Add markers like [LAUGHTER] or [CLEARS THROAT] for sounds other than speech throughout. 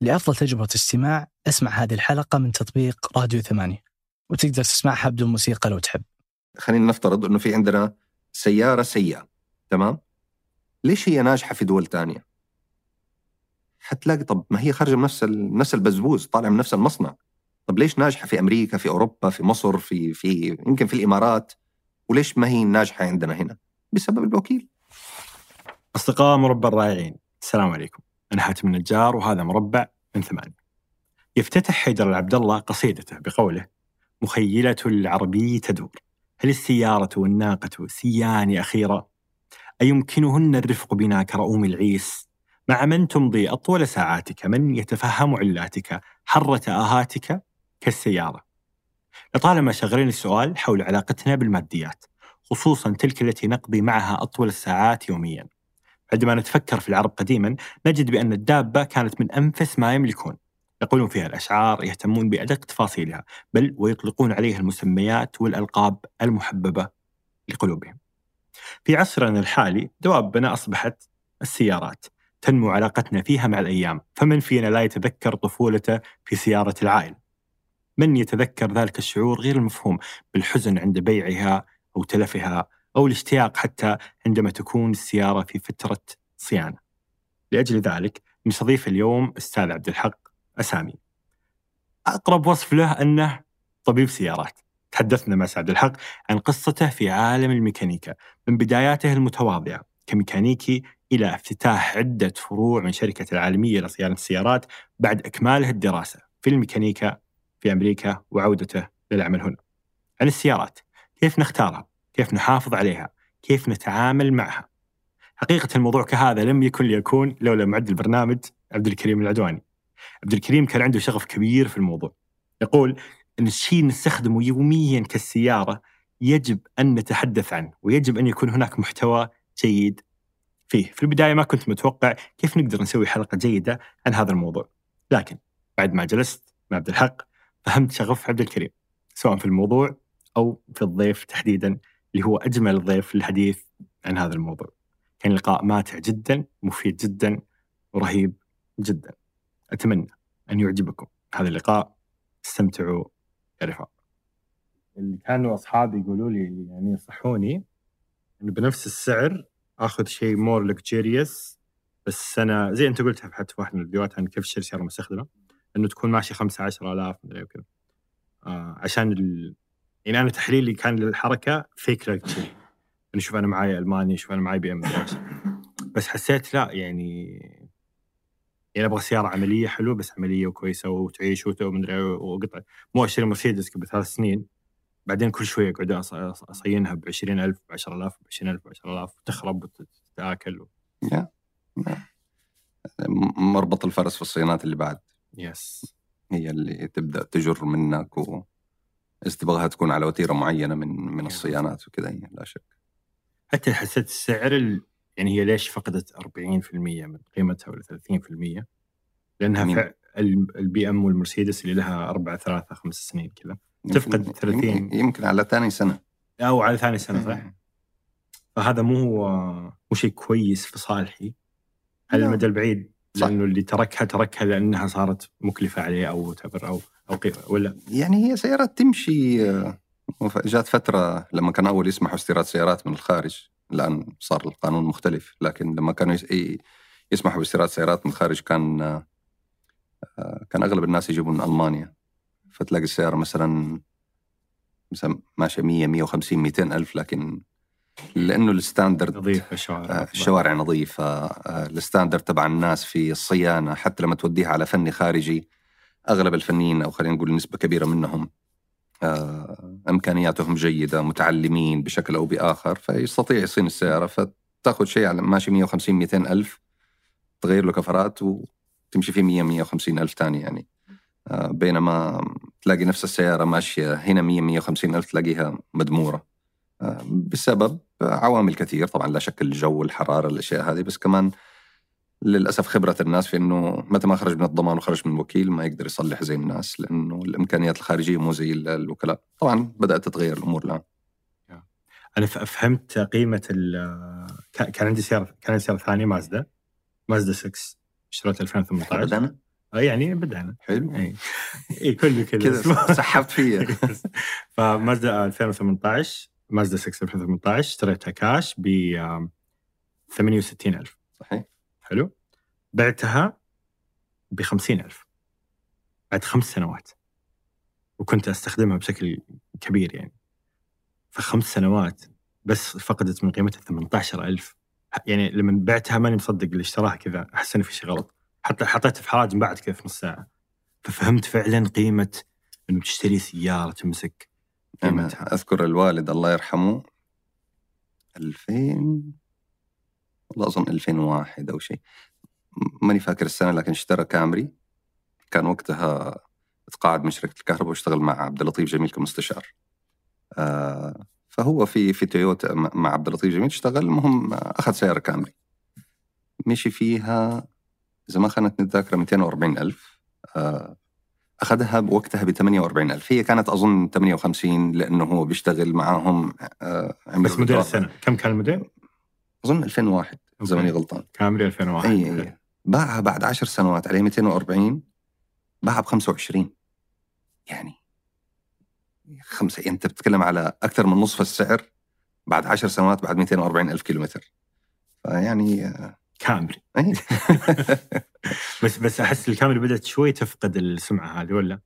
لأفضل تجربة استماع أسمع هذه الحلقة من تطبيق راديو ثمانية. وتقدر تسمعها بدون موسيقى لو تحب. خلينا نفترض إنه في عندنا سيارة سيئة تمام؟ ليش هي ناجحة في دول تانية؟ حتلاقي طب ما هي خارجة من نفس ال... نفس البزبوز طالعة من نفس المصنع. طب ليش ناجحة في أمريكا في أوروبا في مصر في في يمكن في الإمارات؟ وليش ما هي ناجحة عندنا هنا؟ بسبب الوكيل. أصدقاء مربع الرائعين السلام عليكم. أنا حاتم النجار وهذا مربع من ثمانية. يفتتح حيدر العبد الله قصيدته بقوله مخيلة العربي تدور هل السيارة والناقة سيان أخيرا؟ أيمكنهن الرفق بنا كرؤوم العيس؟ مع من تمضي أطول ساعاتك؟ من يتفهم علاتك؟ حرة آهاتك؟ كالسيارة. لطالما شغلني السؤال حول علاقتنا بالماديات خصوصا تلك التي نقضي معها أطول الساعات يوميا. عندما نتفكر في العرب قديما نجد بأن الدابة كانت من أنفس ما يملكون. يقولون فيها الأشعار يهتمون بأدق تفاصيلها بل ويطلقون عليها المسميات والألقاب المحببة لقلوبهم. في عصرنا الحالي دوابنا أصبحت السيارات تنمو علاقتنا فيها مع الأيام فمن فينا لا يتذكر طفولته في سيارة العائل؟ من يتذكر ذلك الشعور غير المفهوم بالحزن عند بيعها أو تلفها أو الاشتياق حتى عندما تكون السيارة في فترة صيانة. لأجل ذلك نستضيف اليوم أستاذ عبد الحق أسامي. أقرب وصف له أنه طبيب سيارات. تحدثنا مع عبد الحق عن قصته في عالم الميكانيكا من بداياته المتواضعة كميكانيكي إلى افتتاح عدة فروع من شركة العالمية لصيانة السيارات بعد إكماله الدراسة في الميكانيكا في أمريكا وعودته للعمل هنا. عن السيارات كيف نختارها؟ كيف نحافظ عليها كيف نتعامل معها. حقيقة الموضوع كهذا لم يكن ليكون لولا معد البرنامج عبد الكريم العدواني. عبد الكريم كان عنده شغف كبير في الموضوع. يقول أن الشيء نستخدمه يوميا كالسيارة يجب أن نتحدث عنه ويجب أن يكون هناك محتوى جيد فيه. في البداية ما كنت متوقع كيف نقدر نسوي حلقة جيدة عن هذا الموضوع. لكن بعد ما جلست مع عبد الحق فهمت شغف عبد الكريم سواء في الموضوع أو في الضيف تحديدا اللي هو أجمل ضيف للحديث عن هذا الموضوع. كان لقاء ماتع جدا مفيد جدا ورهيب جدا. أتمنى أن يعجبكم هذا اللقاء. استمتعوا يا رفاق. اللي كانوا أصحابي يقولوا لي يعني ينصحوني إنه بنفس السعر آخذ شيء more luxurious بس أنا زي أنت قلتها حتى في واحد من الفيديوهات عن كيف تشتري سيارة مستخدمة إنه تكون ماشي 5 10000 مدري وكذا. آه عشان. يعني أنا تحليلي كان للحركة fake luxury أنا شوف أنا معاي ألماني شوف أنا معاي BM بس حسيت لا يعني يعني أبغى سيارة عملية حلوة بس عملية وكويسة وتعيش ومدري وقطع. مو أشتري مرسيدس قبل ثلاث سنين. بعدين كل شوية أقعد أصينها ب 20000 ب 10000 ب 20000 ب 10000 وتخرب وتتاكل و... مربط الفرس في الصيانات اللي بعد. يس هي اللي تبدأ تجر منك و... بس تبغاها تكون على وتيرة معينة من من الصيانات وكذا لا شك. حتى حسيت السعر ال... يعني هي ليش فقدت 40% من قيمتها ولا 30% لأنها البي إم والمرسيدس اللي لها أربع ثلاثة خمس سنين كذا. تفقد 30 يمكن, يمكن على ثاني سنة. أو على ثاني سنة صح؟ فهذا مو مو شيء كويس في صالحي. على المدى البعيد لأنه اللي تركها تركها لأنها صارت مكلفة عليه أو تعتبر أو أو ولا؟ يعني هي سيارات تمشي جات فترة لما كان أول يسمحوا استيراد سيارات من الخارج الآن صار القانون مختلف لكن لما كانوا يسمحوا باستيراد سيارات من الخارج كان كان أغلب الناس يجيبون من ألمانيا. فتلاقي السيارة مثلا مثلا ماشية 100 150 200 ألف لكن لأنه ال standard نظيفه الشوارع الشوارع نظيفة ال standard تبع الناس في الصيانة حتى لما توديها على فني خارجي أغلب الفنيين أو خلينا نقول نسبة كبيرة منهم إمكانياتهم جيدة متعلمين بشكل أو بآخر فيستطيع يصين السيارة فتاخذ شيء على ماشي 150 200 ألف تغير له كفرات وتمشي فيه 100 150 ألف ثاني يعني. بينما تلاقي نفس السيارة ماشية هنا 100 150 ألف تلاقيها مدمورة. بسبب عوامل كثير طبعا لا شك الجو والحراره الأشياء هذه بس كمان للأسف خبرة الناس في إنه متى ما خرج من الضمان وخرج من الوكيل ما يقدر يصلح زي الناس لأنه الإمكانيات الخارجية مو زي الوكلاء. طبعا بدأت تتغير الأمور الآن. أنا فهمت قيمة كان عندي سيارة كان عندي سيارة ثانية مازدا. مازدا 6 اشتريتها 2018 أنا؟ آه، يعني بدأنا. حلو. أي. إي كله كذا كذا [LAUGHS] سحبت فيا فمازدا 2018 مازدا 6 2018 اشتريتها كاش ب 68000 صحيح. حلو. بعتها ب 50000 بعد خمس سنوات. وكنت أستخدمها بشكل كبير يعني. فخمس سنوات بس فقدت من قيمتها 18000 يعني لما بعتها ماني مصدق اللي اشتراها كذا. أحس انه في شيء غلط. حتى حطيتها في حراج بعد كذا في نص ساعة. ففهمت فعلا قيمة إنه تشتري سيارة تمسك. قيمتها. أذكر الوالد الله يرحمه 2000 والله أظن 2001 أو شيء. ماني فاكر السنة لكن اشترى كامري. كان وقتها تقاعد من شركة الكهرباء واشتغل مع عبد اللطيف جميل كمستشار. آه فهو في في تويوتا مع عبد اللطيف جميل اشتغل. المهم أخذ سيارة كامري. مشي فيها إذا ما خانتني الذاكرة 240 ألف. آه أخذها بوقتها ب 48 ألف هي كانت أظن 58 لأنه هو بيشتغل معاهم آه بس موديل. السنة كم كان الموديل؟ أظن 2001 إذا. ماني غلطان كامري 2001 اي. اي باعها بعد 10 سنوات عليه 240 باعها ب 25 يعني خمسة أنت بتتكلم على أكثر من نصف السعر بعد 10 سنوات بعد 240 ألف كيلومتر فيعني آه، كامري أي. [LAUGHS] بس بس أحس الكامري بدأت شوي تفقد السمعة هذه ولا؟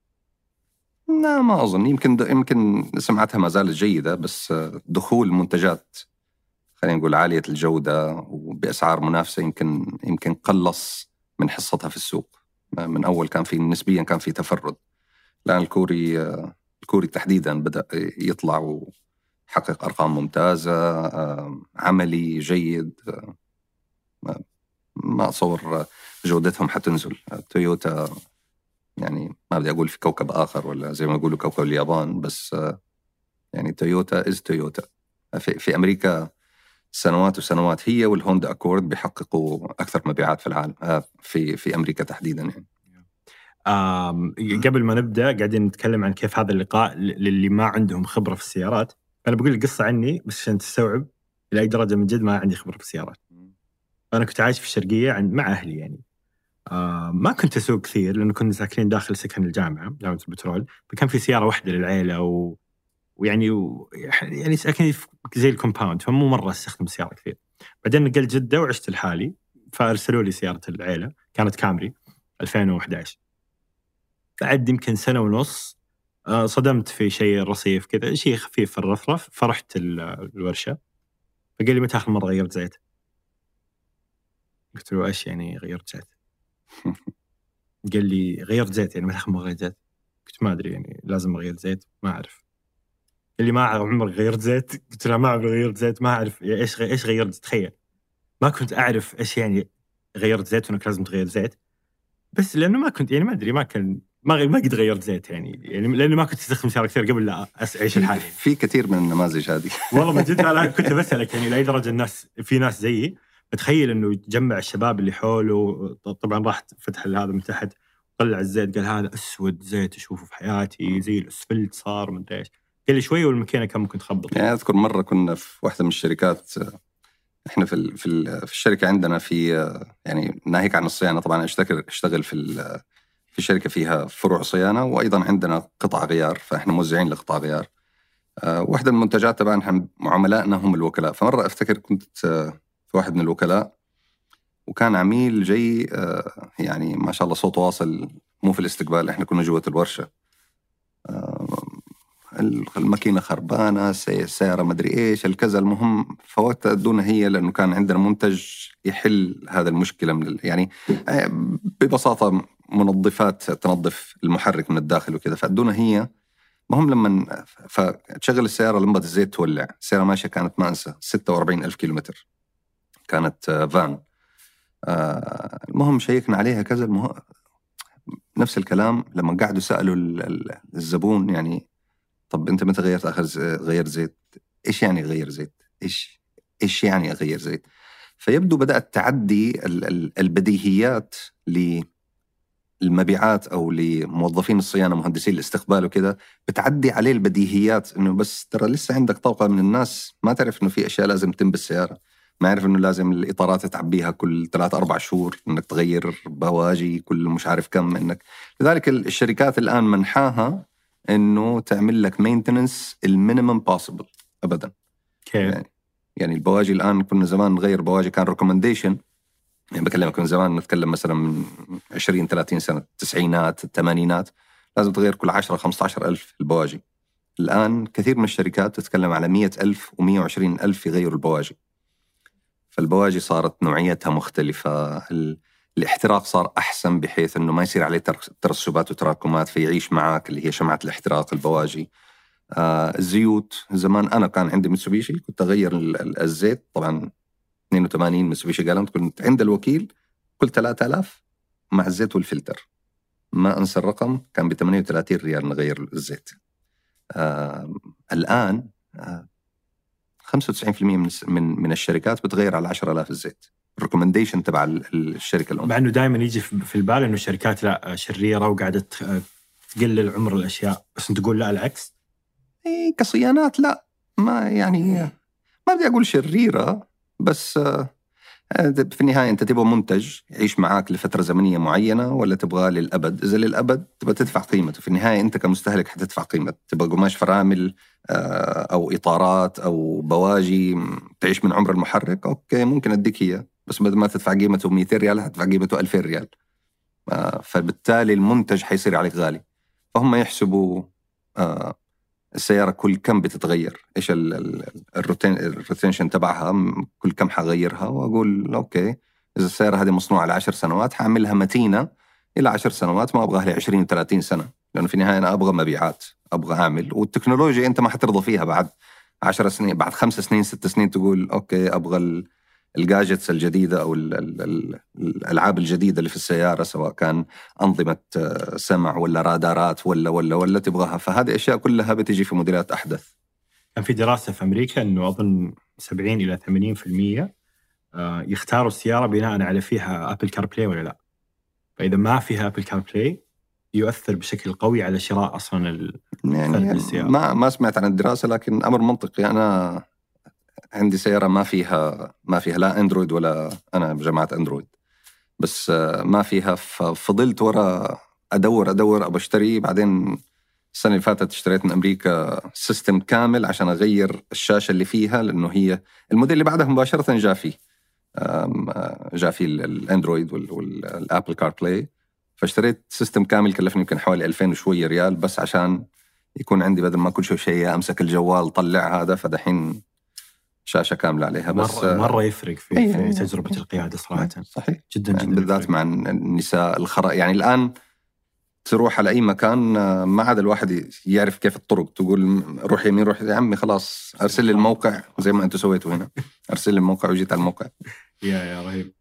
لا ما أظن يمكن يمكن سمعتها ما زالت جيدة بس دخول منتجات خلينا نقول عالية الجودة وبأسعار منافسة يمكن يمكن قلص من حصتها في السوق من أول كان في نسبيا كان في تفرد الآن الكوري الكوري تحديدا بدأ يطلع ويحقق أرقام ممتازة عملي جيد ما اتصور جودتهم حتنزل تويوتا يعني ما بدي أقول في كوكب آخر ولا زي ما يقولوا كوكب اليابان بس يعني Toyota is Toyota. في, في أمريكا سنوات وسنوات هي والهوندا أكورد بيحققوا أكثر مبيعات في العالم آه، في في أمريكا تحديدا يعني. قبل ما نبدأ قاعدين نتكلم عن كيف هذا اللقاء للي ما عندهم خبرة في السيارات. أنا بقول لك قصه عني بس عشان تستوعب إلى أي درجة من جد ما عندي خبرة في السيارات. أنا كنت عايش في الشرقيه عند مع أهلي يعني. آه ما كنت أسوق كثير لأنه كنا ساكنين داخل سكن الجامعة جامعة البترول. فكان في سيارة واحدة للعيلة و... ويعني و... يعني ساكنين زي الكومباوند فمو مرة أستخدم السياره كثير. بعدين نقلت جدة وعشت لحالي فأرسلوا لي سيارة العيلة كانت كامري 2011 بعد يمكن سنة ونص آه، صدمت في شيء رصيف كذا شيء خفيف في الرفرف فرحت ال- الورشة. فقال لي متى اخر مرة غيرت زيت؟ قلت له إيش يعني غيرت زيت؟ [LAUGHS] قال لي غيرت زيت يعني اخر مره غيرت زيت؟ قلت ما أدري يعني لازم أغير زيت ما أعرف قال لي ما عمرك غيرت زيت؟ قلت له ما عمري غيرت زيت ما أعرف يعني إيش إيش غيرت تخيل ما كنت أعرف إيش يعني غيرت زيت وإنك لازم تغير زيت بس لأنه ما كنت يعني ما أدري ما كان ما ما قد غيرت زيت يعني يعني لاني ما كنت أستخدم سياره كثير قبل لا أعيش الحالي في كثير من النماذج هذه والله من جد [LAUGHS] أنا كنت بسألك يعني لأي درجة الناس في ناس زيي بتخيل إنه يجمع الشباب اللي حوله طبعا راح فتح هذا من تحت طلع الزيت قال هذا أسود زيت أشوفه في حياتي زي الأسفلت صار من إيش. قال لي شوي والماكينة كان ممكن تخبط. يعني أذكر مرة كنا في واحدة من الشركات إحنا في ال- في ال- في الشركة عندنا في يعني ناهيك عن الصيانة طبعا اشتغل أشتغل في في شركة فيها فروع صيانة وأيضا عندنا قطع غيار فإحنا موزعين لقطع غيار. آه، واحدة من المنتجات تبعنا عملائنا هم الوكلاء. فمرة أفتكر كنت واحد من الوكلاء وكان عميل جاي آه، يعني ما شاء الله صوته واصل مو في الاستقبال إحنا كنا جوة الورشة. آه، الماكينة خربانة سي- السياره مدري إيش الكذا. المهم فوقتها ادونا هي لأنه كان عندنا منتج يحل هذا المشكلة من يعني آه، ببساطة منظفات تنظف المحرك من الداخل وكذا. فادونا هي. المهم لما فتشغل السيارة لمبة الزيت تولع. السيارة ماشية كانت ما انسى 46 ألف كيلومتر. كانت آه، فان آه، المهم شيكنا عليها كذا المهم نفس الكلام لما قعدوا سألوا ال- ال- الزبون يعني طب أنت متى غيرت آخر غير زيت؟ إيش يعني غير زيت؟ إيش إيش يعني أغير زيت؟ فيبدو بدأت تعدي ال- ال- البديهيات للمبيعات أو لموظفين الصيانة مهندسين الاستقبال وكذا بتعدي عليه البديهيات إنه بس ترى لسه عندك طبقه من الناس ما تعرف إنه في أشياء لازم تتم بالسيارة ما يعرف إنه لازم الإطارات تعبيها كل ثلاث أربع شهور إنك تغير بواجي كل مش عارف كم إنك لذلك الشركات الآن منحاها إنه تعمل لك maintenance ال minimum possible ابدا. كيف؟ يعني, يعني البواجي الآن كنا زمان نغير بواجي كان recommendation يعني بكلمك من زمان نتكلم مثلا من 20 30 سنة التسعينات الثمانينات لازم تغير كل 10 15 ألف البواجي. الآن كثير من الشركات تتكلم على 100 ألف و120 ألف يغيروا البواجي. فالبواجي صارت نوعيتها مختلفة. الاحتراق صار أحسن بحيث أنه ما يصير عليه ترسبات وتراكمات فيعيش معك اللي هي شمعة الاحتراق البواجي؟ آه الزيوت زمان أنا كان عندي متسوبيشي كنت أغير الزيت. طبعا 82 متسوبيشي جالنت كنت عند الوكيل كل 3000 مع الزيت والفلتر. ما أنسى الرقم كان ب 38 ريال نغير الزيت. آه الآن آه 95% من من من الشركات بتغير على 10000 الزيت. ال recommendation تبع الشركة الأم. مع إنه دائما يجي في البال إنه الشركات لا شريرة وقاعدة تقلل عمر الأشياء بس أنت تقول لا العكس؟ اي كصيانات لا. ما يعني ما بدي أقول شريرة بس في النهاية أنت تبغى منتج يعيش معاك لفترة زمنية معينة ولا تبغاه للأبد؟ إذا للأبد تبغى تدفع قيمته، في النهاية أنت كمستهلك حتدفع قيمه، تبغى قماش فرامل آه، أو إطارات أو بواجي تعيش من عمر المحرك، أوكي ممكن أديك إياه، بس بدل ما تدفع قيمته 200 ريال حتدفع قيمته 2000 ريال. آه، فبالتالي المنتج حيصير عليك غالي. فهم يحسبوا آه، السيارة كل كم بتتغير؟ إيش ال rotation تبعها؟ كل كم حغيرها؟ وأقول أوكي إذا السيارة هذه مصنوعة ل 10 سنوات حاعملها متينة إلى 10 سنوات ما أبغاها ل 20 30 سنة لأنه في النهاية أنا أبغى مبيعات أبغى أعمل. والتكنولوجيا أنت ما حترضى فيها بعد 10 سنين بعد خمس سنين ست سنين تقول أوكي أبغى ال gadgets الجديدة أو الألعاب الجديدة اللي في السيارة سواء كان أنظمة آه، سمع ولا رادارات ولا ولا ولا تبغاها فهذه الاشياء كلها بتجي في موديلات أحدث. كان في دراسة في أمريكا إنه أظن 70 إلى 80% آه، يختاروا السيارة بناء على فيها Apple CarPlay ولا لا. فإذا ما فيها Apple CarPlay يؤثر بشكل قوي على شراء أصلا يعني السيارة. ما ما سمعت عن الدراسة لكن أمر منطقي أنا عندي سيارة ما فيها ما فيها لا أندرويد ولا أنا من جماعة أندرويد. بس آه، ما فيها ففضلت ورا أدور أدور أبغى أشتري. بعدين السنة اللي فاتت اشتريت من أمريكا system كامل عشان أغير الشاشة اللي فيها لأنه هي الموديل اللي بعدها مباشرة جاء فيه. آه، جاء فيه ال Android وال Apple CarPlay فاشتريت system كامل كلفني يمكن حوالي 2000 وشوية ريال بس عشان يكون عندي بدل ما كل شيء أمسك الجوال طلع هذا. فدحين شاشة كاملة عليها بس مره, مرة يفرق في, أيه في تجربة القيادة صراحة. صحيح. جدا جدا يعني بالذات مع النساء الخرا يعني الآن تروح على أي مكان ما عاد الواحد يعرف كيف الطرق. تقول روح يمين روح يا عمي خلاص أرسل لي الموقع زي ما أنتم سويتوا هنا. [LAUGHS] أرسل لي الموقع وجيت على الموقع. يا يا رهيب.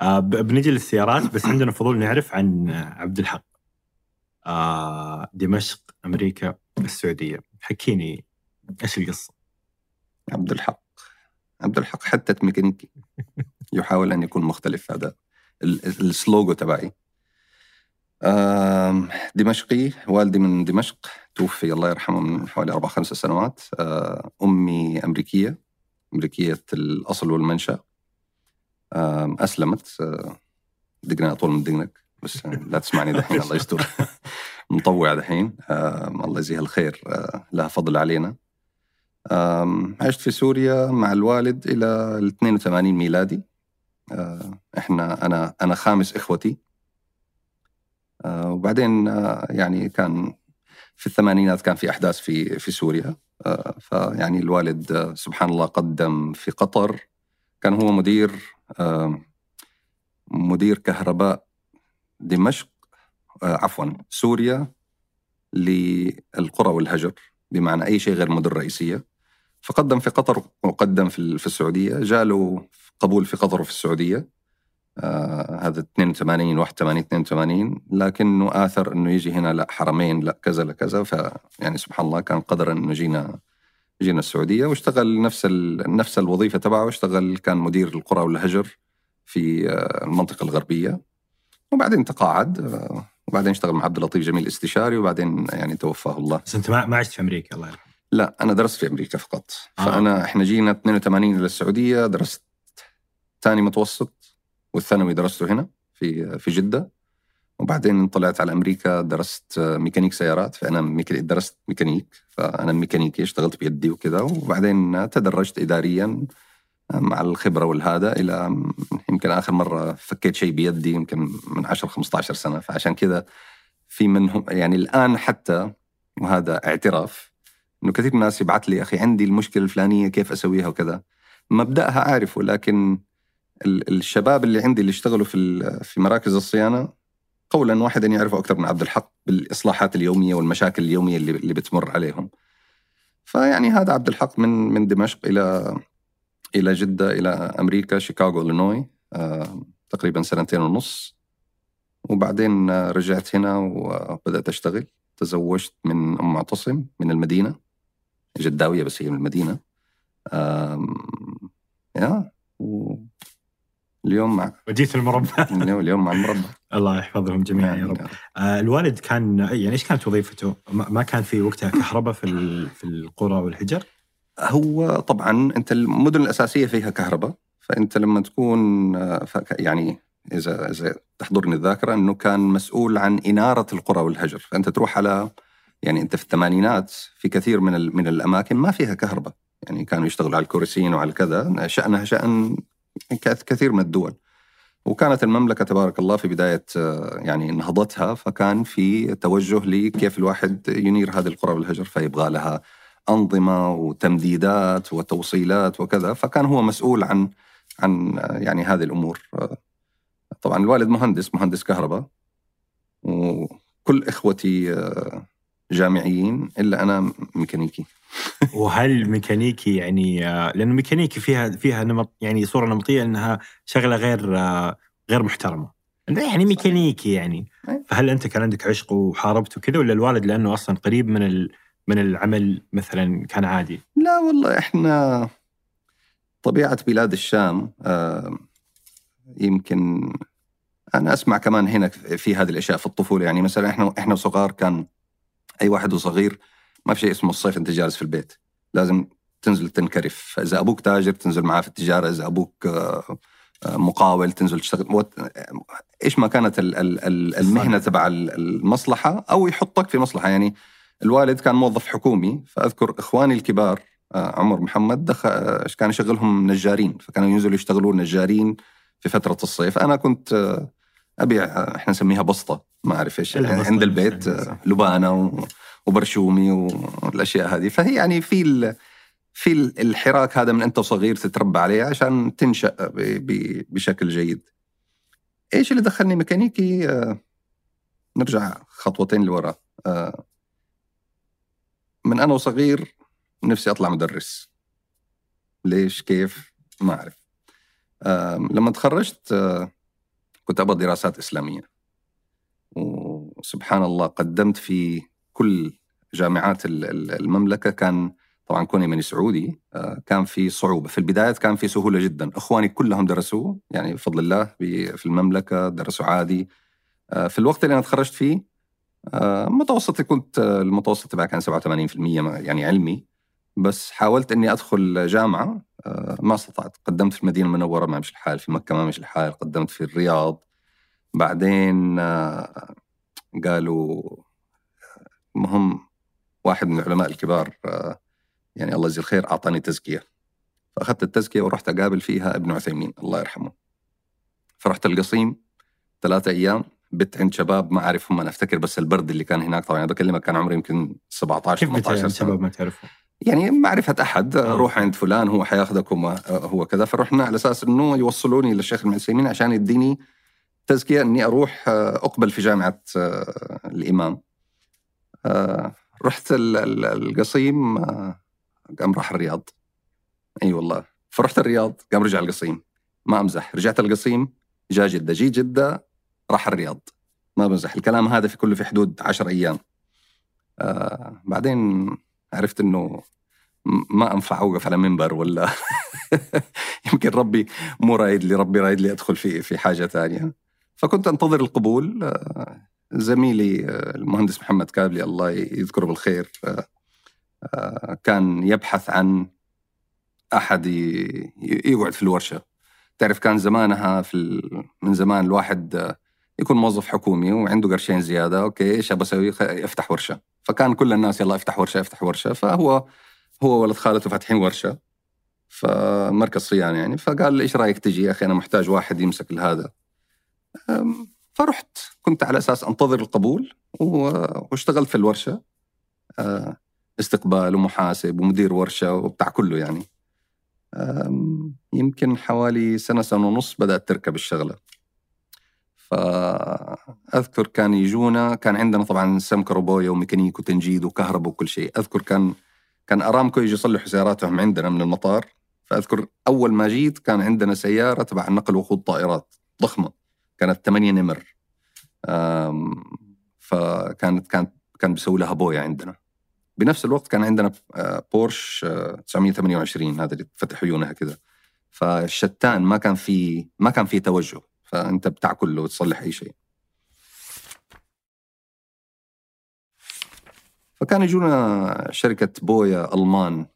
آه بنجي للسيارات بس عندنا فضول نعرف عن عبد الحق. آه دمشق أمريكا السعودية. حكيني إيش القصة؟ عبد الحق. عبد الحق حتى ميكانيكي يحاول أن يكون مختلف هذا السلوجو تبعي. دمشقي والدي من دمشق توفي الله يرحمه من حوالي أربع خمس سنوات. أمي أمريكية أمريكية الأصل والمنشأ. أسلمت. دقنا أطول من دقنك بس لا تسمعني دحين [LAUGHS] الله يستر. مطوع دحين. الله يجزيها الخير. لها فضل علينا. عشت في سوريا مع الوالد إلى ال 82 ميلادي. آه، إحنا أنا أنا خامس إخوتي. آه، وبعدين آه، يعني كان في الثمانينات كان في أحداث في في سوريا. فيعني الوالد سبحان الله قدم في قطر. كان هو مدير مدير كهرباء دمشق عفوا سوريا للقرى والهجر بمعنى أي شيء غير مدن رئيسية. فقدم في قطر وقدم في السعودية. جاء له قبول في قطر وفي السعودية. آه هذا 82 81 82 لكنه آثر إنه يجي هنا لا حرمين لا كذا لا كذا. فيعني سبحان الله كان قدرا إنه جينا جينا السعودية. واشتغل نفس نفس الوظيفة تبعه. واشتغل كان مدير القرى والهجر في آه المنطقة الغربية. وبعدين تقاعد آه وبعدين اشتغل مع عبد اللطيف جميل استشاري وبعدين يعني توفاه الله. بس أنت ما عشت في أمريكا الله يرحمه. لا أنا درست في أمريكا فقط. آه. فأنا إحنا جينا 82 إلى السعودية درست ثاني متوسط والثانوي درسته هنا في في جدة. وبعدين طلعت على أمريكا درست ميكانيك سيارات فأنا ميكانيك درست ميكانيك. فأنا ميكانيكي اشتغلت بيدي وكذا. وبعدين تدرجت اداريا مع الخبرة والهذا إلى يمكن آخر مرة فكيت شيء بيدي يمكن من 10 15 سنة. فعشان كذا في منهم يعني الآن حتى وهذا اعتراف إنه كثير من الناس يبعث لي أخي عندي المشكلة الفلانية كيف أسويها؟ وكذا. مبدأها أعرفه لكن الشباب اللي عندي اللي اشتغلوا في في مراكز الصيانة قولا واحدا يعرفوا أكثر من عبد الحق بالإصلاحات اليومية والمشاكل اليومية اللي اللي بتمر عليهم. فيعني هذا عبد الحق من من دمشق إلى إلى جدة إلى أمريكا شيكاغو إلينوي آه، تقريبا سنتين ونص. وبعدين رجعت هنا وبدأت أشتغل. تزوجت من أم معتصم من المدينة. جداوية بس هي من المدينة يا اليوم مع وجيت المربع اليوم مع المربع الله يحفظهم جميعا يا رب نعم. آه الوالد كان يعني إيش كانت وظيفته؟ ما كان في وقتها كهرباء في في القرى والحجر؟ هو طبعا أنت المدن الأساسية فيها كهرباء فأنت لما تكون آه، يعني اذا إذا تحضرني الذاكرة إنه كان مسؤول عن إنارة القرى والهجر فأنت تروح على يعني أنت في الثمانينات في كثير من من الأماكن ما فيها كهرباء. يعني كانوا يشتغلوا على الكرسيين وعلى كذا. شأنها شأن كثير من الدول. وكانت المملكة تبارك الله في بداية يعني نهضتها فكان في توجه لكيف الواحد ينير هذه القرى والهجر فيبغى لها أنظمة وتمديدات وتوصيلات وكذا. فكان هو مسؤول عن عن يعني هذه الأمور. طبعا الوالد مهندس مهندس كهرباء. وكل إخوتي جامعيين إلا أنا ميكانيكي. [LAUGHS] وهل ميكانيكي يعني لأنه ميكانيكي فيها فيها نمط يعني صورة نمطية إنها شغلة غير غير محترمة. يعني ميكانيكي يعني. فهل أنت كان عندك عشق وحاربت وكذا ولا الوالد لأنه أصلا قريب من من العمل مثلا كان عادي؟ لا والله إحنا طبيعة بلاد الشام آه، يمكن أنا أسمع كمان هنا في هذه الأشياء في الطفولة. يعني مثلا إحنا إحنا صغار كان أي واحد وصغير ما في شيء اسمه الصيف أنت جالس في البيت. لازم تنزل تنكرف. إذا أبوك تاجر تنزل معاه في التجارة. إذا أبوك آه، آه، مقاول تنزل تشتغل. إيش ما كانت المهنة تبع المصلحة أو يحطك في مصلحة. يعني الوالد كان موظف حكومي. فأذكر إخواني الكبار آه، عمر محمد دخل كان يشغلهم نجارين. فكانوا ينزلوا يشتغلون نجارين في فترة الصيف. أنا كنت ابيع إحنا نسميها بسطة ما أعرف إيش عند البيت لبانة وبرشومي والأشياء هذه فهي يعني في ال في الحراك هذا من أنت صغير تتربى عليه عشان تنشأ بشكل جيد. إيش اللي دخلني ميكانيكي؟ آه، نرجع خطوتين لورا. آه، من أنا وصغير نفسي أطلع مدرس. ليش؟ كيف؟ ما أعرف. آه، لما تخرجت كنت أبغى دراسات إسلامية. وسبحان الله قدمت في كل جامعات المملكة. كان طبعا كوني من سعودي آه، كان في صعوبة. في البدايات كان في سهولة جدا. إخواني كلهم درسوا يعني بفضل الله في المملكة درسوا عادي. آه، في الوقت اللي أنا تخرجت فيه آه، متوسطي كنت المتوسط تبعي كان 87% يعني علمي. بس حاولت إني أدخل جامعة ما استطعت. قدمت في المدينة المنورة ما مش الحال. في مكة ما مش الحال. قدمت في الرياض. بعدين قالوا المهم واحد من العلماء الكبار آه، يعني الله يجزيه الخير أعطاني تزكية. فأخذت التزكية ورحت أقابل فيها ابن عثيمين الله يرحمه. فرحت القصيم ثلاثة أيام. بت عند شباب ما أعرفهم أنا أفتكر بس البرد اللي كان هناك. طبعا بكلمك كان عمري يمكن 17 18 سنة. شباب ما تعرفهم؟ يعني معرفة أحد أوه. روح عند فلان هو حياخذك هو كذا. فرحنا على أساس أنه يوصلوني للشيخ ابن عثيمين عشان يديني تزكية أني أروح آه، أقبل في جامعة آه، الإمام. آه، رحت القصيم آه، قام راح الرياض. أي أيوة والله. فرحت الرياض قام رجع القصيم. ما أمزح. رجعت القصيم جاء جدة. جي جدة راح الرياض. ما بمزح. الكلام هذا في كله في حدود عشر أيام. آه بعدين عرفت إنه ما أنفع أوقف على منبر ولا [LAUGHS] يمكن ربي مو رايد لي ربي رايد لي أدخل في في حاجة ثانية فكنت أنتظر القبول آه زميلي آه، المهندس محمد كابلي الله يذكره بالخير آه، كان يبحث عن أحد يقعد في الورشة. تعرف كان زمانها في. من زمان الواحد يكون موظف حكومي وعنده قرشين زيادة أوكي إيش ابى أسوي؟ افتح ورشة. فكان كل الناس يلا افتح ورشة افتح ورشة. فهو هو ولد خالته فاتحين ورشة. فمركز صيانة يعني. فقال إيش رأيك تجي يا أخي؟ أنا محتاج واحد يمسك هذا فرحت. كنت على أساس أنتظر القبول واشتغلت في الورشة. آه، استقبال ومحاسب ومدير ورشة وبتاع كله يعني. يمكن حوالي سنة سنة ونص بدأت تركب الشغلة. فأذكر كان يجونا كان عندنا طبعا سمكه روبويه وميكانيك وتنجيد وكهرباء وكل شيء. أذكر كان كان أرامكو يجي يصلحوا سياراتهم عندنا من المطار. فأذكر أول ما جيت كان عندنا سيارة تبع نقل وخوض طائرات ضخمة كانت 8 نمر. فكانت كانت كان بيسوي لها بويا عندنا. بنفس الوقت كان عندنا آه، بورش آه، 928 هذا اللي فتح عيونها كذا فالشتان ما كان في ما كان في توجه. فأنت بتاكل وتصلح أي شيء. فكان يجونا شركة بويا ألمان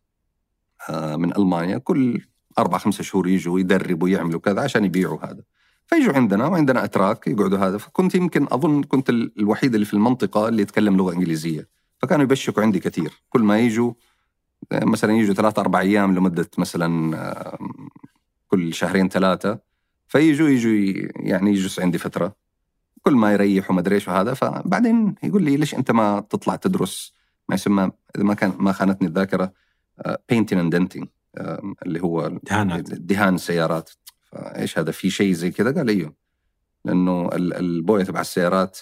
آه، من ألمانيا. كل أربع خمسة شهور يجوا يدربوا يعملوا كذا عشان يبيعوا هذا. فيجوا عندنا وعندنا أتراك يقعدوا هذا. فكنت يمكن أظن كنت ال- الوحيد اللي في المنطقة اللي يتكلم لغة إنجليزية. فكانوا يبشكوا عندي كثير. كل ما يجوا آه، مثلا يجوا ثلاثة أربع أيام لمدة مثلا آه، كل شهرين ثلاثة فيجوا يجوا يعني يجلس عندي فترة. كل ما يريح وما أدري إيش وهذا فبعدين يقول لي ليش أنت ما تطلع تدرس؟ ما يسمى إذا ما كان ما خانتني الذاكرة painting and denting اللي هو دهانات. دهان السيارات فإيش هذا في شيء زي كذا؟ قال إيوه. لأنه ال- البوية تبع السيارات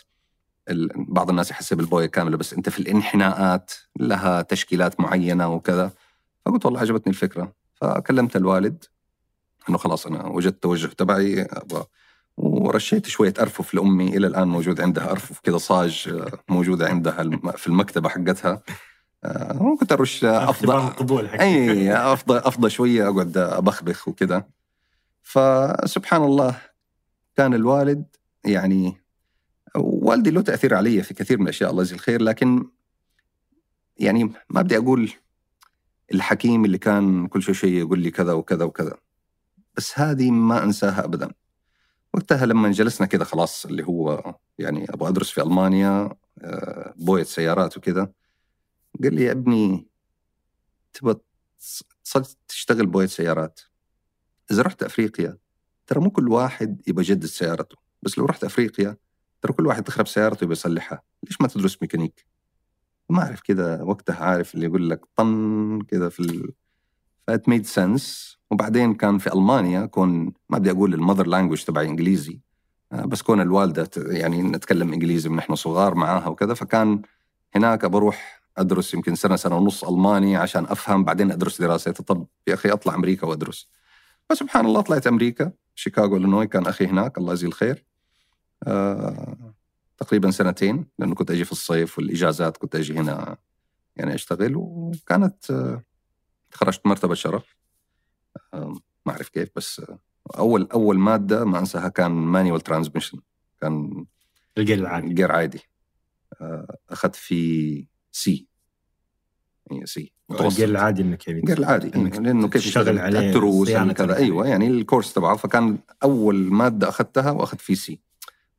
ال- بعض الناس يحسب البوية كاملة بس أنت في الانحناءات لها تشكيلات معينة وكذا. فقلت والله عجبتني الفكرة. فكلمت الوالد إنه خلاص أنا وجدت التوجه تبعي أبغى ورشيت شوية أرفف لأمي. إلى الآن موجود عندها أرفف كذا صاج آه، موجودة عندها في المكتبة حقتها. آه، وكنت أرش أفضل أي أفضل أفضل شوية أقعد أبخبخ وكذا فسبحان الله كان الوالد يعني والدي له تأثير علي في كثير من الاشياء الله يجزيه الخير. لكن يعني ما بدي أقول الحكيم اللي كان كل شيء شيء يقول لي كذا وكذا وكذا. بس هذه ما أنساها ابدا. وقتها لما جلسنا كذا خلاص اللي هو يعني أبغى أدرس في ألمانيا آه، بويه سيارات وكذا قال لي يا ابني تبغى تشتغل بويه سيارات. إذا رحت أفريقيا ترى مو كل واحد يبغى يجدد سيارته بس لو رحت أفريقيا ترى كل واحد تخرب سيارته يبغى يصلحها. ليش ما تدرس ميكانيك؟ ما أعرف كذا وقتها عارف اللي يقول لك طن كذا في. that made sense وبعدين كان في ألمانيا كون ما بدي أقول ال mother language تبعي إنجليزي آه، بس كون الوالدة يعني نتكلم إنجليزي من إحنا صغار معاها وكذا فكان هناك بروح أدرس يمكن سنة سنة ونص ألماني عشان أفهم بعدين أدرس دراسات طب يا أخي أطلع أمريكا وأدرس. فسبحان الله طلعت أمريكا. شيكاغو إلينوي كان أخي هناك. الله يجزيه الخير. آه تقريبا سنتين لأنه كنت أجي في الصيف والإجازات كنت أجي هنا يعني أشتغل وكانت آه تخرجت مرتبة شرف. ما أعرف كيف بس أول أول مادة ما أنساها كان manual transmission كان الجير العادي. جير عادي. آه أخذت في C هي C الجير العادي إنك يعني جير العادي لأنه كيف تشتغل عليه التروس كذا. أيوه يعني ال course تبعه. فكان أول مادة أخذتها وأخذت في C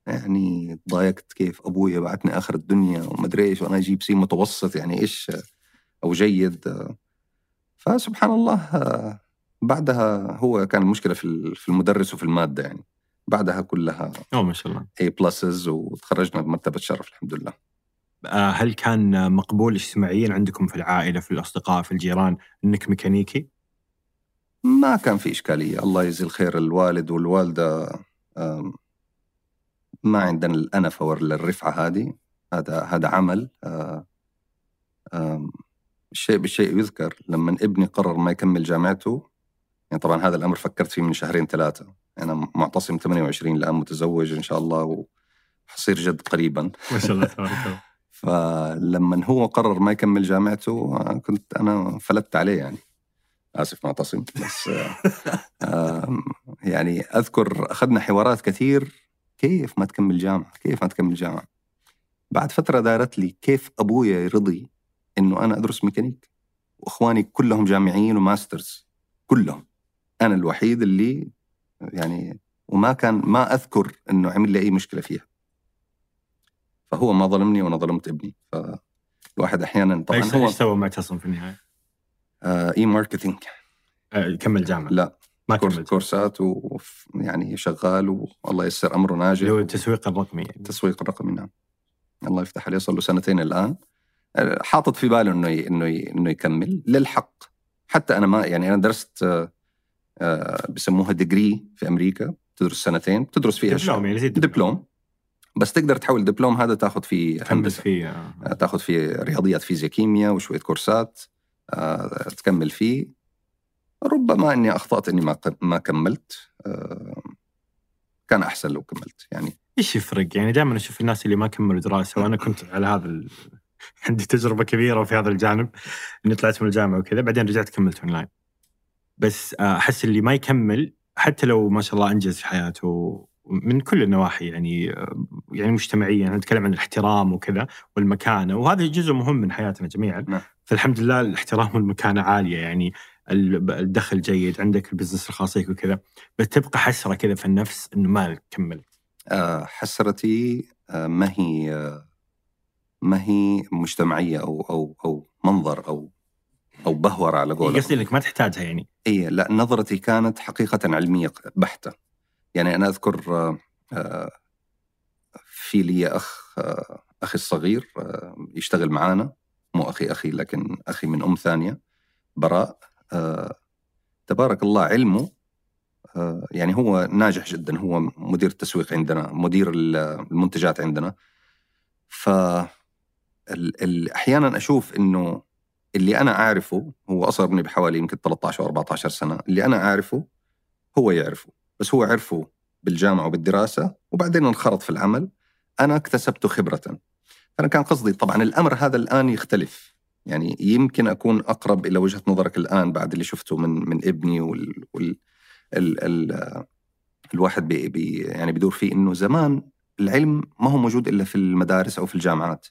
يعني ضايقت كيف أبوي بعتني آخر الدنيا وما أدري إيش وأنا أجيب C متوسط يعني إيش أو جيد. فسبحان الله بعدها هو كان المشكلة في في المدرس وفي المادة يعني. بعدها كلها oh ما شاء الله. A pluses وتخرجنا بمرتبة شرف الحمد لله. آه، هل كان مقبول اجتماعيا عندكم في العائلة في الأصدقاء في الجيران إنك ميكانيكي؟ ما كان في إشكالية. الله يجزي الخير الوالد والوالدة آم، ما عندنا الأنفة ولا الرفعة هذه. هذا هذا عمل آه، الشيء بالشيء يذكر لما ابني قرر ما يكمل جامعته. يعني طبعا هذا الأمر فكرت فيه من شهرين ثلاثة. أنا معتصم 28 الآن متزوج إن شاء الله وحصير جد قريبا. ما شاء الله [LAUGHS] تبارك فلما هو قرر ما يكمل جامعته كنت أنا فلت عليه يعني. آسف معتصم بس آه، يعني أذكر أخذنا حوارات كثير. كيف ما تكمل جامعة؟ كيف ما تكمل جامعة؟ بعد فترة دارت لي كيف أبويا يرضي إنه أنا أدرس ميكانيك. وإخواني كلهم جامعيين و masters. كلهم. أنا الوحيد اللي يعني وما كان ما أذكر إنه عمل لي أي مشكلة فيها. فهو ما ظلمني وأنا ظلمت ابني. فالواحد أحيانا طبعا إيش هو سوى معتصم في النهاية؟ آه اي ماركتينج آه، كمل جامعة. لا. ما كمل كورسات ويعني شغال والله يسر أمره ناجح. اللي هو التسويق الرقمي يعني. التسويق الرقمي نعم. الله يفتح عليه. صار له سنتين الآن. حاطط في باله إنه ي- إنه ي- إنه يكمل للحق حتى أنا ما يعني أنا درست آه، آه، بسموها ديجري في أمريكا تدرس سنتين تدرس فيها دبلوم يعني زي دبلوم بس تقدر تحول دبلوم هذا تاخذ فيه هندسة فيه آه. تاخذ فيه رياضيات فيزياء كيمياء وشوية كورسات آه، تكمل فيه ربما إني أخطأت إني ما ما كملت آه، كان أحسن لو كملت يعني إيش يفرق؟ يعني دائما أشوف الناس اللي ما كملوا دراسة وأنا كنت على هذا. [LAUGHS] عندي تجربة كبيرة في هذا الجانب إني طلعت من الجامعة وكذا بعدين رجعت كملت اونلاين. بس آه، أحس اللي ما يكمل حتى لو ما شاء الله أنجز في حياته من كل النواحي يعني آه، يعني مجتمعيا نتكلم عن الاحترام وكذا والمكانة وهذا جزء مهم من حياتنا جميعا نعم. فالحمد لله الاحترام والمكانة عالية يعني ال- الدخل جيد عندك ال business الخاص فيك وكذا بس تبقى حسرة كذا في النفس إنه ما كملت آه، حسرتي ما هي ما هي مجتمعية أو أو أو منظر أو أو بهورة على قولك. قصدي إنك ما تحتاجها يعني. اي لا نظرتي كانت حقيقة علمية بحتة. يعني أنا أذكر آه، آه، في لي أخ آه، أخي الصغير يشتغل معانا. مو أخي أخي لكن أخي من أم ثانية براء. تبارك الله علمه يعني هو ناجح جدا. هو مدير التسويق عندنا مدير ال- المنتجات عندنا. ف ال- ال- أحيانا أشوف إنه اللي أنا أعرفه هو أصغر مني بحوالي يمكن 13 أو 14 سنة اللي أنا أعرفه هو يعرفه بس هو عرفه بالجامعة وبالدراسة وبعدين انخرط في العمل أنا اكتسبت خبرة. أنا كان قصدي طبعا الأمر هذا الآن يختلف. يعني يمكن أكون أقرب إلى وجهة نظرك الآن بعد اللي شفته من من ابني وال, وال ال ال الواحد بي بي يعني بيدور فيه إنه زمان العلم ما هو موجود إلا في المدارس أو في الجامعات.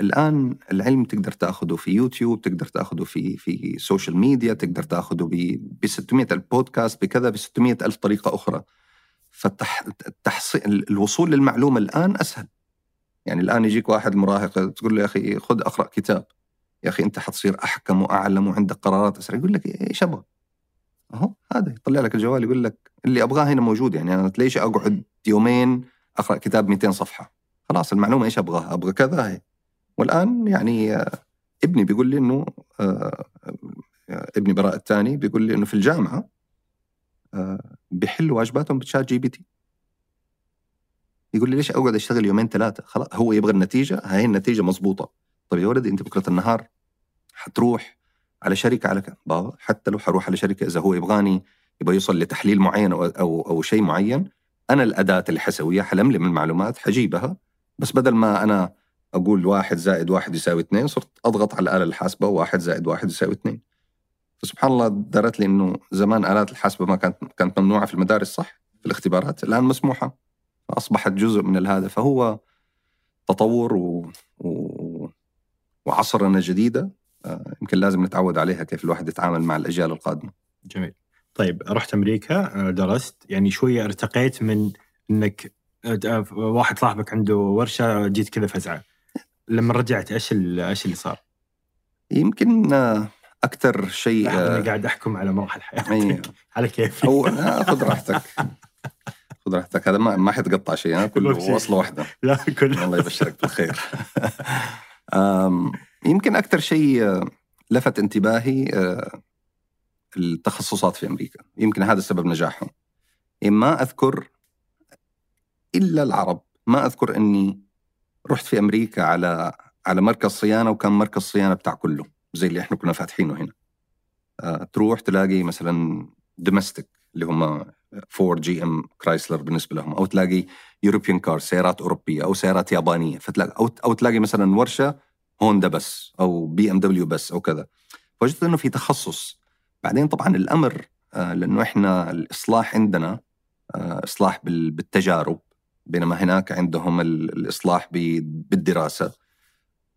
الآن العلم تقدر تأخذه في يوتيوب تقدر تأخذه في في social media تقدر تأخذه ب 600 ألف بودكاست بكذا ب 600 ألف طريقة أخرى. فالتحصيل الوصول للمعلومة الآن أسهل. يعني الآن يجيك واحد مراهق تقول له يا أخي خذ أقرأ كتاب. يا أخي أنت حتصير أحكم وأعلم وعندك قرارات أسرع. يقول لك إيش أبغى؟ أهو هذا يطلع لك الجوال يقول لك اللي أبغاه هنا موجود يعني. أنا ليش أقعد يومين أقرأ كتاب 200 صفحة؟ خلاص المعلومة إيش أبغاها؟ أبغى كذا هي والآن يعني آه، ابني بيقول لي إنه آه، آه، ابني براء الثاني بيقول لي إنه في الجامعة بيحلوا واجباتهم ب ChatGPT. يقول لي ليش أقعد أشتغل يومين ثلاثة؟ خلاص هو يبغى النتيجة هاي النتيجة مضبوطة. طيب يا ولدي أنت بكرة النهار حتروح على شركة على ك... بابا حتى لو حروح على شركة إذا هو يبغاني يبغى يوصل لتحليل معين أو أو, أو شيء معين أنا الأداة اللي حسويها حلملم المعلومات حجيبها. بس بدل ما أنا أقول واحد زائد واحد يساوي اثنين صرت أضغط على الاله الحاسبة واحد زائد واحد يساوي اثنين. فسبحان الله دارت لي إنه زمان آلات الحاسبة ما كانت كانت ممنوعة في المدارس صح؟ في الاختبارات. الآن مسموحة. اصبحت جزء من هذا فهو تطور و... و... وعصرنا جديدة. آه، يمكن لازم نتعود عليها كيف الواحد يتعامل مع الأجيال القادمة. جميل. طيب رحت أمريكا آه، درست. يعني شوية ارتقيت من إنك آه، واحد صاحبك عنده ورشة جيت كذا فزعة. لما رجعت إيش إيش اللي صار؟ يمكن أكثر شيء لاحظ آه، قاعد أحكم على مراحل. حياتك. [LAUGHS] على كيفي أو خذ راحتك. خذ راحتك. هذا ما ما حيتقطع شيء ها كله. [LAUGHS] وصلة واحدة. [LAUGHS] لا كله الله يبشرك بالخير. يمكن أكثر شيء آه، لفت انتباهي آه، التخصصات في أمريكا. يمكن هذا سبب نجاحهم. يعني ما أذكر إلا العرب. ما أذكر إني رحت في أمريكا على على مركز صيانة وكان مركز صيانة بتاع كله زي اللي إحنا كنا فاتحينه هنا. آه، تروح تلاقي مثلا domestic اللي هم Ford GM Chrysler بالنسبة لهم أو تلاقي European car سيارات أوروبية أو سيارات يابانية. فتلاقي أو أو تلاقي مثلا ورشة هوندا بس أو BMW بس أو كذا. فوجدت إنه في تخصص. بعدين طبعا الأمر آه، لأنه إحنا الإصلاح عندنا آه، إصلاح بال- بالتجارب بينما هناك عندهم ال- الإصلاح ب- بالدراسة.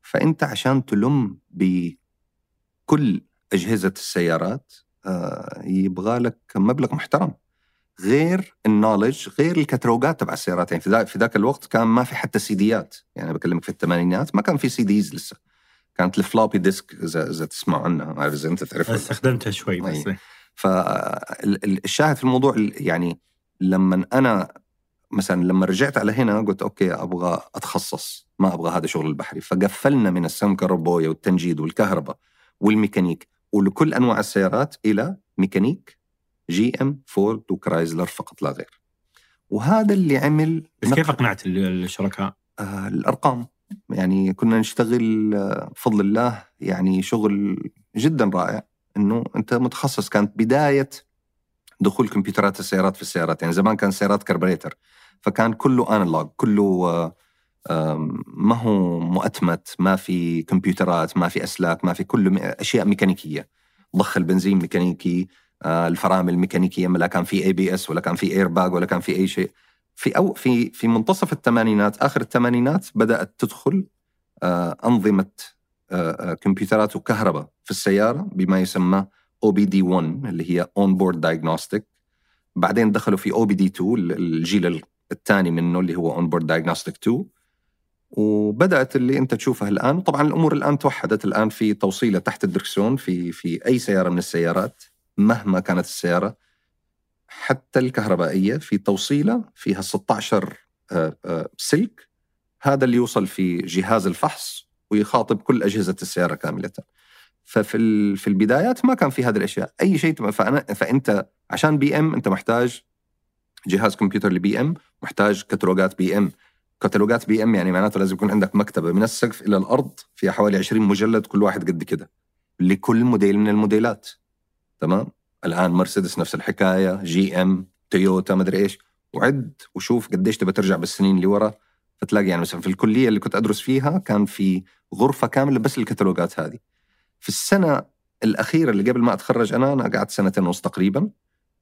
فأنت عشان تلم بكل أجهزة السيارات آه، يبغى لك مبلغ محترم. غير ال knowledge غير الكتالوجات تبع السيارات. يعني في ذاك في ذاك الوقت كان ما في حتى سيديات يعني بكلمك في الثمانينات ما كان في CDs لسه. كانت ال floppy disk اذا إذا تسمعوا عنها ما اعرف إذا أنت تعرفها استخدمتها شوي بس أي. فالشاهد في الموضوع ال- يعني لما أنا مثلا لما رجعت على هنا قلت okay أبغى أتخصص ما أبغى هذا شغل البحري. فقفلنا من السمكرة والبوية والتنجيد والكهرباء والميكانيك ولكل أنواع السيارات إلى ميكانيك GM فورد وكرايزلر فقط لا غير. وهذا اللي عمل بس كيف أقنعت ال- الشركاء؟ آه، الأرقام. يعني كنا نشتغل آه، بفضل الله يعني شغل جدا رائع. إنه أنت متخصص. كانت بداية دخول كمبيوترات السيارات في السيارات. يعني زمان كان سيارات كربريتر. فكان كله analog كله آه، ما هو مؤتمت ما في كمبيوترات ما في أسلاك ما في كله أشياء ميكانيكية. ضخ البنزين ميكانيكي آه، الفرامل ميكانيكية ما لا كان في ABS ولا كان في اير باج ولا كان في أي شيء. في أو في في منتصف الثمانينات آخر الثمانينات بدأت تدخل آه، أنظمة كمبيوترات وكهرباء في السيارة بما يسمى OBD 1 اللي هي on-board diagnostic بعدين دخلوا في OBD 2 الجيل الثاني منه اللي هو on-board diagnostic 2 وبدأت اللي أنت تشوفها الآن. وطبعا الأمور الآن توحدت. الآن في توصيلة تحت الدركسيون في في أي سيارة من السيارات مهما كانت السيارة. حتى الكهربائية في توصيلة فيها 16 آه، آه، سلك. هذا اللي يوصل في جهاز الفحص ويخاطب كل أجهزة السيارة كاملة. ففي في البدايات ما كان في هذه الأشياء، أي شيء فأنا فأنت عشان BM أنت محتاج جهاز كمبيوتر ل BM، محتاج كتالوجات BM، كتالوجات BM يعني معناته لازم يكون عندك مكتبة من السقف إلى الأرض فيها حوالي 20 مجلد كل واحد قد كده لكل موديل من الموديلات تمام؟ الآن مرسيدس نفس الحكاية، GM، تويوتا مدري إيش، وعد وشوف قديش تبى ترجع بالسنين اللي ورا فتلاقي يعني مثلا في الكلية اللي كنت أدرس فيها كان في غرفة كاملة بس الكتالوجات هذه. في السنة الأخيرة اللي قبل ما أتخرج أنا أنا قعدت سنتين ونص تقريبا.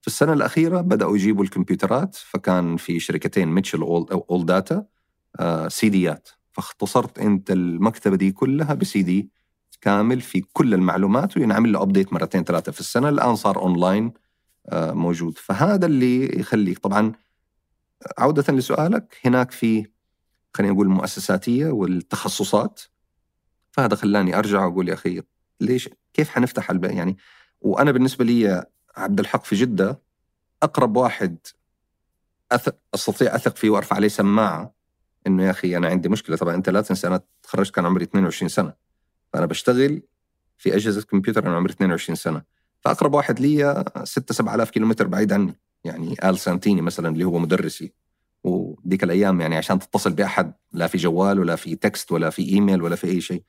في السنة الأخيرة بدأوا يجيبوا الكمبيوترات فكان في شركتين Mitchell و ALLDATA سيديات فاختصرت أنت المكتبة دي كلها بسي دي كامل في كل المعلومات وينعمل له update مرتين ثلاثة في السنة. الآن صار اونلاين آه موجود. فهذا اللي يخليك طبعا عودة لسؤالك هناك في خلينا نقول المؤسساتيه والتخصصات. فهذا خلاني أرجع وأقول يا أخي ليش كيف حنفتح الب... يعني وأنا بالنسبة لي عبد الحق في جدة أقرب واحد أثق أستطيع أثق فيه وأرفع عليه سماعة إنه يا أخي أنا عندي مشكلة. طبعا أنت لا تنسى أنا تخرجت كان عمري 22 سنة. فأنا بشتغل في أجهزة كمبيوتر أنا عمري 22 سنة. فأقرب واحد لي 6 7000 كيلومتر بعيد عني. يعني آل سانتيني مثلا اللي هو مدرسي. وديك الأيام يعني عشان تتصل بأحد لا في جوال ولا في text ولا في إيميل ولا في أي شيء.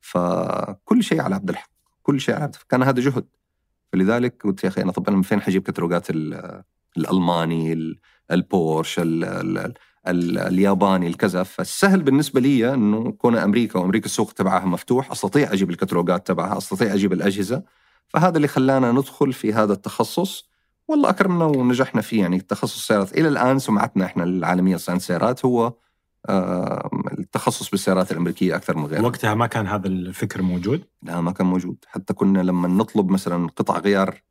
فكل شيء على عبد الحق. كل شيء على عبد الحق. كان هذا جهد. فلذلك قلت يا أخي أنا طب أنا من فين حجيب كتالوجات ال- الألماني ال- البورش ال ال ال الياباني الكذا. فالسهل بالنسبة لي إنه كون أمريكا وأمريكا السوق تبعها مفتوح أستطيع أجيب الكتالوجات تبعها أستطيع أجيب الأجهزة. فهذا اللي خلانا ندخل في هذا التخصص. والله أكرمنا ونجحنا فيه. يعني تخصص السيارات إلى الآن سمعتنا إحنا العالميه صناعه السيارات هو التخصص بالسيارات الأمريكية أكثر من غيرها. وقتها ما كان هذا الفكر موجود؟ لا ما كان موجود. حتى كنا لما نطلب مثلا قطع غيار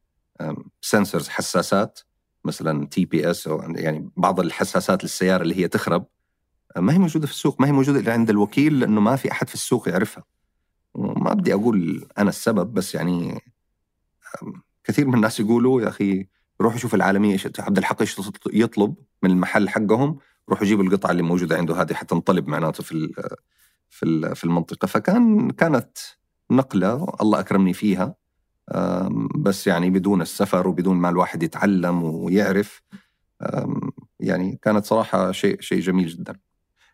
sensors حساسات مثلا TPS أو يعني بعض الحساسات للسيارة اللي هي تخرب آه، ما هي موجودة في السوق. ما هي موجودة إلا عند الوكيل لأنه ما في أحد في السوق يعرفها. وما بدي أقول أنا السبب بس يعني كثير من الناس يقولوا يا أخي روحوا شوف العالمية إيش عبد الحق إيش يطلب من المحل حقهم روحوا جيبوا القطعة اللي موجودة عنده هذه حتى تنطلب معناته في في في المنطقة فكان كانت نقلة الله أكرمني فيها بس يعني بدون السفر وبدون ما الواحد يتعلم ويعرف يعني كانت صراحة شيء شيء جميل جدا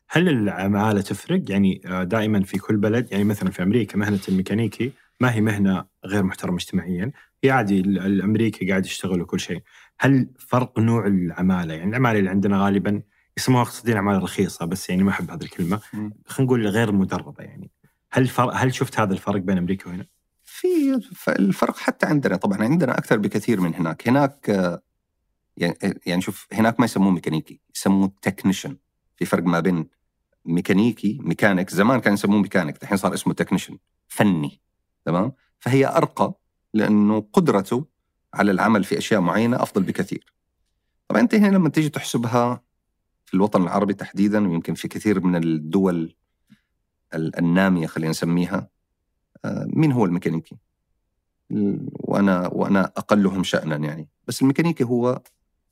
هل العمالة تفرق؟ يعني آه، دائما في كل بلد يعني مثلا في أمريكا مهنة الميكانيكي ما هي مهنة غير محترمة اجتماعيا، هي عادي ال- الأمريكي قاعد يشتغل وكل شيء. هل فرق نوع العمالة؟ يعني العمالة اللي عندنا غالبا يسموها اقتصاديين عماله رخيصه بس يعني ما أحب هذه الكلمة،. خلينا نقول غير مدربة يعني. هل فرق هل شفت هذا الفرق بين أمريكا وهنا؟ في الفرق حتى عندنا. طبعا عندنا أكثر بكثير من هناك. هناك يعني يعني شوف هناك ما يسموه ميكانيكي يسموه technician. في فرق ما بين ميكانيكي ميكانيك. زمان كان يسموه ميكانيك الحين صار اسمه technician فني. تمام؟ فهي أرقى لأنه قدرته على العمل في أشياء معينة أفضل بكثير. طبعا أنت هنا لما تيجي تحسبها في الوطن العربي تحديدا ويمكن في كثير من الدول النامية خلينا نسميها آه، مين هو الميكانيكي؟ وأنا وأنا أقلهم شانا يعني بس الميكانيكي هو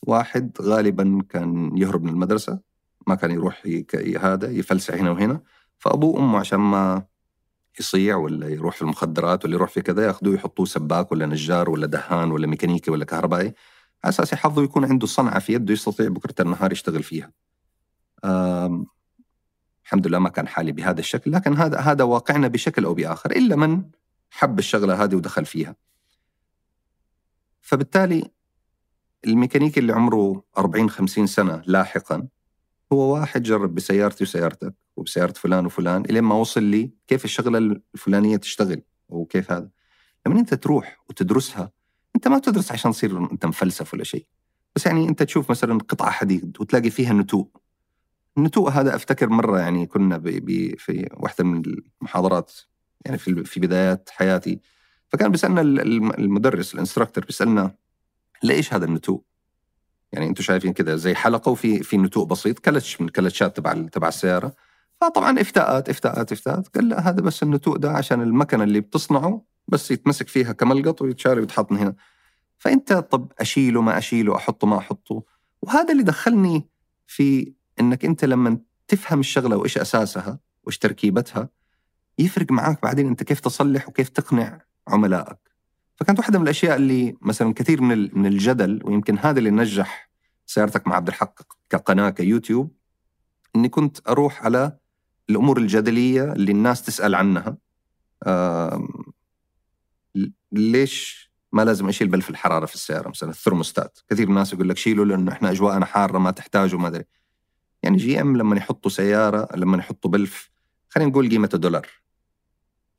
واحد غالبا كان يهرب من المدرسة ما كان يروح هذا يفلسع هنا وهنا فأبوه وأمه عشان ما يصيع ولا يروح في المخدرات ولا يروح في كذا ياخذوه يحطوه سباك ولا نجار ولا دهان ولا ميكانيكي ولا كهربائي على أساس يحظه يكون عنده صنعة في يده يستطيع بكرة النهار يشتغل فيها. الحمد لله ما كان حالي بهذا الشكل لكن هذا هذا واقعنا بشكل أو بآخر إلا من حب الشغلة هذه ودخل فيها. فبالتالي الميكانيكي اللي عمره 40 50 سنة لاحقا هو واحد جرب بسيارتي وسيارتك وبسيارة فلان وفلان إلين ما وصل لي كيف الشغلة الفلانية تشتغل وكيف هذا. لما أنت تروح وتدرسها أنت ما تدرس عشان تصير أنت مفلسف ولا شيء. بس يعني أنت تشوف مثلا قطعة حديد وتلاقي فيها نتوء. النتوء هذا أفتكر مرة يعني كنا بي بي في واحدة من المحاضرات يعني في في بدايات حياتي فكان بيسألنا المدرس الانستراكتور بيسألنا ليش هذا النتوء؟ يعني أنتم شايفين كذا زي حلقة وفي في نتوء بسيط كلتش من كلتشات تبع تبع السيارة. فطبعا افتاءات افتاءات افتاءات. قال لا هذا بس النتوء ده عشان المكنة اللي بتصنعه بس يتمسك فيها كملقط ويتشاري ويتحط من هنا. فأنت طب أشيله ما أشيله أحطه ما أحطه. وهذا اللي دخلني في إنك أنت لما تفهم الشغلة وإيش أساسها وإيش تركيبتها يفرق معاك بعدين أنت كيف تصلح وكيف تقنع عملائك. فكانت واحدة من الأشياء اللي مثلا كثير من من الجدل ويمكن هذا اللي نجح سيارتك مع عبد الحق كقناة كيوتيوب إني كنت أروح على الأمور الجدلية اللي الناس تسأل عنها ليش ما لازم أشيل بلف الحرارة في السيارة مثلا الثرموستات؟ كثير من الناس يقول لك شيله لأنه إحنا أجواءنا حارة ما تحتاجه ما أدري. يعني جي إم لما يحطوا سيارة لما يحطوا بلف خلينا نقول قيمته دولار.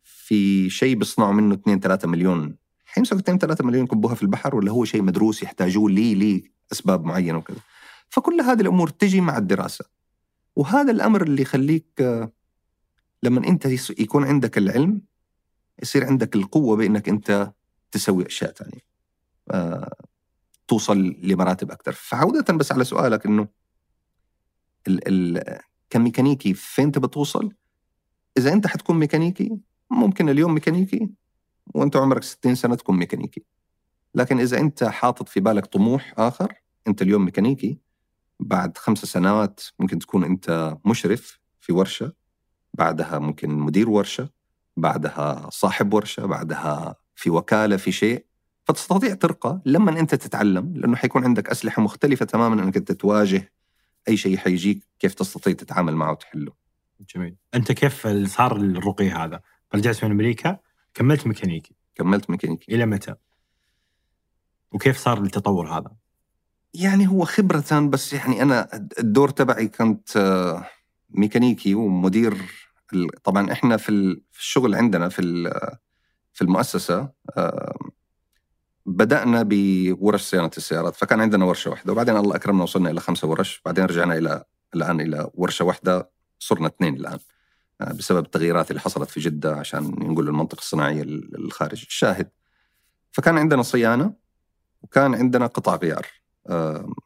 في شيء بيصنعوا منه 2 3 مليون. حيمسكوا 2 3 مليون يكبوها في البحر ولا هو شيء مدروس يحتاجوه لي لي أسباب معينة وكذا. فكل هذه الأمور تجي مع الدراسة. وهذا الأمر اللي يخليك لما أنت يكون عندك العلم يصير عندك القوة بإنك أنت تسوي أشياء ثانية آه، توصل لمراتب أكثر. فعودة بس على سؤالك إنه ال ال كميكانيكي فين تبى توصل؟ إذا أنت حتكون ميكانيكي ممكن اليوم ميكانيكي وأنت عمرك 60 سنة تكون ميكانيكي. لكن إذا أنت حاطط في بالك طموح آخر أنت اليوم ميكانيكي بعد خمس سنوات ممكن تكون أنت مشرف في ورشة بعدها ممكن مدير ورشة بعدها صاحب ورشة بعدها في وكالة في شيء. فتستطيع ترقى لما أنت تتعلم لأنه حيكون عندك أسلحة مختلفة تماما أنك أنت تواجه أي شيء حيجيك كيف تستطيع تتعامل معه وتحله. جميل. أنت كيف صار الرقي هذا؟ رجعت من أمريكا كملت ميكانيكي. كملت ميكانيكي. إلى متى؟ وكيف صار التطور هذا؟ يعني هو خبرة بس يعني أنا الدور تبعي كنت آه، ميكانيكي ومدير طبعا إحنا في الشغل عندنا في في المؤسسة آه، بدأنا بورش صيانة السيارات فكان عندنا ورشة واحدة وبعدين الله أكرمنا وصلنا إلى خمسة ورش بعدين رجعنا إلى الآن إلى ورشة واحدة صرنا اثنين الآن آه، بسبب التغييرات اللي حصلت في جدة عشان نقول المنطقة الصناعية الخارج الشاهد. فكان عندنا صيانة وكان عندنا قطع غيار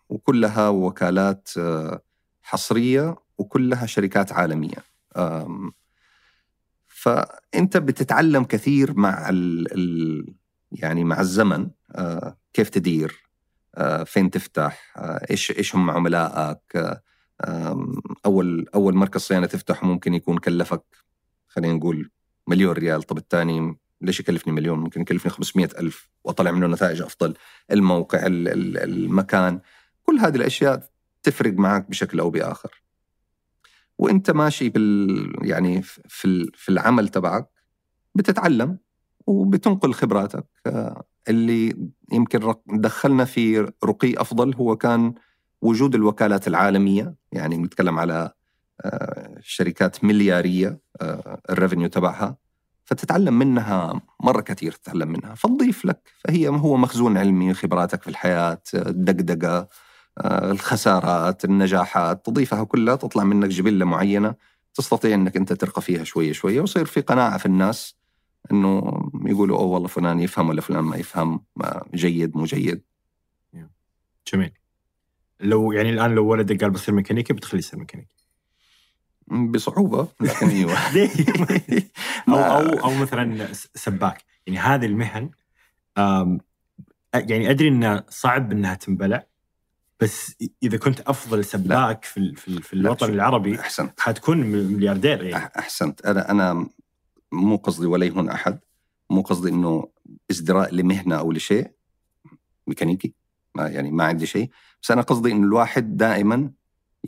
وكلها وكالات آه، حصرية وكلها شركات عالمية فأنت بتتعلم كثير مع ال ال يعني مع الزمن آه، كيف تدير آه، فين تفتح إيش إيش هم عملائك أول أول مركز صيانة تفتحه ممكن يكون كلفك خلينا نقول مليون ريال. طب الثاني ليش يكلفني مليون؟ ممكن يكلفني 500 ألف وأطلع منه نتائج أفضل. الموقع المكان كل هذه الأشياء تفرق معك بشكل أو بآخر. وأنت ماشي بال يعني في في العمل تبعك بتتعلم. وبتنقل خبراتك. اللي يمكن دخلنا في رقي أفضل هو كان وجود الوكالات العالمية. يعني بنتكلم على آه، شركات مليارية آه، الريفنيو تبعها. فتتعلم منها مرة كثير تتعلم منها. فتضيف لك فهي هو مخزون علمي خبراتك في الحياة الدقدقة آه، الخسارات النجاحات تضيفها كلها تطلع منك جبلة معينة تستطيع إنك أنت ترقى فيها شوية شوية ويصير في قناعة في الناس إنه يقولوا أوه والله فلان يفهم ولا فلان ما يفهم ما جيد مو جيد. جميل. لو يعني الآن لو ولدك قال بصير ميكانيكي بتخليه يصير ميكانيكي. بصعوبة لكن أيوه؟ [LAUGHS] [LAUGHS] أو أو أو مثلا سباك. يعني هذه المهن يعني أدري انه صعب إنها تنبلع بس إذا كنت أفضل سباك في في, الوطن. العربي أحسنت. حتكون ملياردير يعني. أحسنت. أنا أنا مو قصدي ولا يهون أحد مو قصدي إنه ازدراء لمهنة أو لشيء ميكانيكي ما يعني ما عندي شيء بس أنا قصدي إنه الواحد دائما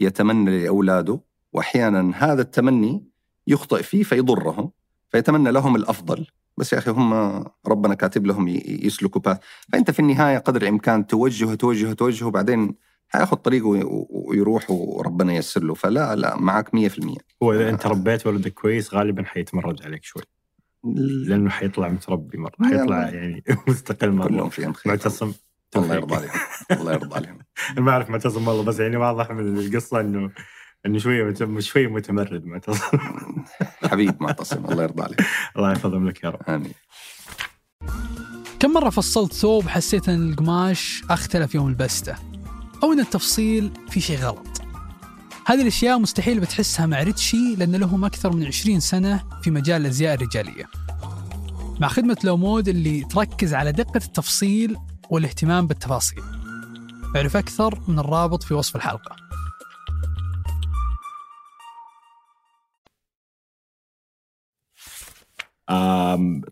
يتمنى لأولاده واحيانا هذا التمني يخطئ فيه فيضرهم فيتمنى لهم الأفضل. بس يا أخي هم ربنا كاتب لهم يسلكوا باث فأنت في النهاية قدر الإمكان توجهه توجهه توجهه وبعدين حياخذ طريقه وي- ويروح وربنا ييسر له. فلا لا معك 100% هو إذا أنت ربيت ولدك كويس غالبا حيتمرد عليك شوي. لأنه حيطلع متربي مرة. حيطلع يعني [LAUGHS] مستقل مرة. كلهم فيهم خير. معتصم؟ الله. يرضى عليهم. الله يرضى عليهم. [LAUGHS] أنا ما أعرف معتصم والله بس يعني واضح من القصة انه إنه شوية شوية متمرد معتصم. [LAUGHS] حبيب معتصم الله يرضى عليك الله يحفظهم لك يا رب. آمين. كم مرة فصلت ثوب حسيت أن القماش أختلف يوم لبسته أو أن التفصيل في شيء غلط. هذه الأشياء مستحيل بتحسها مع ريتشي لأن لهم أكثر من 20 سنة في مجال الأزياء الرجالية. مع خدمة لومود اللي تركز على دقة التفصيل والاهتمام بالتفاصيل. اعرف أكثر من الرابط في وصف الحلقة.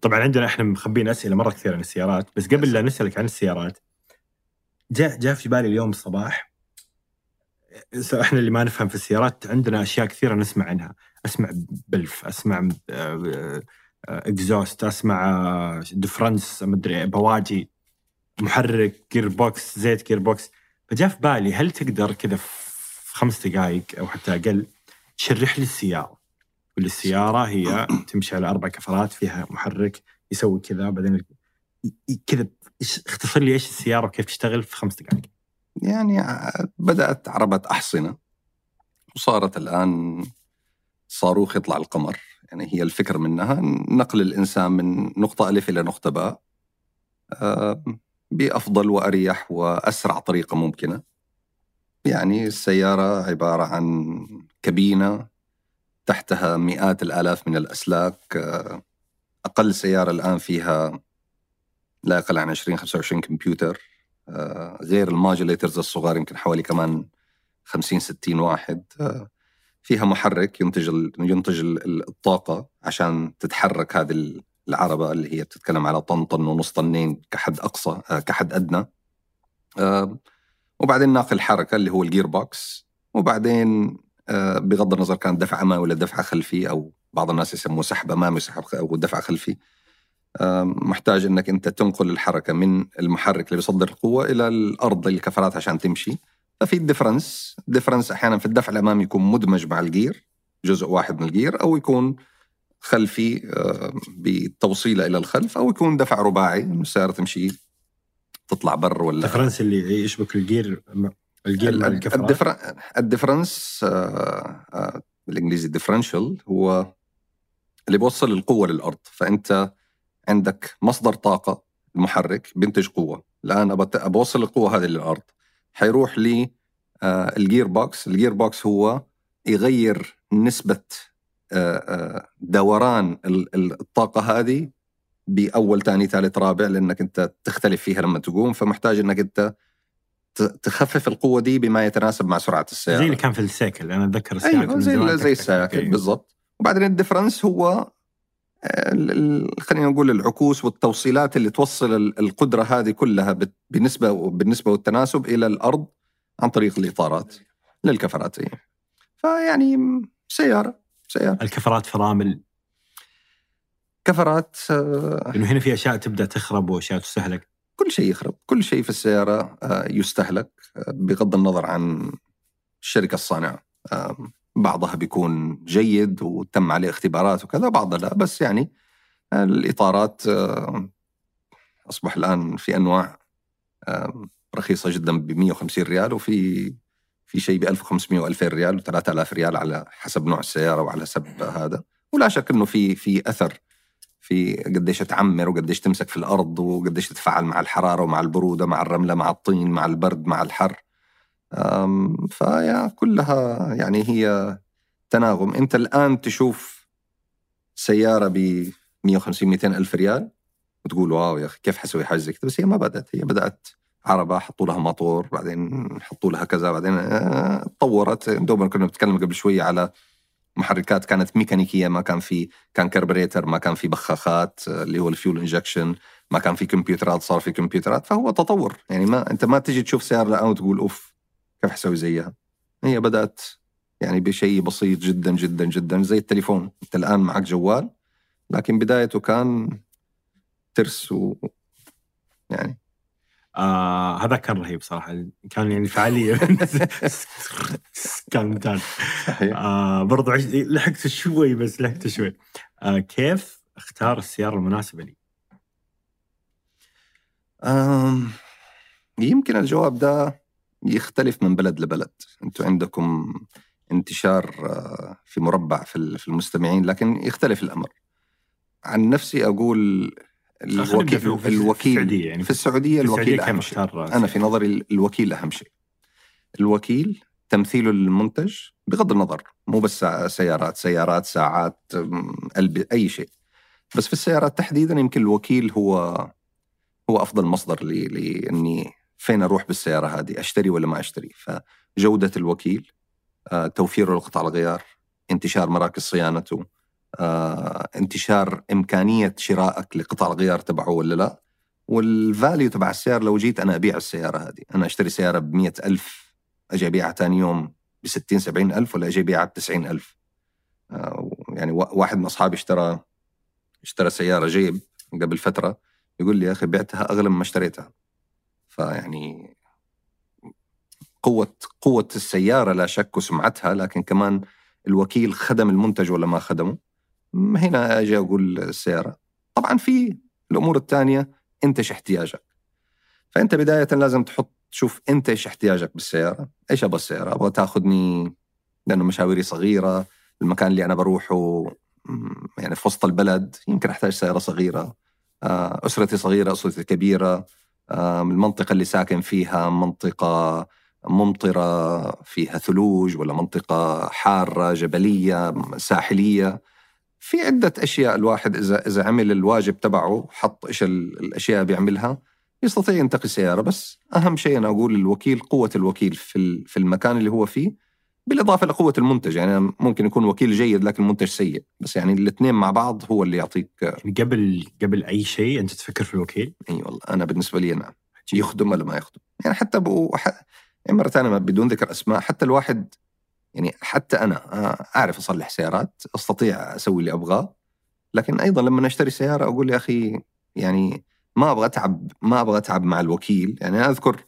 طبعا عندنا إحنا مخبين أسئلة مرة كثير عن السيارات بس قبل لا نسألك عن السيارات جاء جاء في بالي اليوم الصباح. إحنا اللي ما نفهم في السيارات عندنا أشياء كثيرة نسمع عنها. أسمع بلف أسمع آه، exhaust أسمع آه، دفرنس مدري بواجي محرك gearbox زيت gearbox فجاء في بالي هل تقدر كذا في خمس دقائق أو حتى أقل تشرح لي السيارة؟ واللي السيارة هي تمشي على أربع كفرات فيها محرك يسوي كذا بعدين كذا اختصر لي إيش السيارة وكيف تشتغل في خمس دقائق؟ يعني ع- بدأت عربه أحصنة. وصارت الآن صاروخ يطلع القمر. يعني هي الفكرة منها نقل الإنسان من نقطة ألف إلى نقطة باء آه، بأفضل وأريح وأسرع طريقة ممكنة. يعني السيارة عبارة عن كابينة تحتها مئات الآلاف من الأسلاك آه، أقل سيارة الآن فيها لا يقل عن 20 25 كمبيوتر آه، غير ال modulators الصغار يمكن حوالي كمان 50 60 واحد آه، فيها محرك ينتج ينتج ال- ال- الطاقة عشان تتحرك هذه ال- العربة اللي هي بتتكلم على طن طن ونص طنين كحد أقصى آه، كحد أدنى. وبعدين ناقل حركة اللي هو ال gearbox. وبعدين بغض النظر كان دفع أمامي ولا دفع خلفي أو بعض الناس يسموه سحب أمامي وسحب أو دفع خلفي. محتاج إنك أنت تنقل الحركة من المحرك اللي بيصدر القوة إلى الأرض الكفرات عشان تمشي. ففي الديفرنس الديفرنس أحيانا في الدفع الأمامي يكون مدمج مع الجير جزء واحد من الجير أو يكون خلفي بتوصيلة إلى الخلف أو يكون دفع رباعي السياره تمشي تطلع بر والديفرنس اللي يشبك الجير الجير مع الكفرات. الديفرنس آه، آه، بالإنجليزي differential هو اللي بيوصل القوة للأرض. فأنت عندك مصدر طاقة المحرك بينتج قوة. الآن أوصل القوة هذه للأرض. حيروح لي آه، ال gearbox. ال gearbox هو يغير نسبة آه، آه، دوران ال- ال- الطاقة هذه بأول ثاني ثالث رابع لأنك أنت تختلف فيها لما تقوم. فمحتاج أنك أنت تخفف القوة دي بما يتناسب مع سرعة السيارة. زي اللي كان في ال cycle أنا أتذكر السيكل أيوه زي زي السياكل بالضبط. وبعدين الديفرنس هو خلينا نقول العكوس والتوصيلات اللي توصل ال- القدرة هذه كلها بالنسبة بالنسبة والتناسب إلى الأرض عن طريق الإطارات للكفرات. إيه. فيعني سيارة سيارة. الكفرات فرامل. كفرات آه، لأنه هنا في أشياء تبدأ تخرب وأشياء تستهلك. كل شيء يخرب. كل شيء في السيارة آه، يستهلك آه، بغض النظر عن الشركة الصانعة. آه، بعضها بيكون جيد وتم عليه اختبارات وكذا بعضها لا بس يعني الإطارات آه، أصبح الآن في أنواع آه، رخيصة جدا ب 150 ريال وفي في شيء ب 1500 و 2000 ريال و 3000 ريال على حسب نوع السيارة وعلى حسب هذا. ولا شك إنه في في أثر في قديش تعمر وقديش تمسك في الأرض وقديش تتفاعل مع الحرارة ومع البرودة مع الرملة مع الطين مع البرد مع الحر. فيا كلها يعني هي تناغم. أنت الآن تشوف سيارة ب 150 200 ألف ريال وتقول wow يا أخي كيف حسوي حاجة زي كذا؟ بس هي ما بدأت. هي بدأت عربة حطوا لها موتور بعدين حطوا لها كذا بعدين آه، تطورت دوبنا كنا بنتكلم قبل شوية على محركات كانت ميكانيكية ما كان في كان كربريتر ما كان في بخاخات آه، اللي هو ال fuel injection ما كان في كمبيوترات صار في كمبيوترات. فهو تطور. يعني ما أنت ما تجي تشوف سيارة الآن وتقول أوف كيف حسوي زيها هي بدأت يعني بشيء بسيط جدا جدا جدا زي التليفون. أنت الآن معك جوال لكن بدايته كان ترس و يعني. آه هذا كان رهيب صراحة. كان يعني فعالية. [LAUGHS] كان ممتاز. آه برضو عش... لحقت شوي بس لحقت شوي. آه كيف اختار السيارة المناسبة لي؟ أم، يمكن الجواب ده يختلف من بلد لبلد. أنتم عندكم انتشار آه، في مربع في ال- في المستمعين لكن يختلف الأمر. عن نفسي أقول نبدأ الوكيل في- في الوكيل السعودية يعني في السعودية في الوكيل أهم شيء. أنا في نظري الوكيل أهم شيء. الوكيل تمثيله للمنتج بغض النظر مو بس سيارات سيارات ساعات أي شيء. بس في السيارات تحديدا يمكن الوكيل هو هو أفضل مصدر لي لأني فين أروح بالسيارة هذه؟ أشتري ولا ما أشتري؟ فجودة الوكيل آه، توفيره لقطع الغيار انتشار مراكز صيانته آه، انتشار إمكانية شرائك لقطع الغيار تبعه ولا لا؟ والفاليو تبع السيارة لو جيت أنا أبيع السيارة هذه أنا أشتري سيارة ب ألف أجي أبيعها ثاني يوم ب 60 70 ألف ولا أجي أبيعها ب 90 ألف؟ آه، يعني وا- واحد من أصحابي اشترى اشترى سيارة جيب قبل فترة يقول لي يا أخي بعتها أغلى مما اشتريتها. فيعني قوة قوة السيارة لا شك وسمعتها لكن كمان الوكيل خدم المنتج ولا ما خدمه؟ هنا أجي أقول السيارة. طبعا في الأمور الثانية انت إيش احتياجك. فأنت بداية لازم تحط تشوف انت إيش احتياجك بالسيارة. إيش أبغى السيارة؟ أبغى تاخذني لأنه مشاويري صغيرة المكان اللي أنا بروحه يعني في وسط البلد يمكن أحتاج سيارة صغيرة. آه، أسرتي صغيرة أسرتي كبيرة. المنطقة اللي ساكن فيها منطقة ممطرة فيها ثلوج ولا منطقة حارة جبلية ساحلية. في عدة أشياء الواحد إذا إذا عمل الواجب تبعه حط إيش ال- الأشياء بيعملها يستطيع ينتقي سيارة. بس أهم شيء أنا أقول الوكيل قوة الوكيل في في المكان اللي هو فيه. بالإضافة لقوة المنتج. يعني ممكن يكون وكيل جيد لكن المنتج سيء. بس يعني الاثنين مع بعض هو اللي يعطيك يعني قبل قبل أي شيء أنت تفكر في الوكيل؟ إي والله. أنا بالنسبة لي نعم يخدم ولا ما يخدم. يعني حتى بو ح... يعني مرة ثانية بدون ذكر أسماء حتى الواحد يعني حتى أنا آه، أعرف أصلح سيارات أستطيع أسوي اللي أبغاه. لكن أيضا لما اشتري سيارة أقول يا أخي يعني ما أبغى أتعب ما أبغى أتعب مع الوكيل. يعني أنا أذكر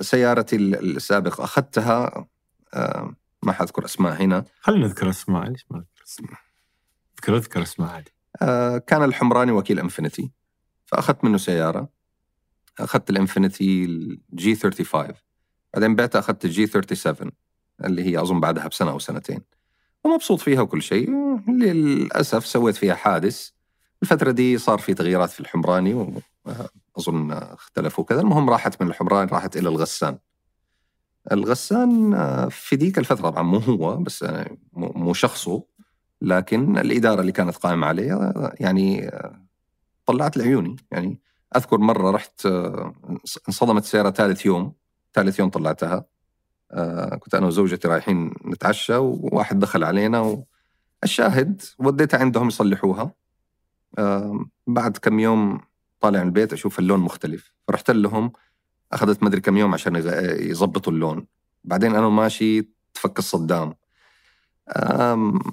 سيارتي ال- السابقة أخذتها آه، ما حاذكر أسماء هنا. خلينا نذكر أسماء ليش ما نذكر أسماء؟ اذكر اذكر أسماء عادي. آه، كان الحمراني وكيل إنفينيتي. فأخذت منه سيارة. أخذت الإنفينيتي ال G 35 بعدين بعتها أخذت ال G 37 اللي هي أظن بعدها بسنة أو سنتين. ومبسوط فيها وكل شيء. للأسف سويت فيها حادث. الفترة دي صار في تغييرات في الحمراني وأظن اختلفوا كذا. المهم راحت من الحمران راحت إلى الغسان. الغسان آه، في ذيك الفترة طبعا مو هو بس آه، مو شخصه لكن الإدارة اللي كانت قائمة عليه يعني آه، طلعت لعيوني. يعني أذكر مرة رحت آه، انصدمت السيارة ثالث يوم. ثالث يوم طلعتها. كنت أنا وزوجتي رايحين نتعشى وواحد دخل علينا والشاهد وديتها عندهم يصلحوها. بعد كم يوم طالع من البيت أشوف اللون مختلف. فرحت لهم أخذت مدري كم يوم عشان يظبطوا اللون. بعدين أنا ماشي تفك الصدام.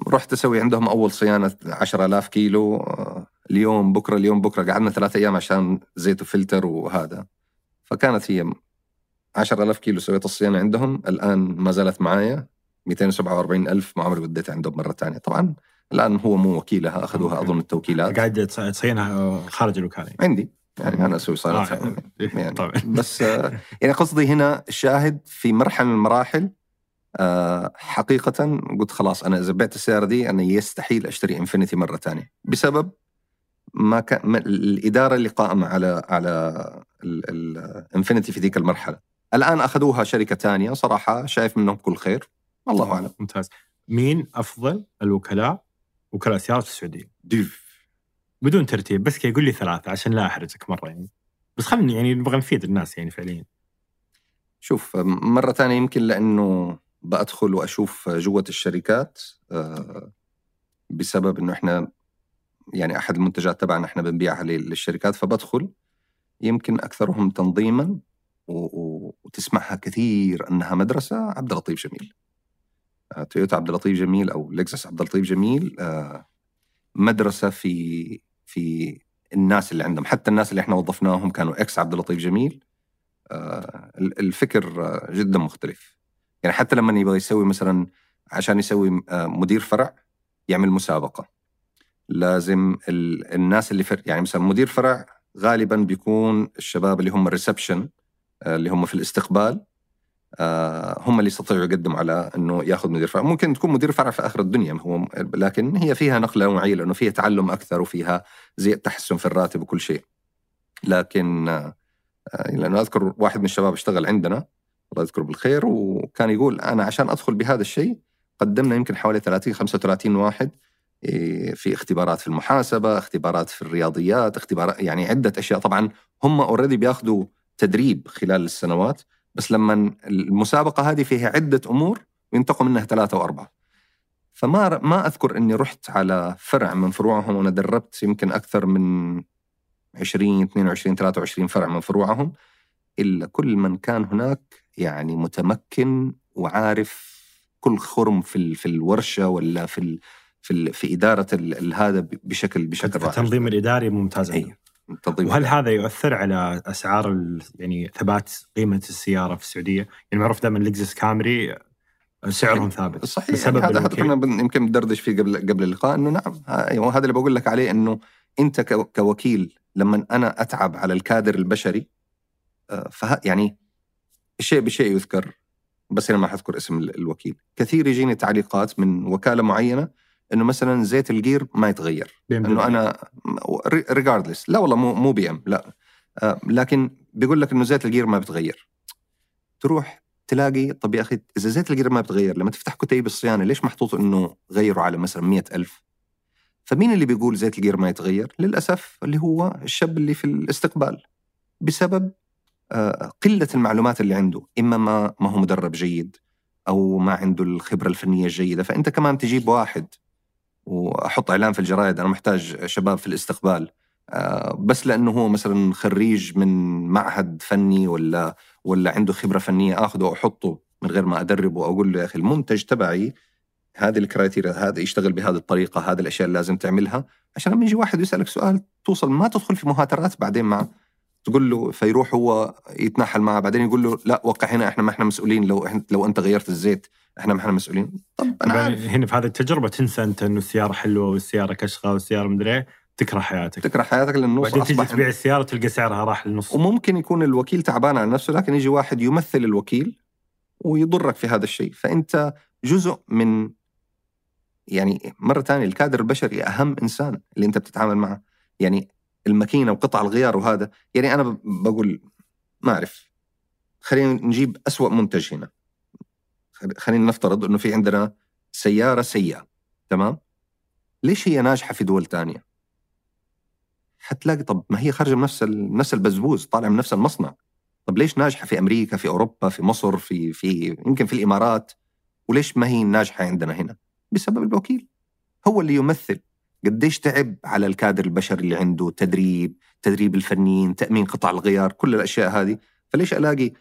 رحت أسوي عندهم أول صيانة 10000 كيلو. آه، اليوم بكرة اليوم بكرة. قعدنا ثلاثة أيام عشان زيت وفلتر وهذا. فكانت هي 10000 كيلو سويت الصيانة عندهم. الآن ما زالت معايا. 247 ألف ما عمري وديتها عندهم مرة ثانية. طبعا الآن هو مو وكيلها أخذوها أظن التوكيلات. قاعد تص- تصينها خارج الوكالة. عندي. يعني أنا أسوي صيانتها آه، يعني طبعا. بس آه، يعني قصدي هنا الشاهد في مرحلة من المراحل آه، حقيقة قلت خلاص أنا إذا بعت السيارة دي أنا يستحيل أشتري إنفينيتي مرة ثانية. بسبب ما كان الإدارة اللي قائمة على على الانفينيتي في ذيك المرحلة. الآن أخذوها شركة ثانية صراحة شايف منهم كل خير. الله أعلم. ممتاز. مين أفضل الوكلاء؟ وكلاء السيارات في السعودية؟ ديف. بدون ترتيب بس يقول لي ثلاثة عشان لا أحرجك مرة يعني. بس خلني يعني نبغى نفيد الناس يعني فعليا. شوف مرة ثانية يمكن لأنه بأدخل وأشوف جوة الشركات آه، بسبب أنه إحنا يعني أحد المنتجات تبعنا إحنا بنبيعها للشركات فبدخل. يمكن أكثرهم تنظيما وتسمعها كثير أنها مدرسة عبد اللطيف جميل. آه، تويوتا عبد اللطيف جميل أو لكزس عبد اللطيف جميل آه، مدرسة في في الناس اللي عندهم حتى الناس اللي إحنا وظفناهم كانوا إكس عبد اللطيف جميل. آه، الفكر آه، جدا مختلف. يعني حتى لما يبغى يسوي مثلا عشان يسوي آه، مدير فرع يعمل مسابقة. لازم الناس اللي فر يعني مثلا مدير فرع غالبا بيكون الشباب اللي هم الريسبشن اللي هم في الاستقبال. هم اللي يستطيعوا يقدموا على إنه ياخذ مدير فرع. ممكن تكون مدير فرع في آخر الدنيا هو لكن هي فيها نقلة نوعية لأنه فيها تعلم أكثر وفيها زي تحسن في الراتب وكل شيء. لكن آه، لأنه أذكر واحد من الشباب اشتغل عندنا الله يذكره بالخير وكان يقول أنا عشان أدخل بهذا الشيء قدمنا يمكن حوالي 30 35 واحد إيه، في اختبارات في المحاسبة، اختبارات في الرياضيات، اختبارات يعني عدة أشياء. طبعا هم اوريدي بياخذوا تدريب خلال السنوات بس لما المسابقة هذه فيها عدة أمور ينتقوا منها ثلاثة وأربعة. فما ما أذكر إني رحت على فرع من فروعهم وأنا دربت يمكن أكثر من 20 22 23 فرع من فروعهم إلا كل من كان هناك يعني متمكن وعارف كل خرم في في الورشة ولا في في في إدارة هذا بشكل بشكل رائع. التنظيم الإداري ممتاز. أي. وهل هذا يؤثر على أسعار يعني ثبات قيمة السيارة في السعودية؟ يعني معروف دائما لكزس كامري سعرهم ثابت صحيح بسبب يعني هذا هذا كنا يمكن ندردش فيه قبل قبل اللقاء إنه نعم أيوه هذا اللي بقول لك عليه إنه أنت كوكيل لما أنا أتعب على الكادر البشري آه، فه يعني الشيء بشيء يذكر بس أنا ما حذكر اسم الوكيل كثير يجيني تعليقات من وكالة معينة إنه مثلا زيت ال gear ما يتغير. إنه أنا regardless لا والله مو مو BM لا. آه، لكن بيقول لك إنه زيت ال gear ما بتغير. تروح تلاقي طب يا أخي إذا زيت ال gear ما بتغير لما تفتح كتيب الصيانة ليش محطوط إنه غيروا على مثلا مئة ألف؟ فمين اللي بيقول زيت الجير ما يتغير؟ للأسف اللي هو الشاب اللي في الاستقبال. بسبب آه، قلة المعلومات اللي عنده. إما ما, ما هو مدرب جيد أو ما عنده الخبرة الفنية الجيدة. فأنت كمان تجيب واحد وأحط إعلان في الجرائد أنا محتاج شباب في الاستقبال. آه، بس لأنه هو مثلا خريج من معهد فني ولا ولا عنده خبرة فنية آخذه وأحطه من غير ما أدربه وأقول له يا أخي المنتج تبعي هذه الكرايتيريا هذا يشتغل بهذه الطريقة هذه الأشياء اللي لازم تعملها. عشان لما يجي واحد يسألك سؤال توصل ما تدخل في مهاترات بعدين مع تقول له فيروح هو يتنحل معه بعدين يقول له لا وقع هنا إحنا ما إحنا مسؤولين لو إحنا لو أنت غيرت الزيت إحنا ما إحنا مسؤولين. طب أنا عارف. هنا في هذه التجربة تنسى أنت إنه السيارة حلوة والسيارة كشخة والسيارة مدري إيه تكره حياتك. تكره حياتك لأنه بعدين تجي تبيع السيارة تلقى سعرها راح للنص. وممكن يكون الوكيل تعبان على نفسه لكن يجي واحد يمثل الوكيل ويضرك في هذا الشيء. فأنت جزء من يعني مرة ثانية الكادر البشري أهم إنسان اللي أنت بتتعامل معه. يعني الماكينة وقطع الغيار وهذا يعني أنا بقول ما أعرف. خلينا نجيب أسوأ منتج هنا. خلينا نفترض أنه في عندنا سيارة سيئة تمام؟ ليش هي ناجحة في دول تانية؟ حتلاقي طب ما هي خارجة من نفس نفس البزبوز طالع من نفس المصنع. طب ليش ناجحة في أمريكا في أوروبا في مصر في في يمكن في الإمارات؟ وليش ما هي ناجحة عندنا هنا؟ بسبب الوكيل. هو اللي يمثل قديش تعب على الكادر البشري اللي عنده تدريب تدريب الفنيين تأمين قطع الغيار كل الأشياء هذه. فليش ألاقي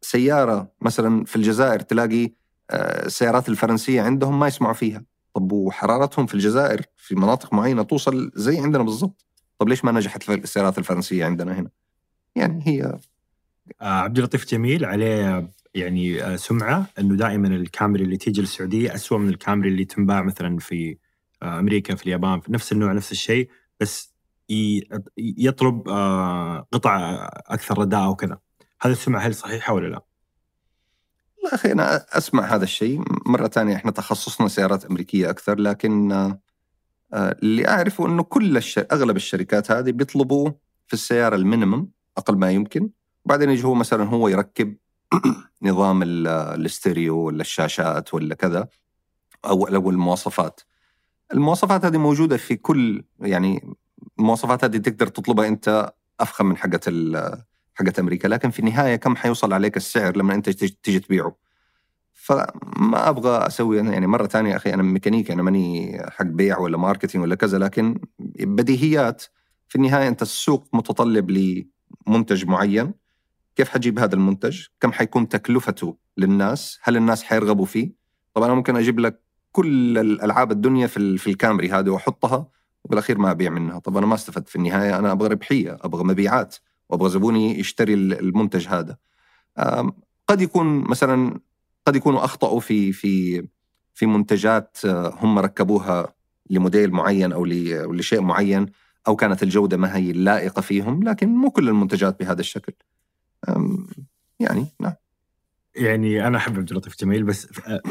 سيارة مثلا في الجزائر تلاقي آه، السيارات الفرنسية عندهم ما يسمعوا فيها؟ طب وحرارتهم في الجزائر في مناطق معينة توصل زي عندنا بالضبط. طب ليش ما نجحت السيارات الفرنسية عندنا هنا؟ يعني هي آه، عبد اللطيف جميل عليه يعني آه، سمعة إنه دائما الكاميرا اللي تيجي للسعودية اسوء من الكاميرا اللي تنباع مثلا في أمريكا في اليابان في نفس النوع نفس الشيء بس يطلب آه، قطع أكثر رداءه وكذا هذا السمعة هل صحيحة ولا لا؟ لا أخي أنا أسمع هذا الشيء. مرة ثانية إحنا تخصصنا سيارات أمريكية أكثر لكن اللي أعرفه إنه كل الش... أغلب الشركات هذه بيطلبوا في السيارة ال minimum أقل ما يمكن. وبعدين يجي هو مثلا هو يركب [CLEARS THROAT] نظام ال- الاستيريو ولا الشاشات ولا كذا أو أو المواصفات. المواصفات هذه موجودة في كل يعني المواصفات هذه تقدر تطلبها أنت أفخم من حقة حقة أمريكا لكن في النهاية كم حيوصل عليك السعر لما أنت تيجي تبيعه فما أبغى أسوي أنا يعني مرة ثانية أخي أنا ميكانيكي أنا ماني حق بيع ولا marketing ولا كذا لكن بديهيات في النهاية أنت السوق متطلب لمنتج معين كيف حجيب هذا المنتج؟ كم حيكون تكلفته للناس؟ هل الناس حيرغبوا فيه؟ طبعا أنا ممكن أجيب لك كل الالعاب الدنيا في في الكامري هذه وأحطها وبالأخير ما أبيع منها، طب أنا ما استفدت في النهاية أنا أبغى ربحية، أبغى مبيعات وأبغى زبوني يشتري ال- المنتج هذا. قد يكون مثلا قد يكونوا أخطأوا في في في منتجات آه، هم ركبوها لموديل معين أو لشيء معين أو كانت الجودة ما هي لائقه فيهم، لكن مو كل المنتجات بهذا الشكل. يعني نعم يعني أنا أحب عبد اللطيف جميل بس آه،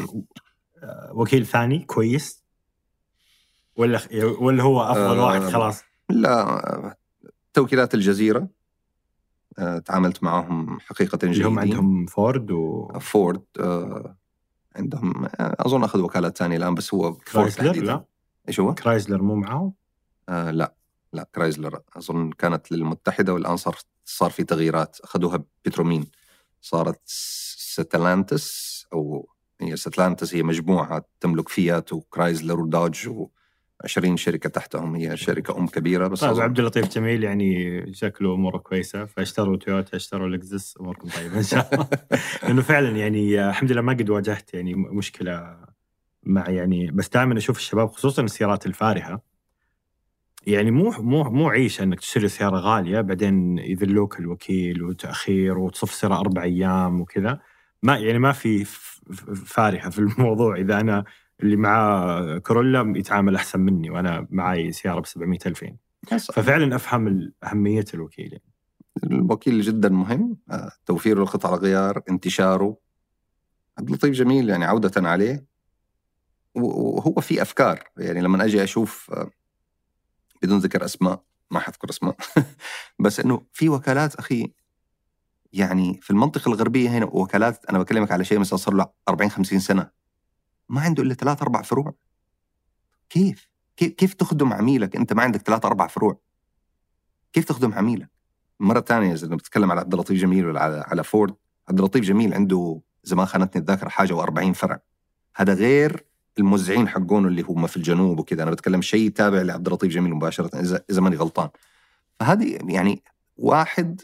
وكيل ثاني كويس. ولا ولا هو أفضل آه، واحد؟ خلاص. لا توكيلات الجزيرة آه، تعاملت معهم حقيقة اللي هم جيدين. عندهم فورد و فورد آه، عندهم أظن أخذ وكالات ثانية الآن بس هو فورد تحديداً. لا. إيش هو؟ كرايسلر مو معاهم؟ آه لا لا كرايزلر أظن كانت للمتحدة والآن صار صار في تغييرات. أخذوها بترومين صارت ستيلانتس أو هي ستيلانتس هي مجموعة تملك فيات وكرايزلر ودوج و20 شركة تحتهم. هي شركة أم كبيرة بس طيب عبد اللطيف جميل يعني شكله أموره كويسة. فاشتروا تويوتا اشتروا لكزس أموركم طيبة إن شاء الله. [LAUGHS] لأنه فعلا يعني الحمد لله ما قد واجهت يعني مشكلة مع يعني بس دائما أشوف الشباب خصوصا السيارات الفارهة يعني مو مو مو عيشه إنك تشتري سيارة غالية بعدين يذلوك الوكيل وتأخير وتصفصره أربع أيام وكذا. ما يعني ما في ف- ف- فارهه في الموضوع. إذا أنا اللي معاه كورولا يتعامل أحسن مني وأنا معاي سيارة ب 700 ألف يعني. بس ففعلا أفهم أهمية الوكيل يعني. الوكيل جدا مهم. آه، توفير القطع الغيار انتشاره. عبد اللطيف جميل يعني عودة عليه. وهو في أفكار. يعني لما أجي أشوف آه، بدون ذكر أسماء ما حذكر أسماء. [LAUGHS] بس إنه في وكالات أخي يعني في المنطقة الغربية هنا وكالات أنا بكلمك على شيء مثلا صار له 40 50 سنة ما عنده إلا ثلاث أربع فروع كيف؟ كيف تخدم عميلك أنت ما عندك ثلاث أربع فروع؟ كيف تخدم عميلك؟ مرة ثانية إذا بتتكلم على عبد اللطيف جميل ولا على على فورد عبد اللطيف جميل عنده زي ما خانتني الذاكرة حاجة و40 فرع هذا غير الموزعين حقون اللي هم في الجنوب وكذا أنا بتكلم شيء تابع لعبد اللطيف جميل مباشرة إذا إذا ماني غلطان فهذه يعني واحد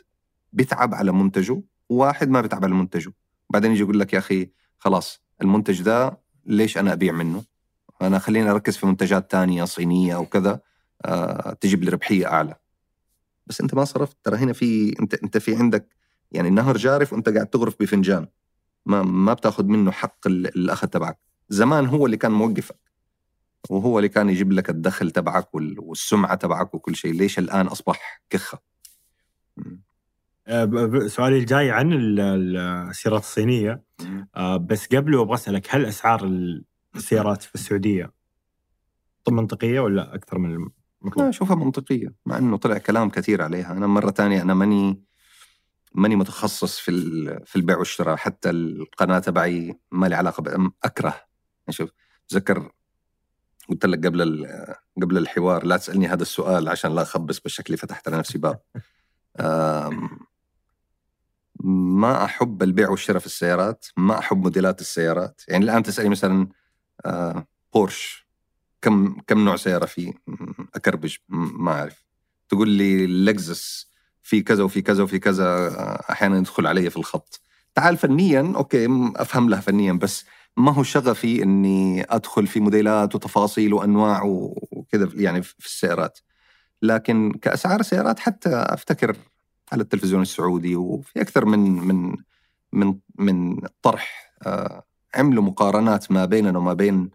بيتعب على منتجه وواحد ما بيتعب على منتجه. بعدين يجي يقول لك يا أخي خلاص المنتج ده ليش أنا أبيع منه؟ أنا خليني أركز في منتجات تانية صينية أو كذا آه تجيب لي ربحية أعلى. بس أنت ما صرفت. ترى هنا في أنت أنت في عندك يعني النهر جارف وأنت قاعد تغرف بفنجان. ما ما بتاخذ منه حق ال- الأخذ تبعك. زمان هو اللي كان موقفك. وهو اللي كان يجيب لك الدخل تبعك وال- والسمعة تبعك وكل شيء. ليش الآن أصبح كخة؟ سؤالي الجاي عن ال- ال- السيارات الصينية. آه، بس قبله أبغى أسألك هل أسعار السيارات في السعودية منطقية ولا أكثر من لا المطلوب؟ اشوفها منطقية مع إنه طلع كلام كثير عليها. أنا مرة ثانية أنا ماني ماني متخصص في في البيع والشراء. حتى القناة تبعي ما لي علاقة ب- أكره. شوف تذكر قلت لك قبل قبل الحوار لا تسألني هذا السؤال عشان لا أخبص بالشكل فتحت على نفسي باب. [LAUGHS] ما أحب البيع والشراء في السيارات ما أحب موديلات السيارات. يعني الآن تسألني مثلا آه، بورش كم كم نوع سيارة فيه أكربج ما أعرف. تقول لي لكزس في كذا وفي كذا وفي كذا آه، أحيانا يدخل علي في الخط. تعال فنيا أوكي أفهم لها فنيا بس ما هو شغفي إني أدخل في موديلات وتفاصيل وأنواع وكذا يعني في السيارات. لكن كأسعار سيارات حتى أفتكر على التلفزيون السعودي وفي أكثر من من من من طرح آه، عملوا مقارنات ما بيننا وما بين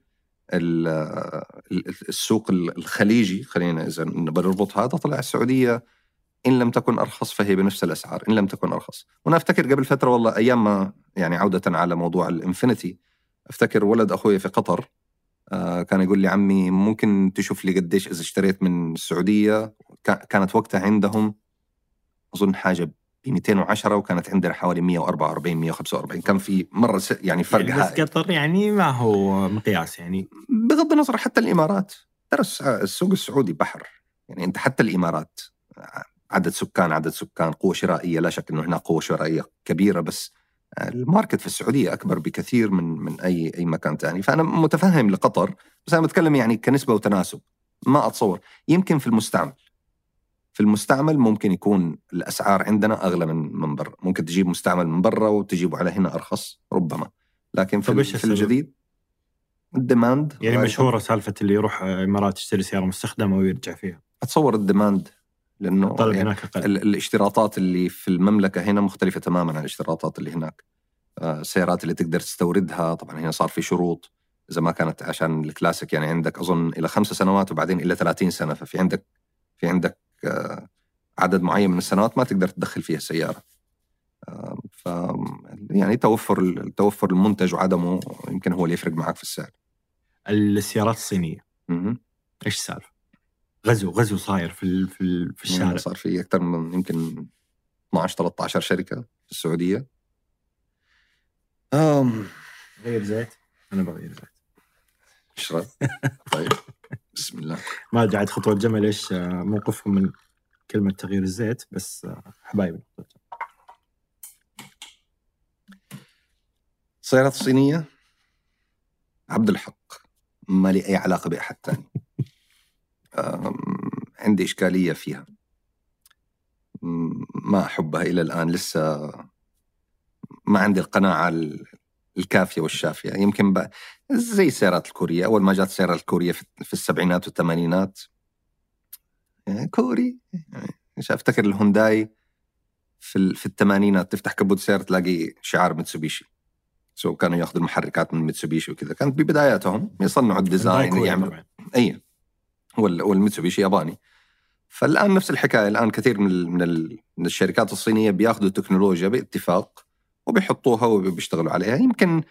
ال- ال- السوق الخليجي خلينا إذا بنربط هذا طلع السعودية إن لم تكن أرخص فهي بنفس الأسعار إن لم تكن أرخص. وأنا أفتكر قبل فترة والله أيام ما يعني عودة على موضوع الإنفينيتي أفتكر ولد أخوي في قطر آه، كان يقول لي عمي ممكن تشوف لي قديش إذا اشتريت من السعودية كا- كانت وقتها عندهم أظن حاجة ب 210 وكانت عندنا حوالي 144 145 كان في مرة يعني فرق يعني بس قطر يعني ما هو مقياس يعني. بغض النظر حتى الإمارات. ترى الس- السوق السعودي بحر. يعني أنت حتى الإمارات عدد سكان عدد سكان قوة شرائية. لا شك إنه هناك قوة شرائية كبيرة بس الماركت في السعودية أكبر بكثير من من أي أي مكان ثاني فأنا متفهم لقطر بس أنا بتكلم يعني كنسبة وتناسب. ما أتصور. يمكن في المستعمل. في المستعمل ممكن يكون الأسعار عندنا أغلى من من برا ممكن تجيب مستعمل من برا وتجيبه على هنا أرخص ربما. لكن في, في؟ الجديد ال demand يعني. مشهورة سالفة اللي يروح الامارات يشتري سيارة مستخدمة ويرجع فيها. أتصور ال demand لأنه الطلب يعني هناك أقل. ال- الاشتراطات اللي في المملكة هنا مختلفة تماما عن الاشتراطات اللي هناك. آه، السيارات اللي تقدر تستوردها طبعا هنا صار في شروط. إذا ما كانت عشان الكلاسيك يعني عندك أظن إلى خمس سنوات وبعدين إلى 30 سنة ففي عندك في عندك عدد معين من السنوات ما تقدر تدخل فيها السياره آه، ف يعني توفر توفر المنتج وعدمه يمكن هو اللي يفرق معك في السعر. السيارات الصينية. مهم. إيش السالفة؟ غزو غزو صاير في في, في الشارع. صار في أكثر من يمكن 12 13 شركة في السعودية. أم. غير زيت؟ أنا بغير زيت. اشرب طيب. [LAUGHS] بسم الله. ما أدري عاد خطوة الجمل إيش؟ آه، موقفهم من كلمة تغيير الزيت بس آه، حبايبي. السيارات الصينيه عبد الحق. ما لي أي علاقة بأحد ثاني. [LAUGHS] عندي إشكالية فيها. ما أحبها إلى الآن. لسه ما عندي القناعة ال- الكافية والشافية. يمكن بقى زي السيارات الكورية. أول ما جات السيارات الكورية في في السبعينات والثمانينات. يعني كوري. يعني مش أفتكر الهونداي في في الثمانينات. تفتح كبوت سيارة تلاقي شعار متسوبيشي so كانوا ياخذوا المحركات من متسوبيشي وكذا. كانت ببداياتهم يصنعوا ال design يعملوا. إي. وال- والميتسوبيشي ياباني. فالآن نفس الحكاية. الآن كثير من من, ال من الشركات الصينية بياخذوا التكنولوجيا باتفاق وبيحطوها وبيشتغلوا عليها. يمكن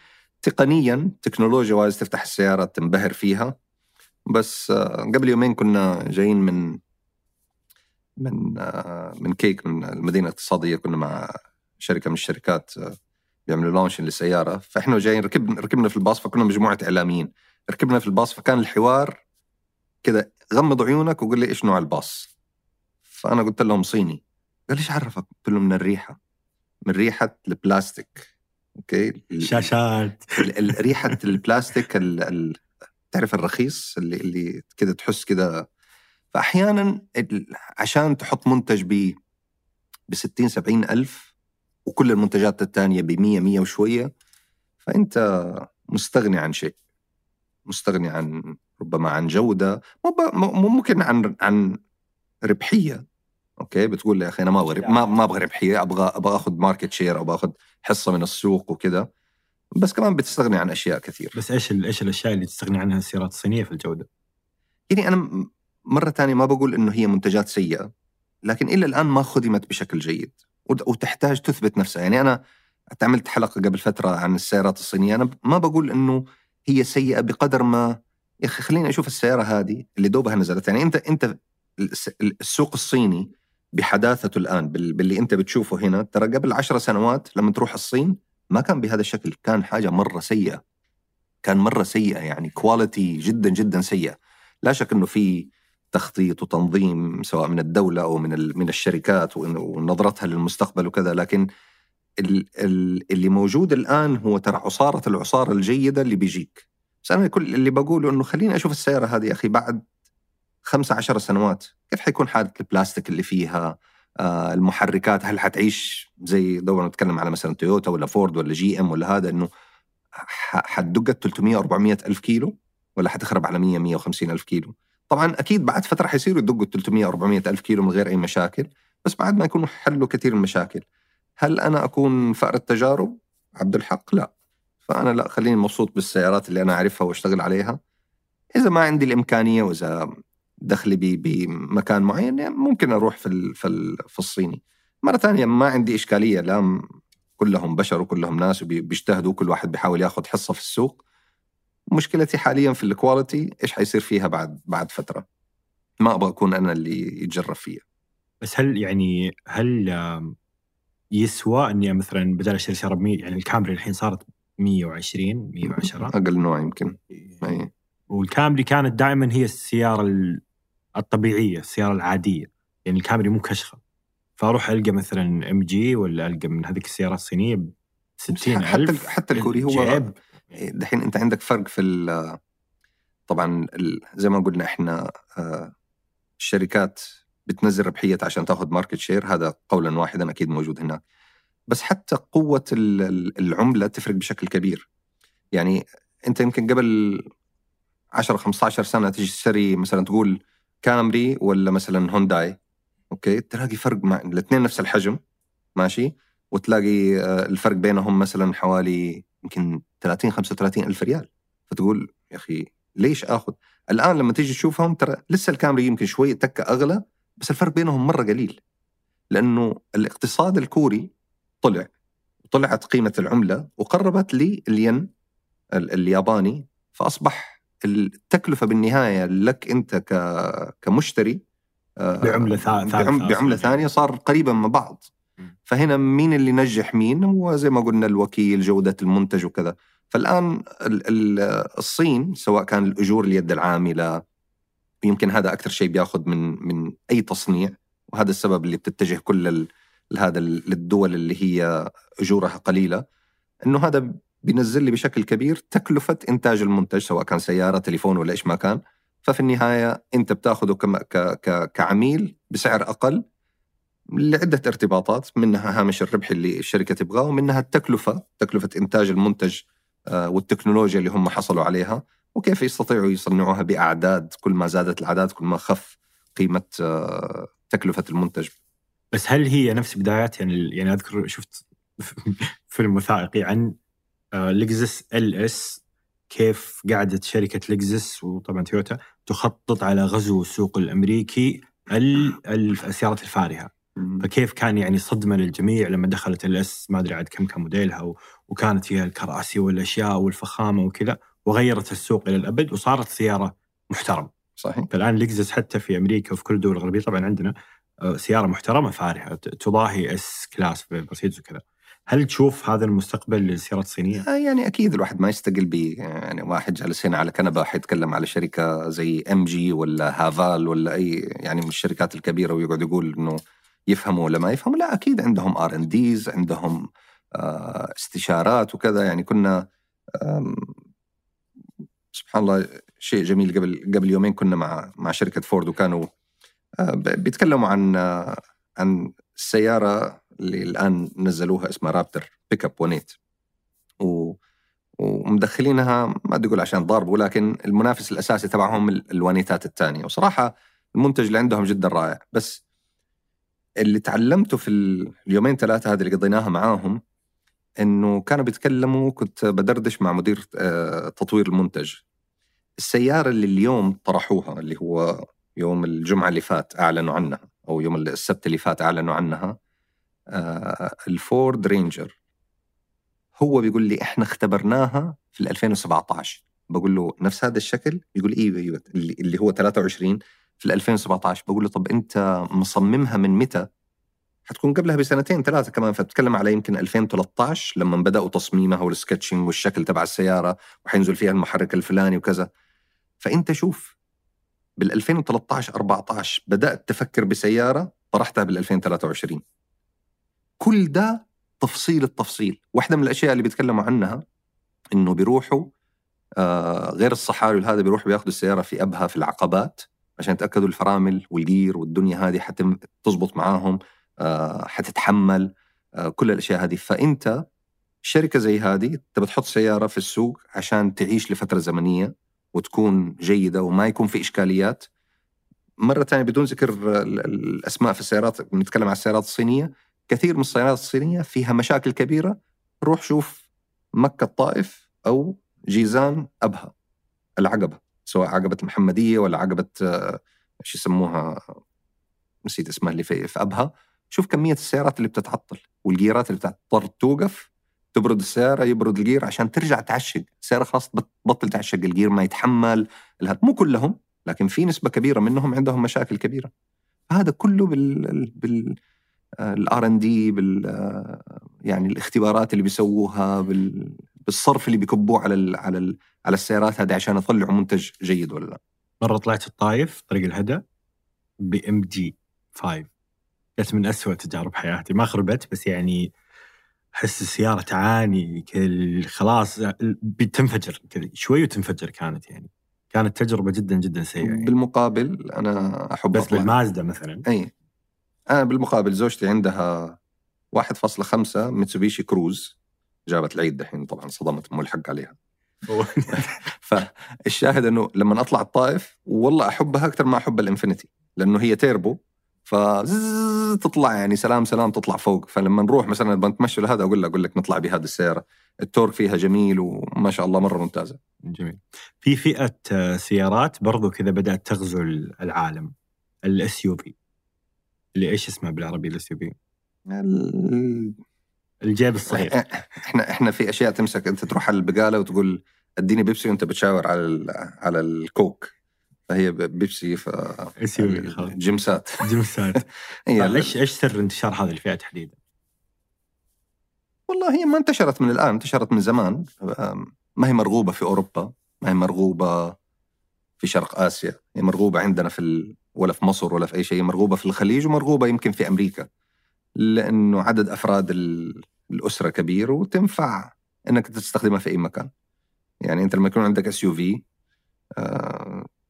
تقنيا technology wise تفتح السيارة تنبهر فيها. بس آه، قبل يومين كنا جايين من من آه، من كيك من المدينة الاقتصادية. كنا مع شركة من الشركات آه، بيعملوا launch للسيارة. فإحنا جايين ركبنا ركبنا في الباص فكنا مجموعة إعلاميين. ركبنا في الباص فكان الحوار كذا غمض عيونك وقول لي إيش نوع الباص؟ فأنا قلت لهم صيني. قال إيش عرفك؟ قلت له من الريحة. من ريحة البلاستيك okay؟ شاشات. ريحة البلاستيك ال- ال- تعرف الرخيص اللي اللي كذا تحس كذا فأحيانا عشان تحط منتج ب ب 60 70 ألف وكل المنتجات الثانية ب 100 100 وشوية فأنت مستغني عن شيء. مستغني عن ربما عن جودة ممكن عن عن ربحية. okay؟ بتقول يا أخي أنا ما أبغى ما ما أبغى ربحية أبغى أبغى أخذ market share أو باخذ حصة من السوق وكذا. بس كمان بتستغني عن أشياء كثير. بس إيش إيش الأشياء اللي تستغني عنها السيارات الصينية في الجودة؟ يعني أنا مرة ثانية ما بقول إنه هي منتجات سيئة لكن إلى الآن ما خدمت بشكل جيد. وت- وتحتاج تثبت نفسها. يعني أنا عملت حلقة قبل فترة عن السيارات الصينية. أنا ما بقول إنه هي سيئة بقدر ما يا أخي خليني أشوف السيارة هذه اللي دوبها نزلت. يعني انت أنت الس- السوق الصيني بحداثته الآن بال- باللي أنت بتشوفه هنا ترى قبل عشر سنوات لما تروح الصين ما كان بهذا الشكل كان حاجة مرة سيئة. كان مرة سيئة يعني كواليتي جدا جدا سيئة. لا شك إنه في تخطيط وتنظيم سواء من الدولة أو من من الشركات ونظرتها للمستقبل وكذا لكن ال- ال- اللي موجود الآن هو ترى عصارة العصارة الجيدة اللي بيجيك. بس أنا كل اللي بقوله إنه خليني أشوف السيارة هذه يا أخي بعد خمسة عشر سنوات. كيف حيكون حالة البلاستيك اللي فيها؟ آه المحركات هل حتعيش زي دورنا نتكلم على مثلا تويوتا ولا فورد ولا GM ولا هذا إنه حتدق 300 400 ألف كيلو ولا حتخرب على 100 150 ألف كيلو؟ طبعا أكيد بعد فترة حيصيروا يدقوا 300 400 ألف كيلو من غير أي مشاكل بس بعد ما يكونوا حلوا كثير من المشاكل. هل أنا أكون فأر التجارب؟ عبد الحق لا. فأنا لا خليني مبسوط بالسيارات اللي أنا أعرفها وأشتغل عليها. إذا ما عندي الإمكانية وإذا دخلي بمكان معين يعني ممكن أروح في ال- في ال- في الصيني. مرة ثانية ما عندي إشكالية لا كلهم بشر وكلهم ناس وبيجتهدوا كل واحد بيحاول ياخذ حصة في السوق. مشكلتي حاليا في ال quality إيش حيصير فيها بعد بعد فترة؟ ما أبغى أكون أنا اللي يتجرب فيها. بس هل يعني هل يسوى إني مثلا بدل أشتري سياره ب 100 يعني الكامري الحين صارت 120 110 أقل نوع يمكن. اي والكامري كانت دائما هي السيارة ال- الطبيعية السيارة العادية يعني الكامري مو كشخه فأروح ألقى مثلا MG ولا ألقى من هذيك السيارات الصينية ب 60 حتى حتى الكوري هو دحين أنت عندك فرق في ال- طبعا زي ما قلنا إحنا آه، الشركات بتنزل ربحية عشان تاخذ market share هذا قولا واحدا أكيد موجود هناك. بس حتى قوة ال- ال- العملة تفرق بشكل كبير. يعني أنت يمكن قبل 10 15 سنة تيجي تشتري مثلا تقول كامري ولا مثلا هونداي أوكي؟ تلاقي فرق مع الاثنين نفس الحجم ماشي؟ وتلاقي آه، الفرق بينهم مثلا حوالي يمكن 30 35 ألف ريال. فتقول يا أخي ليش آخذ؟ الآن لما تيجي تشوفهم ترى لسه الكامري يمكن شوي تكة أغلى بس الفرق بينهم مرة قليل. لأنه الاقتصاد الكوري طلع طلعت قيمة العملة وقربت لي الين ال- الياباني فأصبح التكلفة بالنهاية لك أنت ك- كمشتري آه، بعملة ثا- ثالثة بعم- بعملة. ثانية صار قريبا من بعض. فهنا مين اللي نجح مين هو زي ما قلنا الوكيل جودة المنتج وكذا فالآن ال- ال- الصين سواء كان الأجور اليد العاملة يمكن هذا أكثر شيء بياخذ من من أي تصنيع وهذا السبب اللي بتتجه كل ال- هذا للدول اللي هي أجورها قليلة إنه هذا بينزل لي بشكل كبير تكلفة إنتاج المنتج سواء كان سيارة تليفون ولا إيش ما كان. ففي النهاية أنت بتاخذه كعميل بسعر أقل لعدة ارتباطات منها هامش الربح اللي الشركة تبغاه ومنها التكلفة تكلفة إنتاج المنتج آه، والتكنولوجيا اللي هم حصلوا عليها وكيف يستطيعوا يصنعوها بأعداد كل ما زادت الأعداد كل ما خف قيمة آه، تكلفة المنتج. بس هل هي نفس بدايات يعني يعني أذكر شفت [LAUGHS] فيلم وثائقي عن لكزس LS كيف قعدت شركة لكزس وطبعا تويوتا تخطط على غزو السوق الأمريكي ال- ال- السيارات الفارهة. فكيف كان يعني صدمة للجميع لما دخلت LS ما أدري عاد كم كان موديلها وكانت فيها الكراسي والأشياء والفخامة وكذا وغيرت السوق إلى الأبد وصارت سيارة محترمه صحيح. فالآن لكزس حتى في أمريكا وفي كل الدول الغربية طبعا عندنا آه، سيارة محترمة فارهة تضاهي S-Class في مرسيدس وكذا. هل تشوف هذا المستقبل للسيارات الصينية؟ آه، يعني أكيد الواحد ما يستقل ب يعني واحد جالس هنا على كنبة حيتكلم على شركة زي MG ولا هافال ولا أي يعني من الشركات الكبيرة ويقعد يقول إنه يفهموا ولا ما يفهموا لا أكيد عندهم R&Ds عندهم آه، استشارات وكذا يعني كنا سبحان الله شيء جميل قبل قبل يومين كنا مع مع شركة فورد وكانوا آه، بيتكلموا عن عن السياره اللي الآن نزلوها اسمها رابتر بيك اب ونيت و ومدخلينها ما بدي أقول عشان ضارب ولكن المنافس الأساسي تبعهم ال- الوانيتات الثانية. وصراحة المنتج اللي عندهم جدا رائع. بس اللي تعلمته في ال- اليومين ثلاثة هذه اللي قضيناها معاهم إنه كانوا بيتكلموا كنت بدردش مع مدير آه، تطوير المنتج. السيارة اللي اليوم طرحوها اللي هو يوم الجمعة اللي فات أعلنوا عنها أو يوم السبت اللي فات أعلنوا عنها الفورد رينجر. هو بيقول لي إحنا اختبرناها في ال 2017 بقول له نفس هذا الشكل؟ يقول أيوه أيوه اللي, هو 23 في ال 2017 بقول له طب أنت مصممها من متى؟ حتكون قبلها بسنتين ثلاثة كمان. فبتكلم على يمكن 2013 لما بدأوا تصميمها وال sketching والشكل تبع السيارة وحينزل فيها المحرك الفلاني وكذا. فأنت شوف بال 2013 14 بدأت تفكر بسيارة طرحتها بال 2023 كل ده تفصيل التفصيل. واحدة من الأشياء اللي بيتكلموا عنها إنه بيروحوا آه غير الصحاري وهذا بيروحوا بياخذوا السيارة في أبها في العقبات عشان يتأكدوا الفرامل والجير والدنيا هذه حتم تزبط معاهم آه حتتحمل آه كل الأشياء هذه. فأنت شركة زي هذه تبى تحط سيارة في السوق عشان تعيش لفترة زمنية وتكون جيدة وما يكون في إشكاليات. مرة ثانية بدون ذكر ال- ال- الأسماء في السيارات بنتكلم عن السيارات الصينية كثير من السيارات الصينية فيها مشاكل كبيرة. روح شوف مكة الطائف أو جيزان أبها العقبة سواء عقبة المحمدية ولا عقبة آه، إيش يسموها نسيت اسمها اللي في, أبها. شوف كمية السيارات اللي بتتعطل والجيرات اللي بتضطر توقف. تبرد السيارة يبرد الجير عشان ترجع تعشق. السيارة خلاص بتبطل تعشق الجير ما يتحمل. الهد. مو كلهم لكن في نسبة كبيرة منهم عندهم مشاكل كبيرة. هذا كله بال, بال... الآر إن دي بال آه، يعني الاختبارات اللي بيسووها بال بالصرف اللي بيكبوه على ال على ال على السيارات هذه عشان يطلعوا منتج جيد ولا لا. مرة طلعت الطايف طريق الهدى ب MG 5 كانت من أسوأ تجارب حياتي. ما خربت بس يعني أحس السيارة تعاني كل خلاص بتنفجر شوي وتنفجر كانت يعني. كانت تجربة جدا جدا سيئة يعني. بالمقابل أنا أحب بس. بالمازدا مثلا. أي. أنا بالمقابل زوجتي عندها 1.5 ميتسوبيشي كروس جابت العيد دحين طبعا صدمت ام الحق عليها. [LAUGHS] فالشاهد إنه لما أطلع الطائف والله أحبها أكثر ما أحب الإنفينيتي لأنه هي تيربو فتطلع يعني سلام سلام تطلع فوق. فلما نروح مثلا بنتمشى لهذا أقول له أقول لك نطلع بهذه السيارة. ال torque فيها جميل وما شاء الله مرة ممتازة. جميل. في فئة آه، سيارات برضو كذا بدأت تغزو العالم ال SU V اللي إيش اسمه بالعربي ال SUV الجيب الصغير إحنا إحنا في أشياء تمسك. أنت تروح على البقالة وتقول أديني بيبسي وأنت بتشاور على على الكوك. فهي بيبسي ف جيمسات. جيمسات. [LAUGHS] إيش إيش سر انتشار هذه الفئه تحديدا؟ والله هي ما انتشرت من الآن انتشرت من زمان. ما هي مرغوبة في أوروبا ما هي مرغوبة في شرق آسيا. هي مرغوبة عندنا في. ولا في مصر ولا في أي شيء مرغوبة في الخليج ومرغوبة يمكن في أمريكا لأنه عدد أفراد الأسرة كبير وتنفع إنك تستخدمها في أي مكان. يعني أنت لما يكون عندك SUV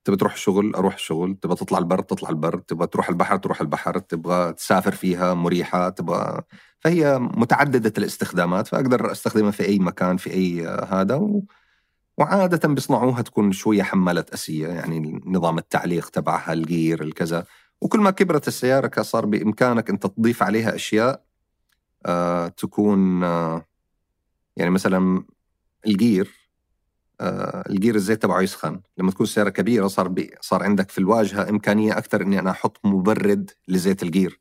تبى تروح الشغل أروح الشغل تبى تطلع البر تطلع البر تبى تروح البحر تروح البحر تبغى تسافر فيها مريحة تبغى فهي متعددة الاستخدامات فأقدر أستخدمها في أي مكان في أي هذا و... وعادة بيصنعوها تكون شوية حمالة أسية يعني نظام التعليق تبعها الجير الكذا. وكل ما كبرت السيارة صار بإمكانك أنت تضيف عليها أشياء آه تكون آه يعني مثلا الجير آه الجير الزيت تبعه يسخن. لما تكون السيارة كبيرة صار بي صار عندك في الواجهة إمكانية أكثر إني أنا أحط مبرد لزيت الجير.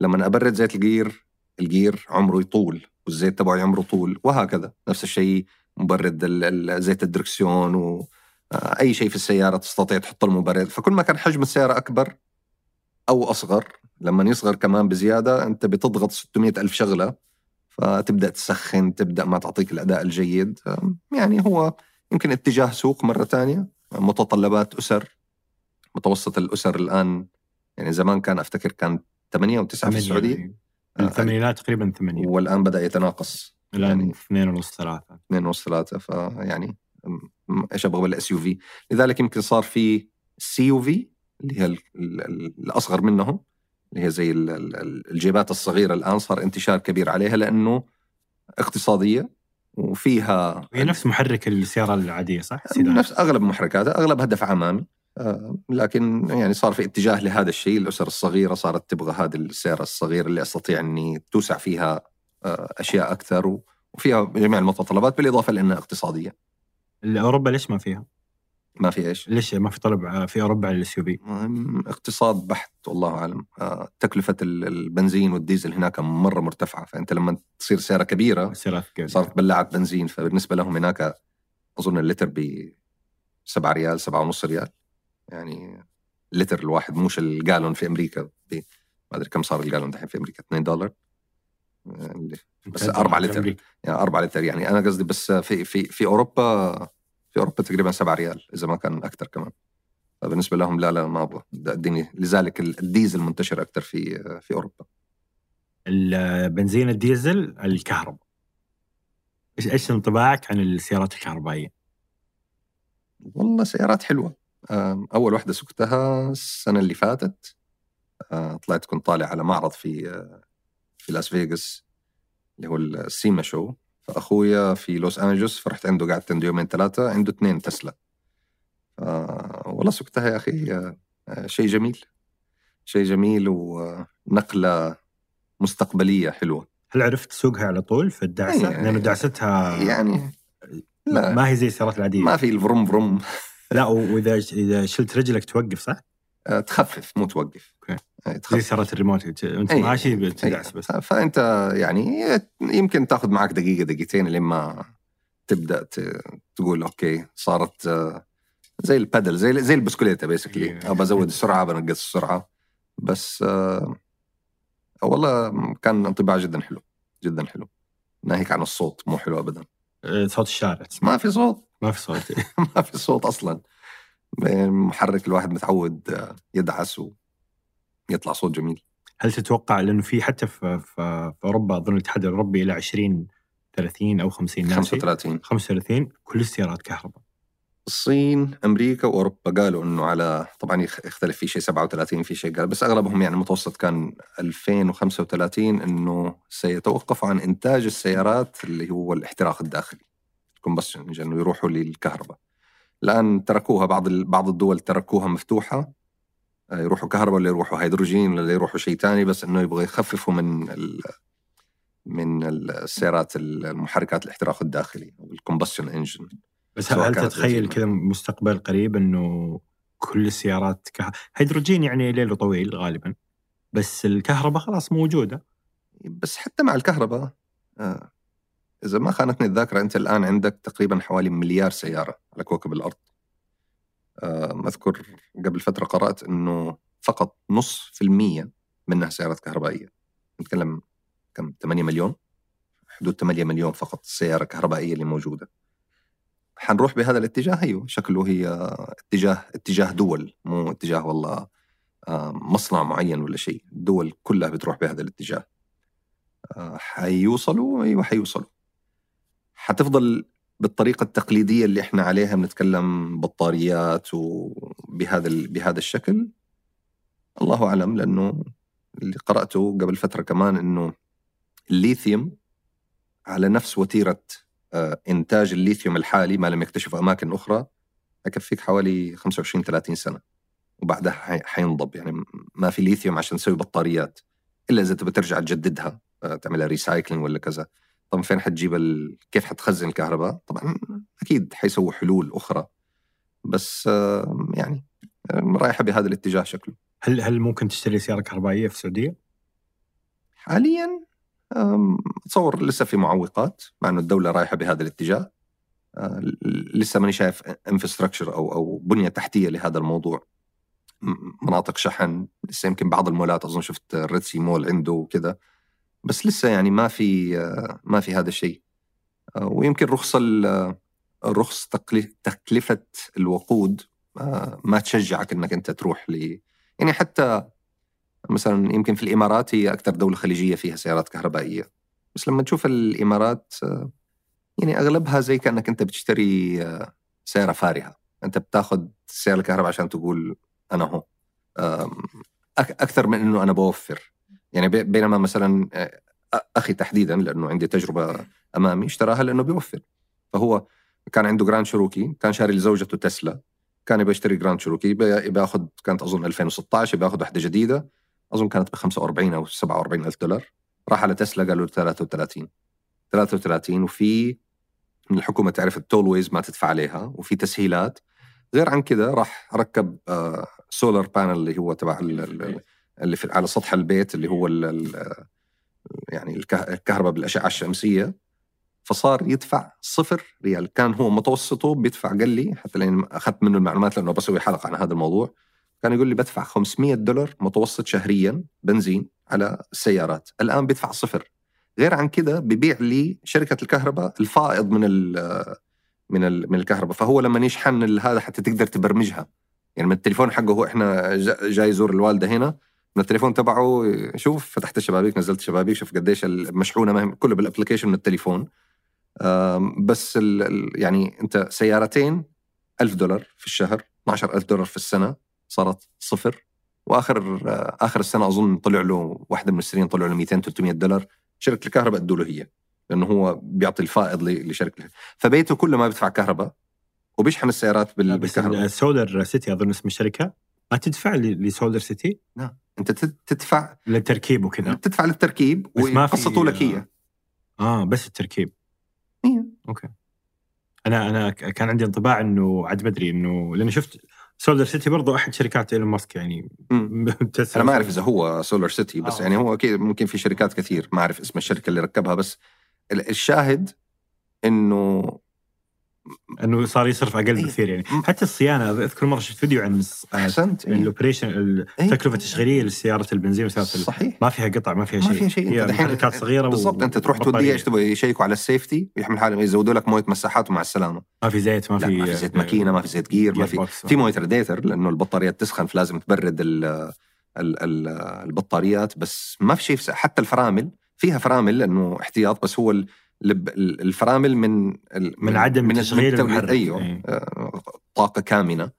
لما أبرد زيت الجير الجير عمره يطول والزيت تبعه عمره طول وهكذا. نفس الشيء مبرد زيت الدركسيون واي شيء في السيارة تستطيع تحط المبرد. فكل ما كان حجم السيارة أكبر أو أصغر لما يصغر كمان بزيادة أنت بتضغط 600 ألف شغلة فتبدأ تسخن تبدأ ما تعطيك الأداء الجيد. يعني هو يمكن اتجاه سوق مرة ثانية متطلبات أسر متوسط الأسر الآن يعني زمان كان أفتكر كان 8 و9 في السعودية. الثمانينات تقريبا 8 والآن بدأ يتناقص. الان يعني اثنين ونص ثلاثة. اثنين ونص ثلاثة فيعني إيش أبغى بال SUV. لذلك يمكن صار في سي يو في اللي هي الأصغر منهم اللي هي زي الجيبات الصغيرة الآن صار انتشار كبير عليها لأنه اقتصادية وفيها هي نفس محرك السيارة العادية صح؟ نفس أغلب محركاتها اغلبها دفع امامي آه، لكن يعني صار في اتجاه لهذا الشيء الأسر الصغيرة صارت تبغى هذه السيارة الصغيرة اللي أستطيع إني توسع فيها أشياء أكثر وفيها جميع المتطلبات بالإضافة لأنها اقتصادية. اوروبا ليش ما فيها؟ ما في إيش؟ ليش ما في طلب في أوروبا على ال SUV؟ اقتصاد بحت والله أعلم، آه، تكلفة البنزين والديزل هناك مرة مرتفعة فأنت لما تصير سياره كبيرة صارت بلاعه بنزين فبالنسبة لهم هناك أظن اللتر ب 7 ريال 7 ونص ريال يعني اللتر الواحد مش الجالون في أمريكا ما أدري كم صار الجالون دحين في أمريكا 2 دولار بس 4 لتر. يعني 4 لتر يعني. أنا قصدي بس في في في اوروبا في أوروبا تقريبا 7 ريال إذا ما كان أكثر كمان. فبالنسبة لهم لا لا ما أبغى. اديني لذلك الديزل منتشر أكثر في في أوروبا. البنزين الديزل الكهرباء. إيش إيش انطباعك عن السيارات الكهربائية؟ والله سيارات حلوة. أول واحدة سكتها السنة اللي فاتت آه، طلعت كنت طالع على معرض في آه، في لاس فيغاس اللي هو ال SEMA Show فأخويا في لوس انجلوس فرحت عنده قعدت عنده يومين ثلاثة عنده اثنين تسلا. والله سكتها يا أخي آه، شيء جميل. شيء جميل ونقلة مستقبلية حلوة. هل عرفت تسوقها على طول في الدعسة؟ يعني لأنه دعستها يعني لا. ما هي زي السيارات العادية. ما في ال vroom vroom. لا وإذا إذا شلت رجلك توقف صح؟ آه، تخفف مو توقف. أوكي. زي سيارات الريموت انت أي. ماشي بتدعس بس. فأنت يعني يمكن تاخذ معك دقيقة دقيقتين لما تبدأ تقول أوكي صارت آه، زي ال paddle زي زي البسكليته بسكليت ابى أزود السرعة بنقص السرعة. بس والله كان انطباع جدا حلو جدا حلو. ناهيك عن الصوت مو حلو ابدا. آه، صوت الشارع. ما في صوت. ما في صوت. [LAUGHS] ما في صوت أصلا. محرك الواحد متعود آه، يدعس ويطلع صوت جميل. هل تتوقع لأنه في حتى في, في, في أوروبا أظن الاتحاد الأوروبي إلى 20 30 أو 50 ناسي 35 35 كل السيارات كهرباء. الصين أمريكا وأوروبا قالوا إنه على طبعا يخ- يختلف في شيء 37 في شيء قال بس أغلبهم يعني المتوسط كان 2035 إنه سيتوقفوا عن إنتاج السيارات اللي هو الاحتراق الداخلي. ال combustion engine إنه يروحوا للكهرباء. الان تركوها بعض ال- بعض الدول تركوها مفتوحة. آه، يروحوا كهرباء ولا يروحوا هيدروجين ولا يروحوا شيء ثاني بس إنه يبغوا يخففوا من ال من السيارات المحركات الاحتراق الداخلي أو ال combustion engine بس هل تتخيل. كذا مستقبل قريب إنه كل السيارات كه... هيدروجين يعني ليلة طويل غالبا بس الكهرباء خلاص موجودة. بس حتى مع الكهرباء آه، إذا ما خانتني الذاكرة أنت الآن عندك تقريبا حوالي مليار سيارة على كوكب الأرض. آه، مذكر قبل فترة قرأت أنه فقط نص في المية منها سيارات كهربائية. نتكلم كم؟ 8 مليون؟ حدود 8 مليون فقط سيارة كهربائية اللي موجودة. حنروح بهذا الاتجاه؟ أيوه شكله هي اتجاه اتجاه دول مو اتجاه والله آه، مصنع معين ولا شيء. الدول كلها بتروح بهذا الاتجاه. آه، حيوصلوا؟ أيوه حيوصلوا. حتفضل بالطريقة التقليدية اللي إحنا عليها بنتكلم بطاريات وبهذا بهذا الشكل. الله أعلم لأنه اللي قرأته قبل فترة كمان إنه الليثيوم على نفس وتيرة آه، إنتاج الليثيوم الحالي ما لم يكتشف أماكن أخرى حيكفيك حوالي 25 30 سنة وبعدها حي- حينضب. يعني ما في ليثيوم عشان تسوي بطاريات إلا إذا تبى ترجع تجددها آه، تعملها ريسايكلينج ولا كذا. طبعا فين حتجيب ال... كيف حتخزن الكهرباء؟ طبعا أكيد حيسووا حلول أخرى بس آه، يعني آه، رايحة بهذا الاتجاه شكله. هل هل ممكن تشتري سيارة كهربائية في السعودية؟ حاليا أتصور لسه في معوقات مع إنه الدولة رايحة بهذا الاتجاه. ل- لسه ماني شايف infrastructure أو أو بنية تحتية لهذا الموضوع. مناطق شحن لسه يمكن بعض المولات أظن شفت ريدسي مول عنده وكذا. بس لسه يعني ما في ما في هذا الشيء. أه، ويمكن رخص ال- رخص تكلف- تكلفة الوقود أه، ما تشجعك إنك أنت تروح ل يعني حتى مثلا يمكن في الإمارات هي أكثر دولة خليجية فيها سيارات كهربائية. بس لما تشوف الإمارات آه، يعني أغلبها زي كأنك أنت بتشتري آه، سيارة فارهة. أنت بتاخذ سياره كهرباء عشان تقول أنا هو أكثر من إنه أنا بوفر. يعني بي- بينما مثلا آه، أخي تحديدا لأنه عندي تجربة أمامي اشتراها لأنه بيوفر. فهو كان عنده جراند شيروكي كان شاري لزوجته تسلا كان يبغى يشتري جراند شيروكي يبغى يبغى ياخذ كانت أظن 2016 يبغى ياخذ واحدة جديدة أظن كانت ب 45 أو 47 ألف دولار. راح على تسلا قالوا له 33 33 وفي من الحكومة تعرف ال toll ways ما تدفع عليها وفي تسهيلات. غير عن كذا راح ركب آه solar panel اللي هو تبع اللي في على سطح البيت اللي هو ال ال يعني الكه- الكهرباء بالأشعة الشمسية. فصار يدفع صفر ريال. كان هو متوسطه بيدفع قال لي حتى لأن أخذت منه المعلومات لأنه بسوي حلقة عن هذا الموضوع كان يقول لي بدفع 500 دولار متوسط شهريا بنزين على السيارات. الآن بيدفع صفر. غير عن كده ببيع لي شركة الكهرباء الفائض من ال من ال من الكهرباء. فهو لما يشحن هذا حتى تقدر تبرمجها. يعني من التليفون حقه هو إحنا جا- جاي يزور الوالدة هنا من التليفون تبعه شوف فتحت الشبابيك نزلت الشبابيك شوف قديش المشحونه ما هي- كله بالابلكيشن من التليفون. بس ال ال- يعني أنت سيارتين ألف دولار في الشهر 12 ألف دولار في السنة صارت صفر. وآخر آه، آخر السنة أظن طلع له واحدة من السنين طلع له 200 300 دولار. شركة الكهرباء ادوا له هي لأنه هو بيعطي الفائض ل- لشركة فبيته كله ما بيدفع كهرباء وبيشحن السيارات بال- بس بالكهرباء. السولر سيتي أظن اسم الشركة. تدفع ل- لسولر سيتي؟ انت تد- تدفع للتركيب وكذا. تدفع للتركيب بس ما في- ويقسطوا لك هي. آه بس التركيب. هي. أوكي. أنا أنا كان عندي انطباع إنه عاد بدري إنه لأني شفت SolarCity برضو أحد شركات إيلون ماسك يعني. [LAUGHS] أنا ما أعرف إذا هو SolarCity بس آه. يعني هو أكيد ممكن في شركات كثير. ما أعرف اسم الشركة اللي ركبها بس ال- الشاهد إنه إنه صار يصرف أقل إيه. بكثير يعني حتى الصيانة أذكر مرة شفت فيديو عن أحسنت إيه. ال operation إيه. التكلفة التشغيلية لسيارة البنزين وسيارة صحيح ما فيها قطع ما فيها شيء ما فيها شيء أنت محركات صغيرة بالضبط أنت تروح توديه إيش تبغى يشيكوا على السيفتي ويحمل حالهم يزودوا لك موية مساحات ومع السلامة ما في زيت ما في ما في زيت ماكينة ما في زيت جير ما في. في موية راديتر لأنه البطاريات تسخن فلازم تبرد ال ال ال البطاريات بس ما في شيء حتى الفرامل فيها فرامل لأنه احتياط بس هو الفرامل من من عدم تشغيل التوليد. المحرك. أيوه إيه. آه، طاقة كامنة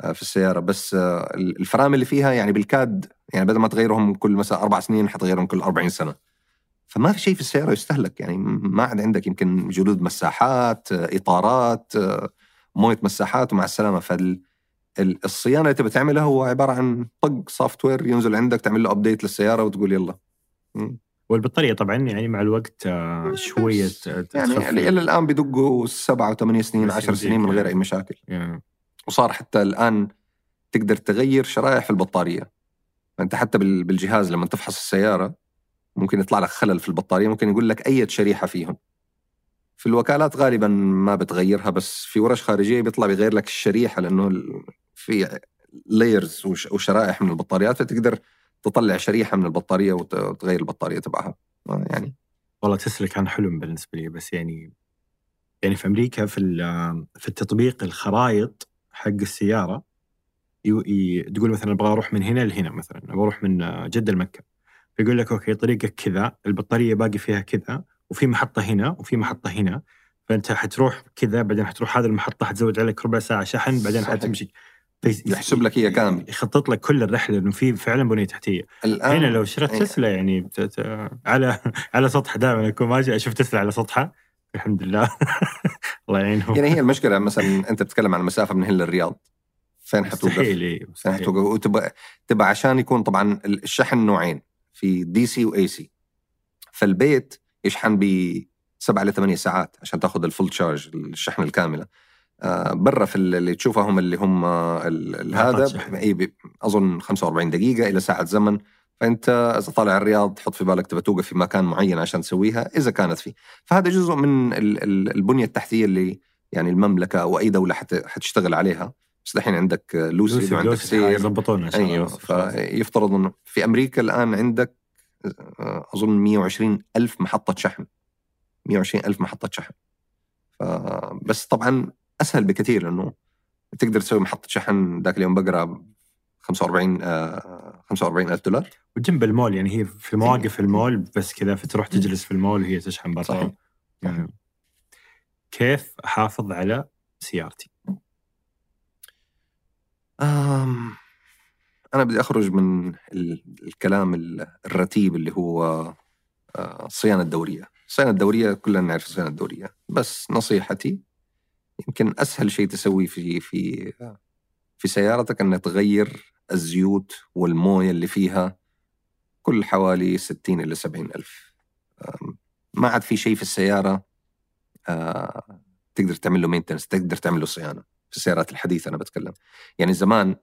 آه، في السيارة بس آه، الفرامل اللي فيها يعني بالكاد يعني بدل ما تغيرهم كل مثلا أربع سنين حتغيرهم كل 40 سنة فما في شيء في السيارة يستهلك يعني ما عاد عندك يمكن جلود مساحات إطارات موية مساحات ومع السلامة فال ال- الصيانة اللي تبي تعملها هو عبارة عن طق software ينزل عندك تعمل له update للسيارة وتقول يلا. والبطارية طبعا يعني مع الوقت آه، شوية آه، يعني تخفي. إلى الآن بدقوا سبعة وثمانية سنين عشر سنين من غير يعني. أي مشاكل يعني وصار حتى الآن تقدر تغير شرائح في البطارية فأنت حتى بال- بالجهاز لما تفحص السيارة ممكن يطلع لك خلل في البطارية ممكن يقول لك أي شريحة فيهم في الوكالات غالبا ما بتغيرها بس في ورش خارجية بيطلع بيغير لك الشريحة لأنه في لايرز وشرائح من البطاريات فتقدر تطلع شريحة من البطارية وت- وتغير البطارية تبعها. آه، يعني. والله تسلا كان حلم بالنسبة لي بس يعني يعني في أمريكا في في التطبيق الخرائط حق السيارة يو- تقول مثلا أبغى أروح من هنا لهنا مثلا أبغى أروح من جدة لمكة. فيقول لك أوكي طريقك كذا البطارية باقي فيها كذا وفي محطة هنا وفي محطة هنا فأنت حتروح كذا بعدين حتروح هذه المحطة حتزود عليك ربع ساعة شحن بعدين صحيح. حتمشي. يحسب لك هي كامل. يخطط لك كل الرحلة إنه في فعلا بنية تحتية. الآن هنا لو شريت إيه. تسلا يعني على [LAUGHS] على سطح دائما. اكون ماشي أشوف تسلا على سطحها الحمد لله. [LAUGHS] الله يعينهم. يعني هي [LAUGHS] المشكلة مثلا أنت بتتكلم عن المسافه من هنا للرياض. فين حتوقف؟ مستحيل فين حتوقف؟ وتبقى تبقى عشان يكون طبعا الشحن نوعين في DC و AC فالبيت يشحن ب سبعة ل 8 ساعات عشان تاخذ ال full charge الشحن الكاملة. برا في اللي تشوفهم اللي هم هذا. ب- أظن 45 دقيقة إلى ساعة زمن. فأنت إذا طالع الرياض تحط في بالك تبى توقف في مكان معين عشان تسويها إذا كانت فيه. فهذا جزء من ال- ال- البنية التحتية اللي يعني المملكة أو أي دولة حت- حتشتغل عليها. بس الحين عندك لوسي لوسي وعندك لوسي سير. أيوه. فيفترض إنه في أمريكا الآن عندك آه، أظن 120 ألف محطة شحن. 120 ألف محطة شحن. بس طبعا أسهل بكثير لأنه تقدر تسوي محطة شحن ذاك اليوم بقرأ 45 آه، 45 ألف دولار. وجنب المول يعني هي في مواقف المول بس كذا فتروح تجلس في المول وهي تشحن برا. صحيح. يعني كيف أحافظ على سيارتي؟ آم، أنا بدي أخرج من ال- الكلام ال- الرتيب اللي هو آه، الصيانة الدورية الصيانة الدورية كلنا نعرف الصيانة الدورية بس نصيحتي يمكن أسهل شيء تسويه في في في سيارتك أن تغير الزيوت والموية اللي فيها كل حوالي 60 إلى 70 ألف. آم، ما عاد في شيء في السيارة آه، تقدر تعمل له maintenance تقدر تعمل له صيانة. في السيارات الحديثة أنا بتكلم. يعني زمان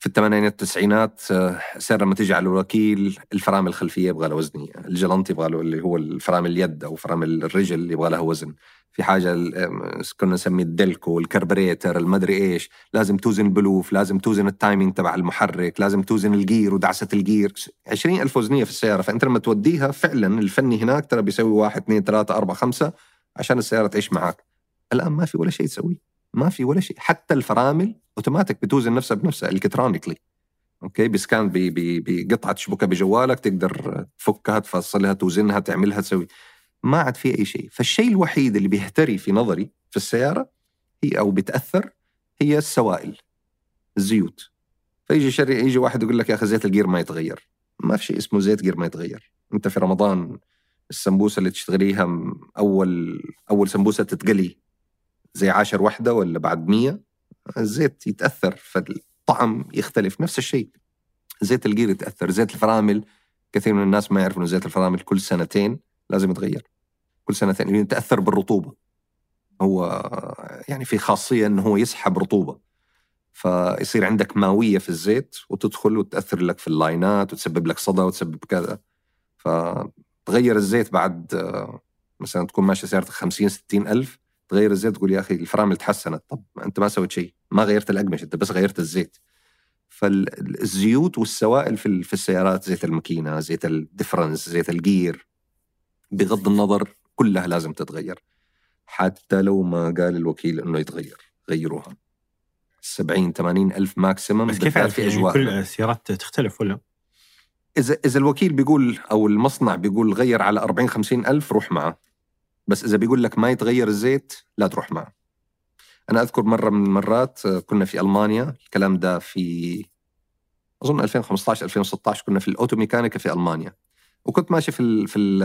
في الثمانينات التسعينات آه، السيارة لما تيجي على الوكيل الفرامل الخلفية يبغى لها وزنية الجلنط يبغى له اللي هو الفرامل اليد أو فرامل الرجل يبغى لها وزن. في آم، كنا نسميه الدلكو الكربريتر المدري إيش لازم توزن البلوف لازم توزن ال timing تبع المحرك لازم توزن الجير ودعسة الجير. 20 ألف وزنية في السيارة فأنت لما توديها فعلا الفني هناك ترى بيسوي واحد اثنين ثلاثة أربعة خمسة عشان السيارة تعيش معك الآن ما في ولا شيء تسويه ما في ولا شيء. حتى الفرامل اوتوماتيك بتوزن نفسها بنفسها electronically okay ب scan بقطعة تشبكها بجوالك تقدر تفكها تفصلها توزنها تعملها تسوي. ما عاد في أي شيء. فالشيء الوحيد اللي بيهتري في نظري في السيارة هي أو بتأثر هي السوائل الزيوت. فيجي شري يجي واحد يقول لك يا أخي زيت الجير ما يتغير. ما في شيء اسمه زيت جير ما يتغير. أنت في رمضان السمبوسة اللي تشتغليها اول أول سمبوسة تتقلي زي عاشر وحدة ولا بعد مية؟ الزيت يتأثر فالطعم يختلف. نفس الشيء زيت الجير يتأثر. زيت الفرامل كثير من الناس ما يعرفوا انه زيت الفرامل كل سنتين لازم يتغير. كل سنتين لأنه يتأثر بالرطوبة. هو يعني في خاصية إنه هو يسحب رطوبة. فيصير عندك ماوية في الزيت وتدخل وتأثر لك في اللاينات وتسبب لك صدى وتسبب كذا. فتغير الزيت بعد آه، مثلا تكون ماشي سيارتك 50 60 ألف تغير الزيت تقول يا أخي الفرامل تحسنت طب أنت ما سويت شيء ما غيرت الأقمشة أنت بس غيرت الزيت. فالزيوت والسوائل في في السيارات زيت الماكينة زيت الديفرنس زيت الجير بغض النظر كلها لازم تتغير. حتى لو ما قال الوكيل إنه يتغير غيروها. 70 80 ألف maximum بس كيف في أجواء. كل السيارات تختلف ولا؟ إذا إذا الوكيل بيقول أو المصنع بيقول غير على 40 50 ألف روح معه. بس إذا بيقول لك ما يتغير الزيت لا تروح معه. أنا أذكر مرة من المرات كنا في ألمانيا الكلام ده في أظن 2015 2016 كنا في ال Automechanika في ألمانيا. وكنت ماشي في في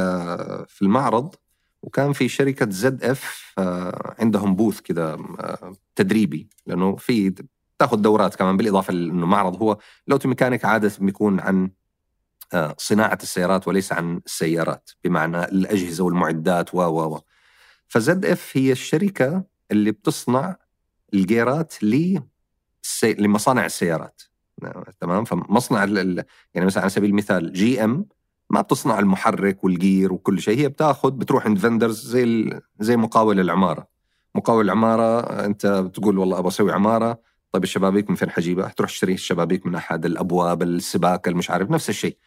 في المعرض وكان في شركة ZF آه، عندهم booth كذا آه، تدريبي. لأنه في تاخذ دورات كمان بالإضافة لأنه معرض هو. ال Automechanika عادة بيكون عن آه، صناعة السيارات وليس عن السيارات بمعنى الأجهزة والمعدات و و و. ف ZF هي الشركة اللي بتصنع الجيرات لمصانع السيارات. تمام؟ فمصنع يعني مثلا على سبيل المثال GM ما بتصنع المحرك والجير وكل شيء هي بتاخذ بتروح عند vendors زي زي مقاول العمارة. مقاول العمارة أنت بتقول والله أبغى أسوي عمارة طيب الشبابيك من فين حجيبها؟ تروح تشتري الشبابيك من أحد الأبواب السباكه المش عارف نفس الشيء.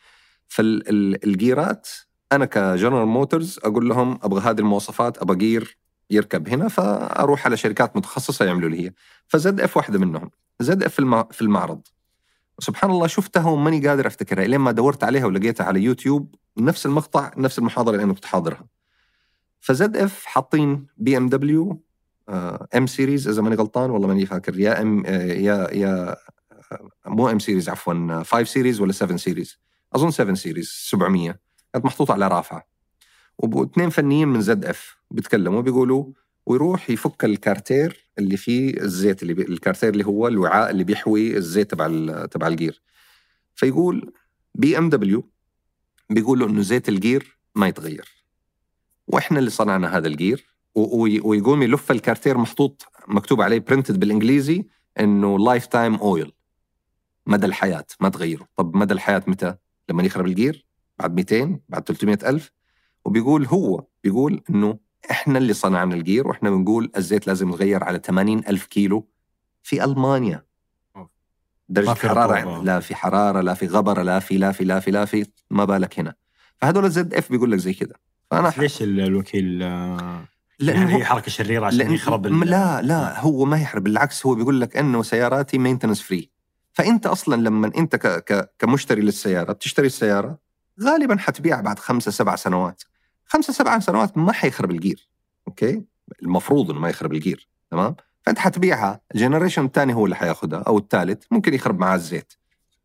فالجيرات أنا ك General Motors أقول لهم أبغى هذه المواصفات أبغى جير يركب هنا فأروح على شركات متخصصة يعملوا لي هي. ف ZF واحدة منهم ZF في المعرض. سبحان الله شفتها وماني قادر أفتكرها لين ما دورت عليها ولقيتها على يوتيوب نفس المقطع نفس المحاضرة اللي أنا كنت حاضرها. ف ZF حاطين BMW M Series إذا ماني غلطان والله ماني فاكر يا M آه، يا يا آه، مو M Series عفوا 5 Series ولا 7 Series. أظن 7 Series 700 كانت محطوطة على رافعة. واثنين فنيين من ZF بيتكلموا بيقولوا ويروح يفك الكارتير اللي فيه الزيت اللي بي... الكارتير اللي هو الوعاء اللي بيحوي الزيت تبع ال... تبع الجير. فيقول BMW بيقولوا إنه زيت الجير ما يتغير. وإحنا اللي صنعنا هذا الجير و... ويقوم يلف الكارتير محطوط مكتوب عليه printed بالإنجليزي إنه lifetime oil مدى الحياة ما تغيره. طب مدى الحياة متى؟ لما يخرب الجير بعد 200 بعد 300 ألف وبيقول هو بيقول إنه إحنا اللي صنعنا الجير وإحنا بنقول الزيت لازم يتغير على 80 ألف كيلو في ألمانيا. درجة حرارة يعني لا في حرارة لا في غبرة لا في لا في لا في لا في ما بالك هنا. فهذول ال ZF بيقول لك زي كذا فأنا ليش الوكيل آه، يعني هي حركة شريرة عشان يخرب لا لا هو ما يخرب بالعكس هو بيقول لك إنه سياراتي maintenance free فأنت أصلا لما أنت ك ك كمشتري للسيارة بتشتري السيارة غالبا حتبيعها بعد خمسة سبع سنوات. خمسة سبع سنوات ما حيخرب الجير okay؟ المفروض إنه ما يخرب الجير تمام؟ فأنت حتبيعها ال generation الثاني هو اللي حياخذها أو الثالث ممكن يخرب معاه الزيت.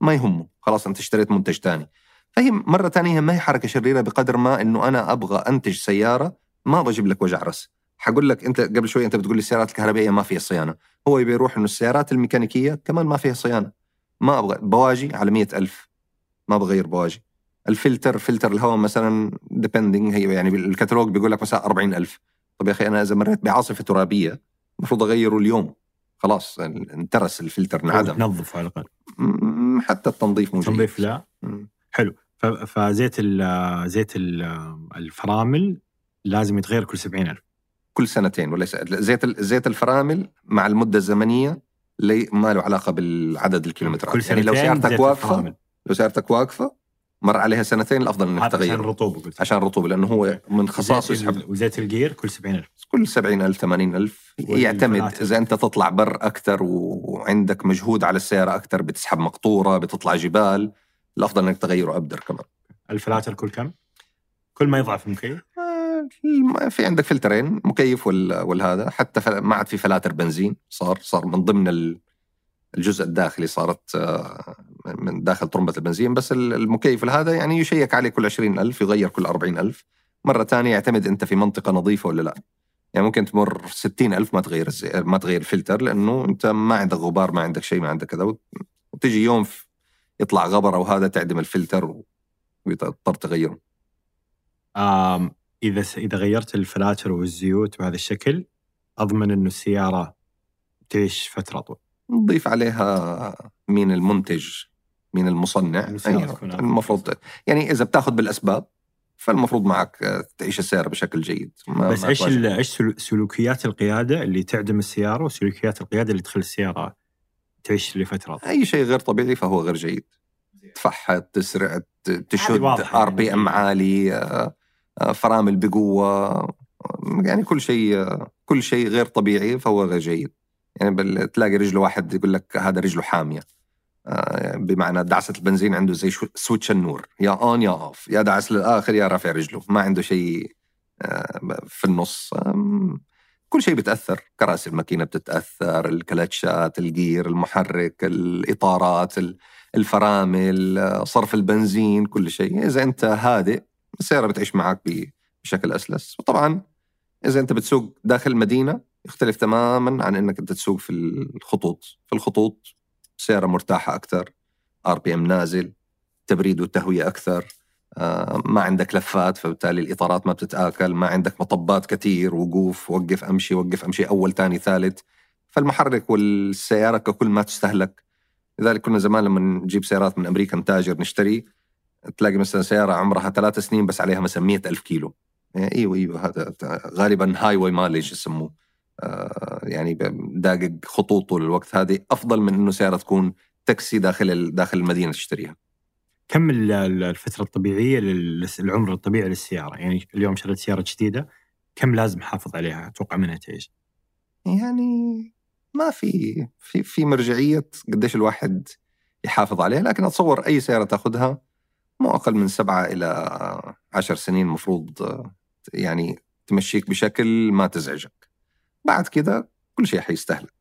ما يهمه خلاص أنت اشتريت منتج ثاني فهي مرة ثانية ما هي حركة شريرة بقدر ما إنه أنا أبغى أنتج سيارة ما أبغى أجيب لك وجع رأس. حقول لك أنت قبل شوي أنت بتقول لي السيارات الكهربائية ما فيها صيانة. هو يبي يروح إنه السيارات الميكانيكية كمان ما فيها صيانة. ما أبغى بواجي على مئة ألف. ما بغير بواجي. الفلتر فلتر الهواء مثلا depending هي يعني الكتالوج بيقول لك مثلا 40000 طب يا أخي أنا إذا مريت بعاصفة ترابية المفروض أغيره اليوم. خلاص انترس الفلتر انعدم. تنظف على الأقل. حتى التنظيف مو تنظيف لا. حلو. فزيت زيت الفرامل لازم يتغير كل 70000 كل سنتين وليس زيت زيت الفرامل مع المدة الزمنية ما له علاقة بالعدد الكيلومترات. كل سنتين يعني لو سيارتك واقفة لو سيارتك واقفة مر عليها سنتين الأفضل إنك تغير عشان الرطوبة قلت. عشان الرطوبة لأنه هو من خصائصه يسحب وزيت الجير كل 70000 كل 70000 80000 يعتمد إذا أنت تطلع بر أكثر وعندك مجهود على السيارة أكثر بتسحب مقطورة بتطلع جبال. الأفضل إنك تغيره أبدر كمان. الفلاتر كل كم؟ كل ما يضعف المكيف؟ آه، في عندك فلترين مكيف والهذا حتى ما عاد في فلاتر بنزين صار صار من ضمن الجزء الداخلي صارت آه، من داخل طرمبة البنزين بس المكيف هذا يعني يشيك عليه كل عشرين ألف يغير كل أربعين ألف. مرة ثانية يعتمد أنت في منطقة نظيفة ولا لا. يعني ممكن تمر ستين ألف ما تغير ما تغير الفلتر لأنه أنت ما عندك غبار ما عندك شيء ما عندك كذا وتجي يوم يطلع غبر أو هذا تعدم الفلتر ويضطر تغيره. آم إذا إذا غيرت الفلاتر والزيوت بهذا الشكل أضمن أنه السيارة تعيش فترة أطول نضيف عليها مين المنتج مين المصنع. أيوة. المفروض يعني إذا بتأخذ بالأسباب فالمفروض معك تعيش السيارة بشكل جيد. ما بس إيش إيش سلو- سلوكيات القيادة اللي تعدم السيارة وسلوكيات القيادة اللي تخلي السيارة تعيش لفترة أي شيء غير طبيعي فهو غير جيد. تفحت تسرع تشد RPM. عالي آه، فرامل بقوة يعني كل شيء كل شيء غير طبيعي فهو غير جيد. يعني تلاقي رجله واحد يقول لك هذا رجله حامية. آه، بمعنى دعسة البنزين عنده زي switch النور. يا on يا off يا دعس للآخر يا رافع رجله. ما عنده شيء آه، في النص. كل شيء بتأثر. كراسي الماكينة بتتأثر الكلاتشات الجير المحرك الإطارات ال- الفرامل آه، صرف البنزين كل شيء. إذا أنت هادئ السيارة بتعيش معك بشكل أسلس. وطبعا إذا أنت بتسوق داخل المدينة يختلف تماما عن إنك أنت تسوق في الخطوط. في الخطوط سيارة مرتاحة أكثر RPM نازل تبريد وتهوية أكثر آه، ما عندك لفات فبالتالي الإطارات ما بتتآكل ما عندك مطبات كثير وقوف وقف أمشي وقف أمشي أول ثاني ثالث. فالمحرك والسيارة ككل ما تستهلك. لذلك كنا زمان لما نجيب سيارات من أمريكا نتاجر نشتري تلاقي مثلا سيارة عمرها ثلاث سنين بس عليها مثلا 100 ألف كيلو. إيوه إيوه هذا غالبا هاي واي مالج يسموه. آه، يعني داقق خطوط طول الوقت هذه. أفضل من إنه سيارة تكون تاكسي داخل داخل المدينة تشتريها. كم ال- ال- الفترة الطبيعية لل- العمر الطبيعي للسيارة؟ يعني اليوم شريت سيارة جديدة كم لازم احافظ عليها؟ أتوقع منها تعيش. يعني ما في في في مرجعية قديش الواحد يحافظ عليها لكن أتصور أي سيارة تاخذها مو أقل من سبعة إلى عشر سنين المفروض آه، يعني تمشيك بشكل ما تزعجك. بعد كذا كل شيء حيستهلك.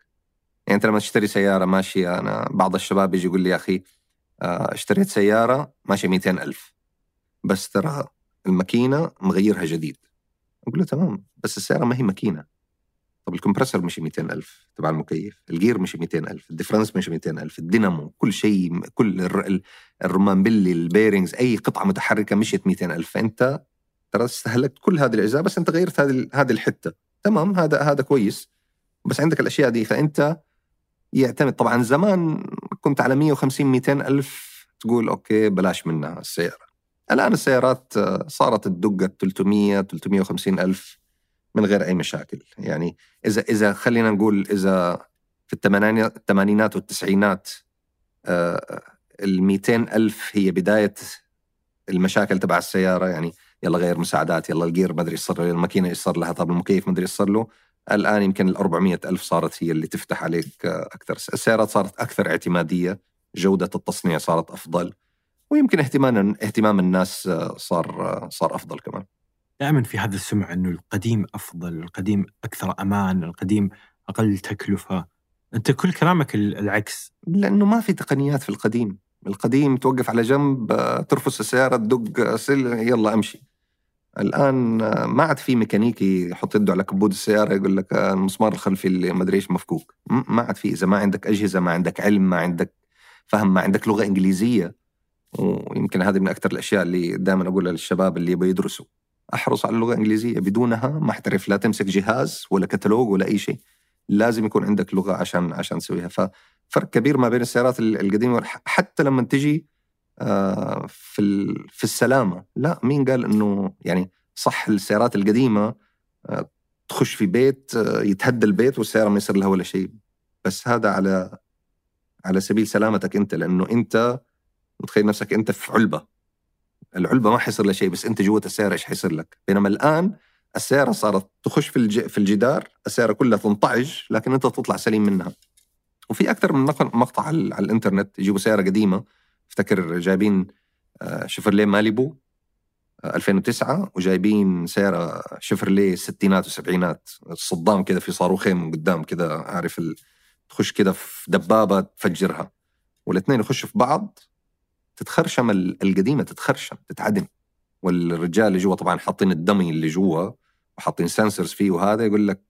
يعني أنت لما تشتري سيارة ماشيه أنا بعض الشباب يجي يقول لي يا أخي آه، اشتريت سيارة ماشيه 200 ألف. بس ترى الماكينة مغيرها جديد. أقول له تمام بس السيارة ما هي ماكينة. طب ال compressor مشي 200 ألف تبع المكيف الجير مشي 200 ألف الدفرنس مشي 200 ألف الدينامو كل شيء كل الر- ال- الرمان بلي ال bearings أي قطعة متحركة مشيت 200 ألف. فأنت ترى استهلكت كل هذه الأجزاء بس أنت غيرت هذه هذه الحتة. تمام هذا هذا كويس. بس عندك الأشياء دي فأنت يعتمد. طبعا زمان كنت على 150 200 ألف تقول okay بلاش منها السيارة. الآن السيارات آه، صارت تدق 300 350 ألف. من غير أي مشاكل. يعني إذا إذا خلينا نقول إذا في الثمانينات والتسعينات ال 200 ألف هي بداية المشاكل تبع السيارة يعني يلا غير مساعدات يلا الجير ما أدري صار له الماكينة إيش صار لها طب المكيف ما أدري صار له. الآن يمكن ال 400 ألف صارت هي اللي تفتح عليك آه، أكثر. السيارات صارت أكثر اعتمادية جودة التصنيع صارت أفضل ويمكن اهتمام اهتمام الناس آه، صار آه، صار أفضل كمان. دائما في هذا السمع إنه القديم أفضل، القديم أكثر أمان، القديم أقل تكلفة. أنت كل كلامك ال- العكس، لأنه ما في تقنيات في القديم. القديم توقف على جنب ترفس السيارة تدق سل يلا أمشي. الآن ما عاد في ميكانيكي يحط يده على كبود السيارة يقول لك المسمار الخلفي اللي ما أدري إيش مفكوك. ما عاد في. إذا ما عندك أجهزة ما عندك علم ما عندك فهم ما عندك لغة إنجليزية. ويمكن هذه من أكثر الأشياء اللي دائما أقولها للشباب اللي يبغوا يدرسوا. أحرص على اللغة الإنجليزية بدونها ما أحترف لا تمسك جهاز ولا كتالوج ولا أي شيء. لازم يكون عندك لغة عشان عشان تسويها. ففرق كبير ما بين السيارات ال- القديمة حتى لما تجي آه، في في السلامة. لا مين قال إنه يعني صح السيارات القديمة آه، تخش في بيت آه، يتهدى البيت والسيارة ما يصير لها ولا شيء. بس هذا على على سبيل سلامتك أنت لأنه أنت متخيل نفسك أنت في علبة. العلبة ما حيصير لها شيء بس أنت جوة السياره إيش حيصير لك؟ بينما الآن السياره صارت تخش في. في الجدار السياره كلها تنطعج لكن أنت تطلع سليم منها. وفي أكثر من مقطع على, الإنترنت يجيبوا سياره قديمة. افتكر جايبين آه، شيفرليه ماليبو آه، 2009 وجايبين سياره شيفرليه الستينات والسبعينات الصدام كذا في صاروخين من قدام كذا عارف ال... تخش كذا في دبابة تفجرها. والاثنين يخشوا في بعض تتخرشم ال- القديمة تتخرشم تتعدم. والرجال اللي جوا طبعا حاطين ال dummy اللي جوا وحاطين sensors فيه وهذا يقول لك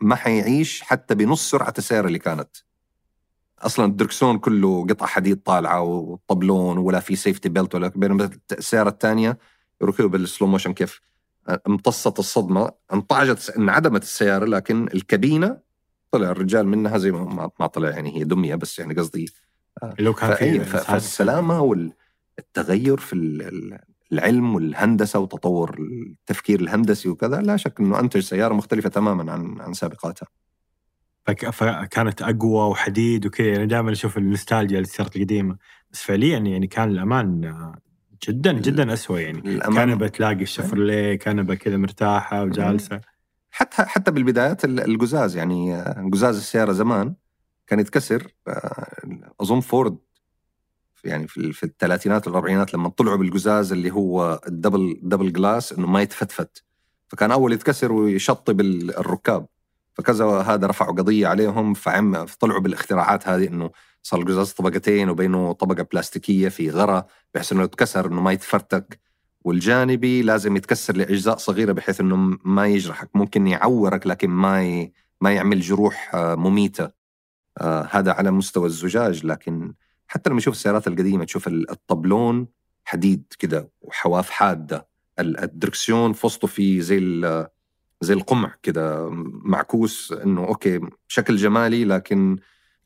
ما حيعيش حتى بنص سرعة السيارة اللي كانت. أصلا الدركسون كله قطع حديد طالعة وطبلون ولا في safety belt ولا بينما السيارة الثانية يركبوا بال slow motion كيف؟ امتصت الصدمة انطعجت انعدمت السيارة لكن الكابينة طلع الرجال منها زي ما- ما طلع يعني هي دمية بس يعني قصدي لو كان في فالسلامة والتغير في ال- ال- العلم والهندسة وتطور التفكير الهندسي وكذا لا شك إنه أنتج سيارة مختلفة تماما عن عن سابقاتها. فك... فكانت أقوى وحديد وكذا. يعني دائما أشوف النوستالجيا للسيارات القديمة. بس فعليا يعني كان الأمان آه، جدا جدا اسوء يعني. كنبه تلاقي الشفرليه كنبه كذا مرتاحة وجالسة. حتى حتى بالبدايات ال- القزاز يعني آه، قزاز السيارة زمان كان يتكسر أظن فورد يعني في في الثلاثينات والاربعينات لما طلعوا بالقزاز اللي هو ال double double glass إنه ما يتفتفت. فكان أول يتكسر ويشطب ال- الركاب. فكذا هذا رفعوا قضية عليهم فعم طلعوا بالاختراعات هذه إنه صار القزاز طبقتين وبينه طبقة بلاستيكية في غرا بحيث إنه يتكسر إنه ما يتفرتك. والجانبي لازم يتكسر لأجزاء صغيرة بحيث إنه ما يجرحك. ممكن يعورك لكن ما ي... ما يعمل جروح آه، مميتة. آه، هذا على مستوى الزجاج لكن حتى لما تشوف السيارات القديمة تشوف ال- الطبلون حديد كده وحواف حادة ال- الدركسيون في وسطه في زي زي القمع كده معكوس إنه أوكي شكل جمالي لكن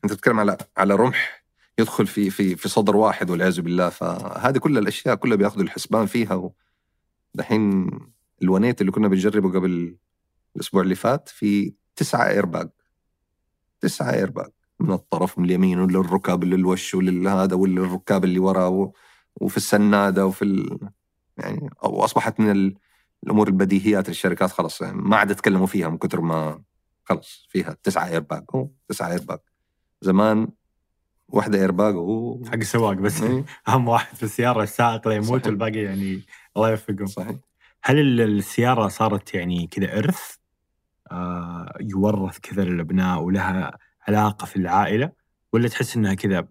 أنت بتتكلم على على رمح يدخل في في في صدر واحد والعياذ بالله. فهذه كل الأشياء كلها بياخذوا الحسبان فيها دحين الونيت اللي كنا بنجربه قبل الأسبوع اللي فات في تسعة إيرباج. تسعة إيرباج. من الطرف من اليمين وللركاب للوش وللهذا وللركاب اللي وراه و- وفي السنادة وفي ال... يعني أصبحت من ال... الأمور البديهيات الشركات خلص يعني ما عاد يتكلموا فيها من كثر ما خلص فيها تسعة ايرباج هو تسعة ايرباج زمان واحدة ايرباج و حق السواق بس. إيه، [LAUGHS] أهم واحد في السيارة السائق لا يموت. والباقي يعني الله يوفقهم. صحيح. هل ال- السيارة صارت يعني كذا إرث؟ آه يورث كذا للأبناء ولها علاقة في العائلة ولا تحس إنها كذا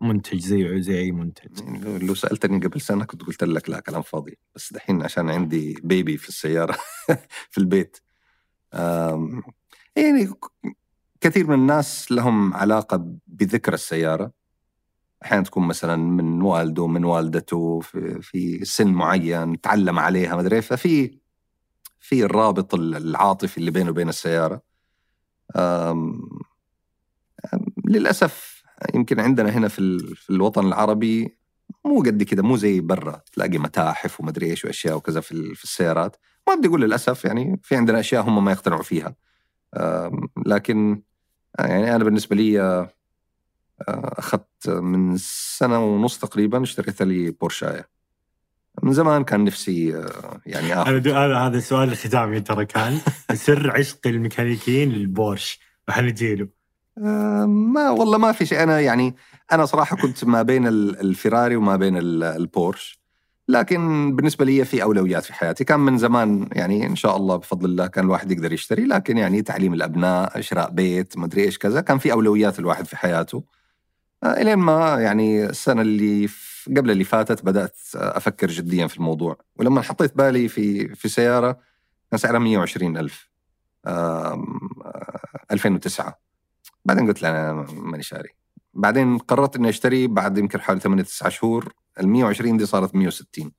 منتج زي زي أي منتج؟ يعني لو- سألتني قبل سنة كنت قلت لك لا كلام فاضي. بس دحين عشان عندي baby في السيارة [LAUGHS] في البيت. يعني كثير من الناس لهم علاقة بذكرى السيارة. أحيانا تكون مثلا من والده من والدته في, في سن معين تعلم عليها ما أدري ففي في الرابط العاطفي اللي بينه وبين السيارة. للأسف يمكن عندنا هنا في ال- في الوطن العربي مو قد كده مو زي برا. تلاقي متاحف ومدري إيش وأشياء وكذا في ال- في السيارات. ما بدي أقول للأسف يعني في عندنا أشياء هم ما يقتنعوا فيها. لكن يعني أنا بالنسبة لي آه، أخذت من سنة ونص تقريبا اشتريت لي بورشايه من زمان كان نفسي آه، يعني هذا اخذ هذا هذا السؤال الختامي ترى كان. [LAUGHS] سر عشق الميكانيكيين للبورش. وحنجي له. آه، ما والله ما في شيء. أنا يعني أنا صراحة كنت ما بين ال- الفيراري وما بين ال- البورش. لكن بالنسبة لي في أولويات في حياتي. كان من زمان يعني إن شاء الله بفضل الله كان الواحد يقدر يشتري. لكن يعني تعليم الأبناء شراء بيت ما أدري إيش كذا كان في أولويات الواحد في حياته. آه، إلين ما يعني السنة اللي قبل اللي فاتت بدأت أفكر جديا في الموضوع. ولما حطيت بالي في في سيارة كان سعرها 120 ألف. 2009 بعدين قلت لا أنا ماني شاري. بعدين قررت إني أشتري بعد يمكن حوالي 8 9 شهور ال 120 دي صارت 160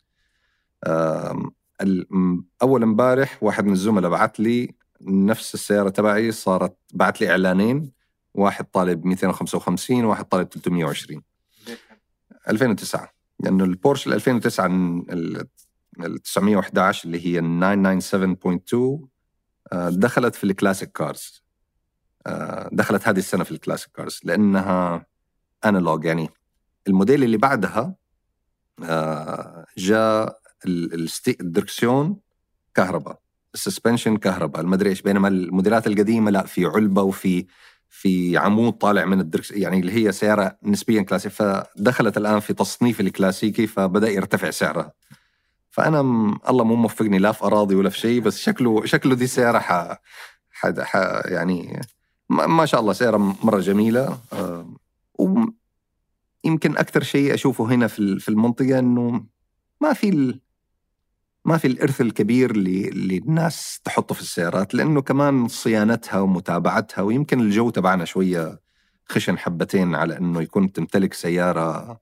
آم، ال- م- أول امبارح واحد من الزملاء بعت لي نفس السيارة تبعي صارت بعت لي إعلانين واحد طالب 255 وواحد طالب 320 2009 لأنه البورش ال 2009 ال ال 911 اللي هي ال 997.2 آه، دخلت في ال classic cars. دخلت هذه السنة في ال classic cars لأنها analog يعني الموديل اللي بعدها آه، جاء الدركسيون كهرباء ال suspension كهرباء المدري إيش بينما الموديلات القديمة لا في علبة وفي في عمود طالع من الدركس يعني اللي هي سيارة نسبيا كلاسيك. فدخلت الآن في تصنيف الكلاسيكي فبدأ يرتفع سعرها. فأنا م... الله مو موفقني لا في أراضي ولا في شيء بس شكله شكله دي سيارة ح... ح... ح... يعني ما شاء الله سياره مرة جميلة آه، ويمكن أكثر شيء أشوفه هنا في ال- في المنطقة إنه ما في ال... ما في الإرث الكبير اللي الناس تحطه في السيارات لأنه كمان صيانتها ومتابعتها ويمكن الجو تبعنا شوية خشن حبتين على إنه يكون تمتلك سيارة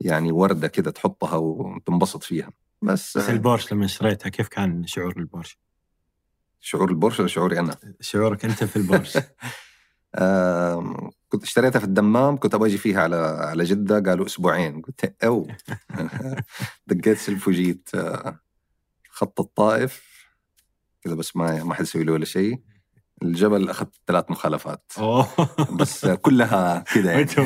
يعني وردة كده تحطها وتنبسط فيها بس, بس البورش لما اشتريتها كيف كان شعور البورش؟ شعور البورش ولا شعوري أنا؟ شعورك أنت في البورش [LAUGHS] كنت اشتريتها في الدمام كنت أبغى أجي فيها على على جدة قالوا أسبوعين. قلت أو. [LAUGHS] دقيت سلف وجيت آه، خط الطائف كذا بس ما ما حد يسوي له ولا شيء. الجبل أخذت ثلاث مخالفات. بس كلها كذا يعني. [LAUGHS]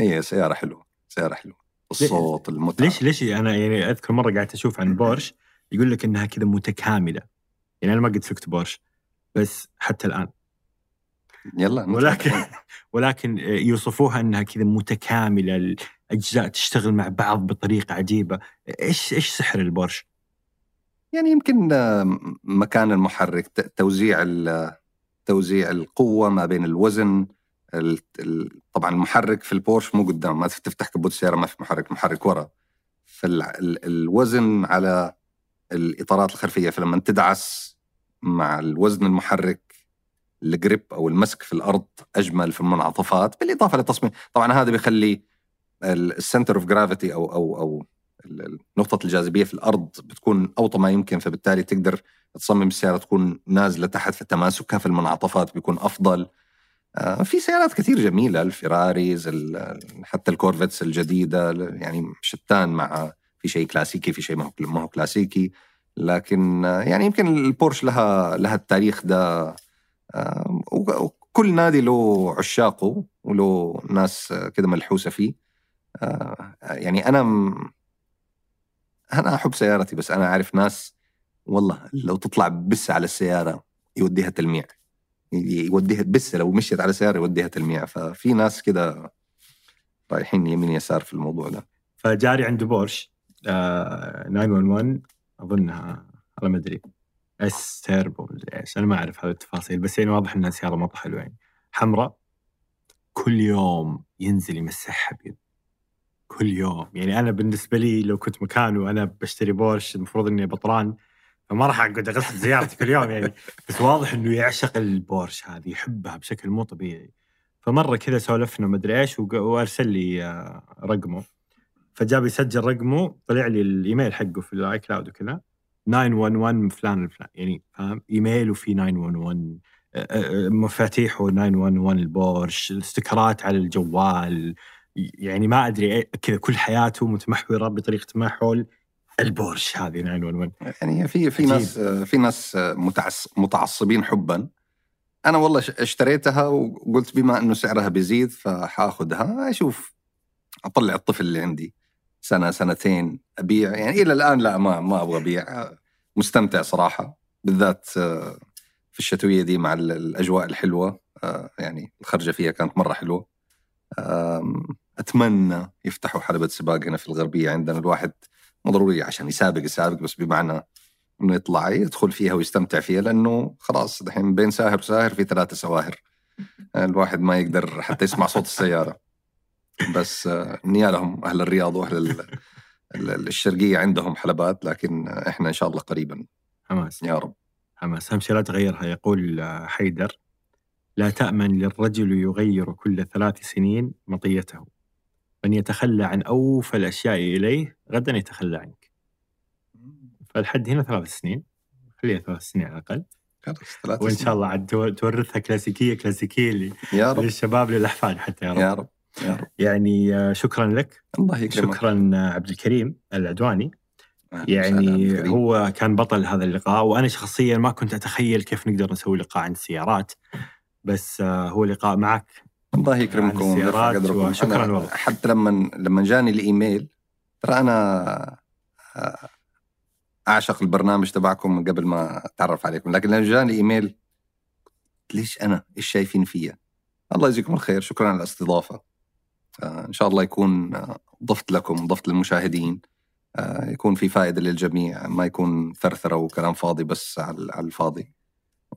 اي سيارة حلوة سيارة حلوة. الصوت المتعة. ليش ليش أنا يعني أذكر مرة قاعد أشوف عن بورش يقول لك إنها كذا متكاملة. يعني أنا ما قد سكت بورش بس حتى الآن. يلا ولكن [LAUGHS] ولكن يوصفوها إنها كذا متكاملة الأجزاء تشتغل مع بعض بطريقة عجيبة. إيش إيش سحر البورش؟ يعني يمكن آه، مكان المحرك توزيع توزيع القوة ما بين الوزن ال- ال- طبعا المحرك في البورش مو قدام ما تفتح كبوت السيارة ما في محرك محرك ورا. فالوزن على الإطارات الخلفية فلما تدعس مع الوزن المحرك ال grip أو المسك في الأرض أجمل في المنعطفات بالإضافة للتصميم. طبعا هذا بيخلي ال center of gravity أو أو أو نقطة الجاذبية في الأرض بتكون أوطى ما يمكن فبالتالي تقدر تصمم السيارة تكون نازلة تحت فتماسكها في المنعطفات بيكون أفضل. آه، في سيارات كثير جميلة ال Ferraris ال- حتى ال Corvettes الجديدة يعني شتان مع في شيء كلاسيكي في شيء ما هو ما هو كلاسيكي. لكن آه، يعني يمكن البورش لها لها التاريخ ده آه، وكل نادي له عشاقه وله ناس آه، كده ملحوسة فيه. يعني أنا م- أنا أحب سيارتي بس أنا أعرف ناس والله لو تطلع بس على السيارة يوديها تلميع. يوديها بس لو مشيت على سيارة يوديها تلميع. ففي ناس كده رايحين يمين يسار في الموضوع ده. فجاري عنده بورش. 911 أظنها والله ما أدري. S turbo مدري إيش أنا ما أعرف هذه التفاصيل بس يعني واضح إنها سيارة مره حلوة يعني. حمراء كل يوم ينزل يمسحها بيد. كل يوم. يعني أنا بالنسبة لي لو كنت مكانه وأنا بشتري بورش المفروض إني بطران فما راح أقعد أغسل سيارتي كل يوم يعني. [LAUGHS] بس واضح إنه يعشق البورش هذه يحبها بشكل مو طبيعي. فمرة كذا سولفنا مدري إيش وأرسل لي آه، رقمه. فجاب يسجل رقمه طلع لي الإيميل حقه في ال iCloud وكذا. 911 فلان الفلان يعني فاهم؟ ايميله في 911 آه، آه، مفاتيحه 911 البورش ستيكرات على الجوال يعني ما أدري إيه- كذا كل حياته متمحورة بطريقة ما حول البورش هذه 911 يعني في في. ناس في ناس متعص متعصبين حبا. أنا والله اشتريتها وقلت بما إنه سعرها بيزيد فحاخذها أشوف أطلع الطفل اللي عندي. سنة سنتين أبيع. يعني إلى الآن لا ما ما أبغى أبيع. مستمتع صراحة بالذات آه، في الشتوية دي مع ال- الأجواء الحلوة. آه، يعني الخرجة فيها كانت مرة حلوة. أتمنى يفتحوا حلبة سباق هنا في الغربية عندنا. الواحد مو ضروري عشان يسابق يسابق بس بمعنى إنه يطلع يدخل فيها ويستمتع فيها لأنه خلاص دحين بين ساهر وساهر في ثلاثة سواهر. [LAUGHS] الواحد ما يقدر حتى يسمع صوت السيارة. بس آه، نيالهم أهل الرياض وأهل ال- ال- الشرقية عندهم حلبات لكن إحنا إن شاء الله قريبا. حماس. يا رب. حماس. أهم شيء لا تغيرها. يقول آه، حيدر لا تأمن للرجل يغير كل ثلاث سنين مطيته. من يتخلى عن أوفى الأشياء إليه غدا يتخلى عنك. فالحد هنا ثلاث سنين. خليها ثلاث سنين على ثلاثة وإن شاء الله عاد تو- تورثها كلاسيكية ل- يا رب. للشباب للأحفاد حتى يا رب, يا رب. يا رب. يعني آه، شكرا لك. الله يكرمك. شكرا آه، عبد الكريم العدواني. يعني. هو كان بطل هذا اللقاء وأنا شخصيا ما كنت أتخيل كيف نقدر نسوي لقاء عن السيارات بس آه، هو لقاء معك الله يكرمكم ويرفع قدركم. أنا والله. حتى لما لما جاني الإيميل ترى أنا أعشق البرنامج تبعكم من قبل ما أتعرف عليكم لكن لما جاني ايميل ليش أنا؟ إيش شايفين فيا؟ الله يجزيكم الخير. شكرا على الاستضافة. آه، ان شاء الله يكون آه، ضفت لكم ضفت للمشاهدين آه، يكون في فائدة للجميع ما يكون ثرثرة وكلام فاضي بس على الفاضي.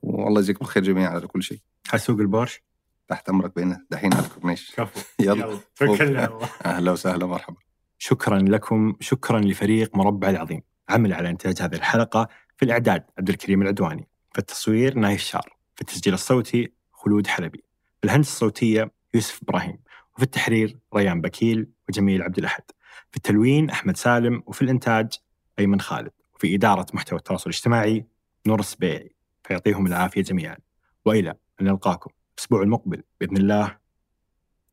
والله يجزيكم الخير جميعا على كل شيء. حسوق البورش؟ تحت أمرك بين دحين على الكورنيش. كفو. [LAUGHS] يلا. الله [LAUGHS] أهلا وسهلا. مرحبا. شكرا لكم. شكرا لفريق مربع العظيم. عمل على إنتاج هذه الحلقة في الإعداد عبد الكريم العدواني في التصوير نايف شار في التسجيل الصوتي خلود حلبي في الهندسة الصوتية يوسف إبراهيم. وفي التحرير ريان بكيل وجميل عبد الأحد. في التلوين أحمد سالم وفي الإنتاج أيمن خالد. وفي إدارة محتوى التواصل الاجتماعي نور السبيعي فيعطيهم العافية جميعا. وإلى أن نلقاكم الأسبوع المقبل. بإذن الله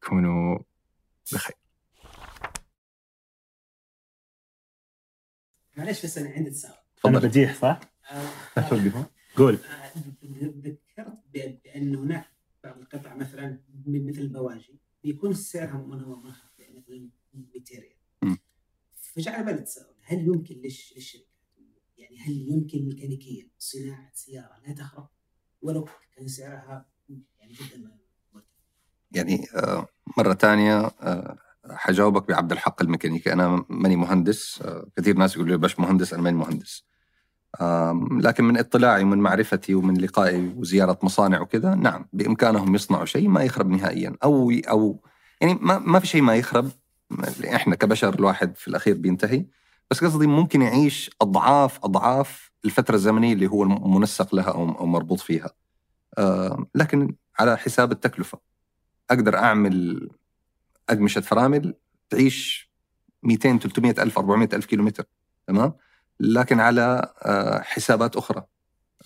كونوا بخير. معلش بس أنا عندي تساؤل تفضل. بديح صح؟ آه، لا توقف قول. آه، ذكرت بأن هناك بعض القطع مثلا مثل البواجي. بيكون سعرها منخفض يعني مثلا 200 ريال مم. فجعل بالي تساؤل هل يمكن للش- للشركات يعني هل يمكن ميكانيكيا صناعة سيارة لا تخرب؟ ولو كان سعرها يعني جدا يعني آه، مرة ثانية آه، حجاوبك بعبد الحق الميكانيكي. أنا ماني مهندس آه، كثير ناس يقولوا لي باش مهندس أنا ماني مهندس. لكن من اطلاعي ومن معرفتي ومن لقائي وزيارة مصانع وكذا نعم بإمكانهم يصنعوا شيء ما يخرب نهائيا. أو أو يعني ما, ما في شيء ما يخرب. إحنا كبشر الواحد في الأخير بينتهي. بس قصدي ممكن يعيش أضعاف أضعاف الفترة الزمنية اللي هو منسق لها أو مربوط فيها. لكن على حساب التكلفة. أقدر أعمل أقمشة فرامل تعيش 200 300 ألف 400 ألف كيلومتر. تمام؟ لكن على آه، حسابات أخرى.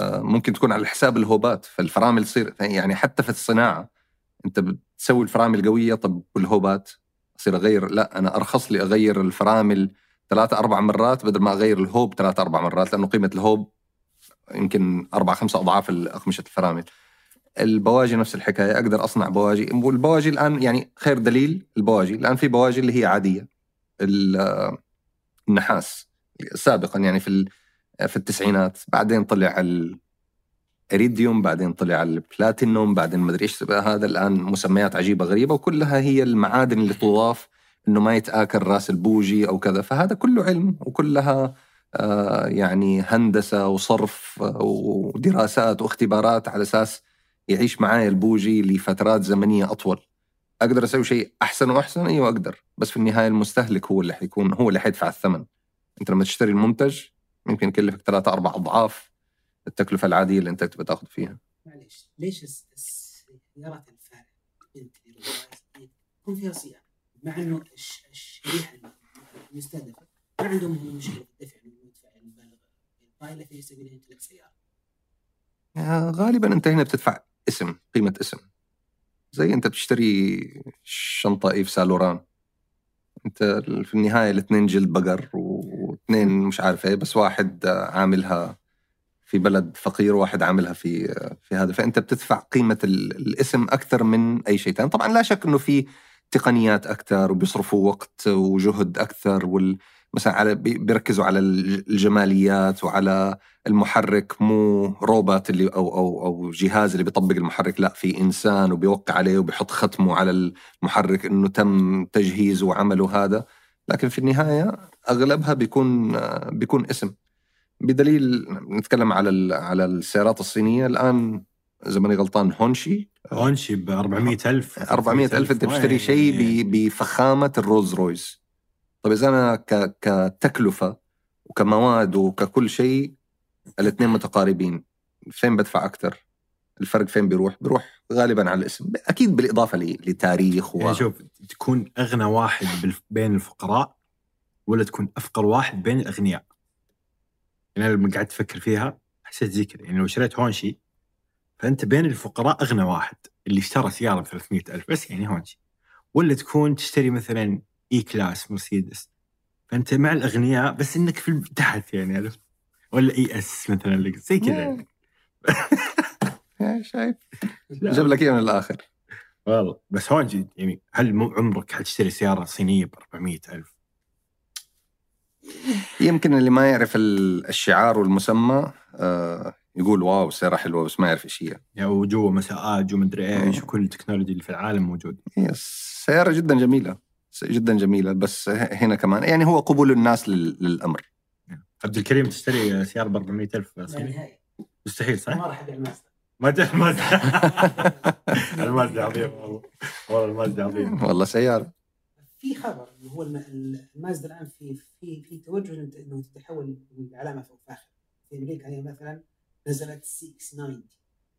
آه، ممكن تكون على حساب الهوبات فالفرامل تصير يعني حتى في الصناعة أنت بتسوي الفرامل قوية طب والهوبات؟ اصير أغير. لا أنا أرخص لي أغير الفرامل ثلاثة أربع مرات بدل ما أغير الهوب ثلاثة أربع مرات لأنه قيمة الهوب يمكن أربع خمسة أضعاف أقمشة الفرامل. البواجي نفس الحكاية أقدر أصنع بواجي. والبواجي الآن يعني خير دليل البواجي. الآن في بواجي اللي هي عادية ال- النحاس. سابقا يعني في في التسعينات. بعدين طلع الاريديوم بعدين طلع البلاتينوم بعدين ما أدري إيش. هذا الآن مسميات عجيبة غريبة وكلها هي المعادن اللي تضاف إنه ما يتآكل رأس البوجي أو كذا. فهذا كله علم وكلها آه، يعني هندسة وصرف آه، ودراسات واختبارات على أساس يعيش معايا البوجي لفترات زمنية أطول. أقدر أسوي شيء أحسن وأحسن؟ أيوه أقدر. بس في النهاية المستهلك هو اللي حيكون هو اللي حيدفع الثمن. انت لما تشتري المنتج ممكن يكلفك ثلاثة أربع أضعاف التكلفة العادية اللي أنت تبغى تاخذ فيها. معليش ليش الس- السيارات الرواية يكون فيها صيانة مع انه الش- الشريحة المستهدفة ما عندهم هم مشكلة في الدفع المدفع المبالغ الطائله في سبيل ان يمتلك سياره آه، غالبا أنت هنا بتدفع اسم قيمة اسم. زي أنت بتشتري شنطة إيف سالوران. أنت في النهاية الاثنين جلد بقر واثنين مش عارف إيه بس واحد عاملها في بلد فقير وواحد عاملها في في هذا. فأنت بتدفع قيمة ال- الاسم أكثر من أي شيء ثاني. طبعا لا شك أنه في تقنيات أكثر وبيصرفوا وقت وجهد أكثر وال مثلا على بي- بيركزوا على الجماليات وعلى المحرك مو روبوت اللي أو أو أو جهاز اللي بيطبق المحرك لا في إنسان وبيوقع عليه وبيحط ختمه على المحرك إنه تم تجهيزه وعمله هذا. لكن في النهاية أغلبها بيكون بيكون اسم. بدليل نتكلم على على السيارات الصينية الآن اذا ماني غلطان هونشي. هونشي ب 400000 400000 أنت بتشتري شيء بفخامة الرولز رويس. طيب إذا أنا ك- كتكلفة وكمواد وككل شيء الاثنين متقاربين. فين بدفع أكثر؟ الفرق فين بيروح؟ بيروح غالبا على الاسم. أكيد بالإضافة ل- لتاريخ و... يعني شوف تكون أغنى واحد بين الفقراء ولا تكون أفقر واحد بين الأغنياء؟ يعني أنا لما قعدت أفكر فيها حسيت زي كذا. يعني لو شريت هونشي فأنت بين الفقراء أغنى واحد اللي اشترى سيارة ب 300000 بس يعني هونشي. ولا تكون تشتري مثلا اي كلاس مرسيدس فأنت مع الأغنياء بس إنك في تحت يعني عرفت؟ ولا ES مثلا زي كذا يعني. [LAUGHS] شايف جاب لك إياه من الآخر. والله. بس Hongqi يعني هل مو عمرك حتشتري سيارة صينية ب 400000 يمكن اللي ما يعرف ال- الشعار والمسمى آه يقول واو سيارة حلوة بس ما يعرف إيش هي. يعني وجوا مساجات ومدري إيش. وكل التكنولوجيا اللي في العالم موجود. هي سيارة جدا جميلة. جدا جميلة. بس هنا كمان. يعني هو قبول الناس لل- للأمر. عبد الكريم تشتري سيارة ب 400000 لا صيني نهائي. مستحيل صح؟ ما راح ابيع المازدا ما ت- المازدا المازدا عظيم والله. والله المازدا عظيم. والله سيارة. في خبر انه هو الم- المازدا الآن في في في توجه إنه- إنه تتحول لعلامة فاخره في أمريكا هي مثلا نزلت 690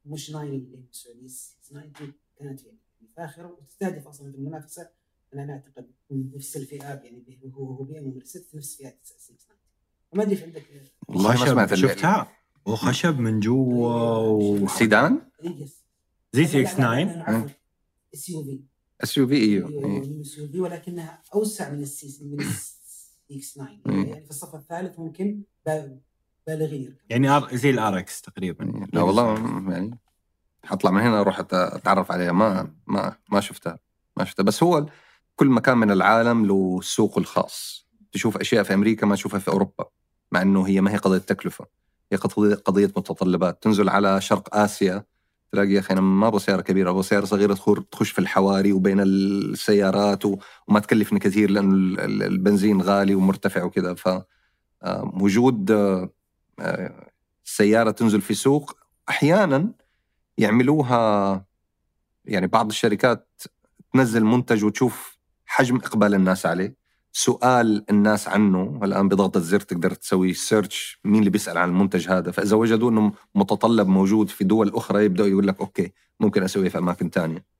مش 9 اللي هي السعوديه 690 كانت يعني فاخرة وتستهدف أصلا في المنافسة. أنا أعتقد نفس الفئات يعني هو هو بي ام ومرسيدس نفس فئات 690 ما أدري إيش عندك. والله ما سمعت شفتها؟ وخشب من جوا و... سيدان؟ yes زي CX 9 SUV. SUV إيوه إيه. SUV ولكنها أوسع من ال C من X 9 مم. يعني في الصف الثالث ممكن با- بالغين. يعني R... زي ال RX تقريبا لا والله يعني حطلع من هنا أروح أتعرف عليها. ما ما ما شفتها ما شفتها. بس هو كل مكان من العالم له سوقه الخاص. تشوف أشياء في أمريكا ما تشوفها في أوروبا مع إنه هي ما هي قضية تكلفة. هي قضيه متطلبات. تنزل على شرق آسيا تلاقي يا أخي أنا ما أبغى سياره كبيرة أبغى سياره صغيره تخش في الحواري وبين السيارات وما تكلفني كثير لأنه ال- ال- البنزين غالي ومرتفع وكذا. ف وجود آه، آه، سيارة تنزل في سوق أحيانا يعملوها يعني بعض الشركات تنزل منتج وتشوف حجم إقبال الناس عليه. سؤال الناس عنه الان بضغطه زر تقدر تسوي search مين اللي بيسأل عن المنتج هذا. فإذا وجدوا إنه متطلب موجود في دول أخرى يبدأوا يقول لك okay ممكن أسويه في أماكن تانية.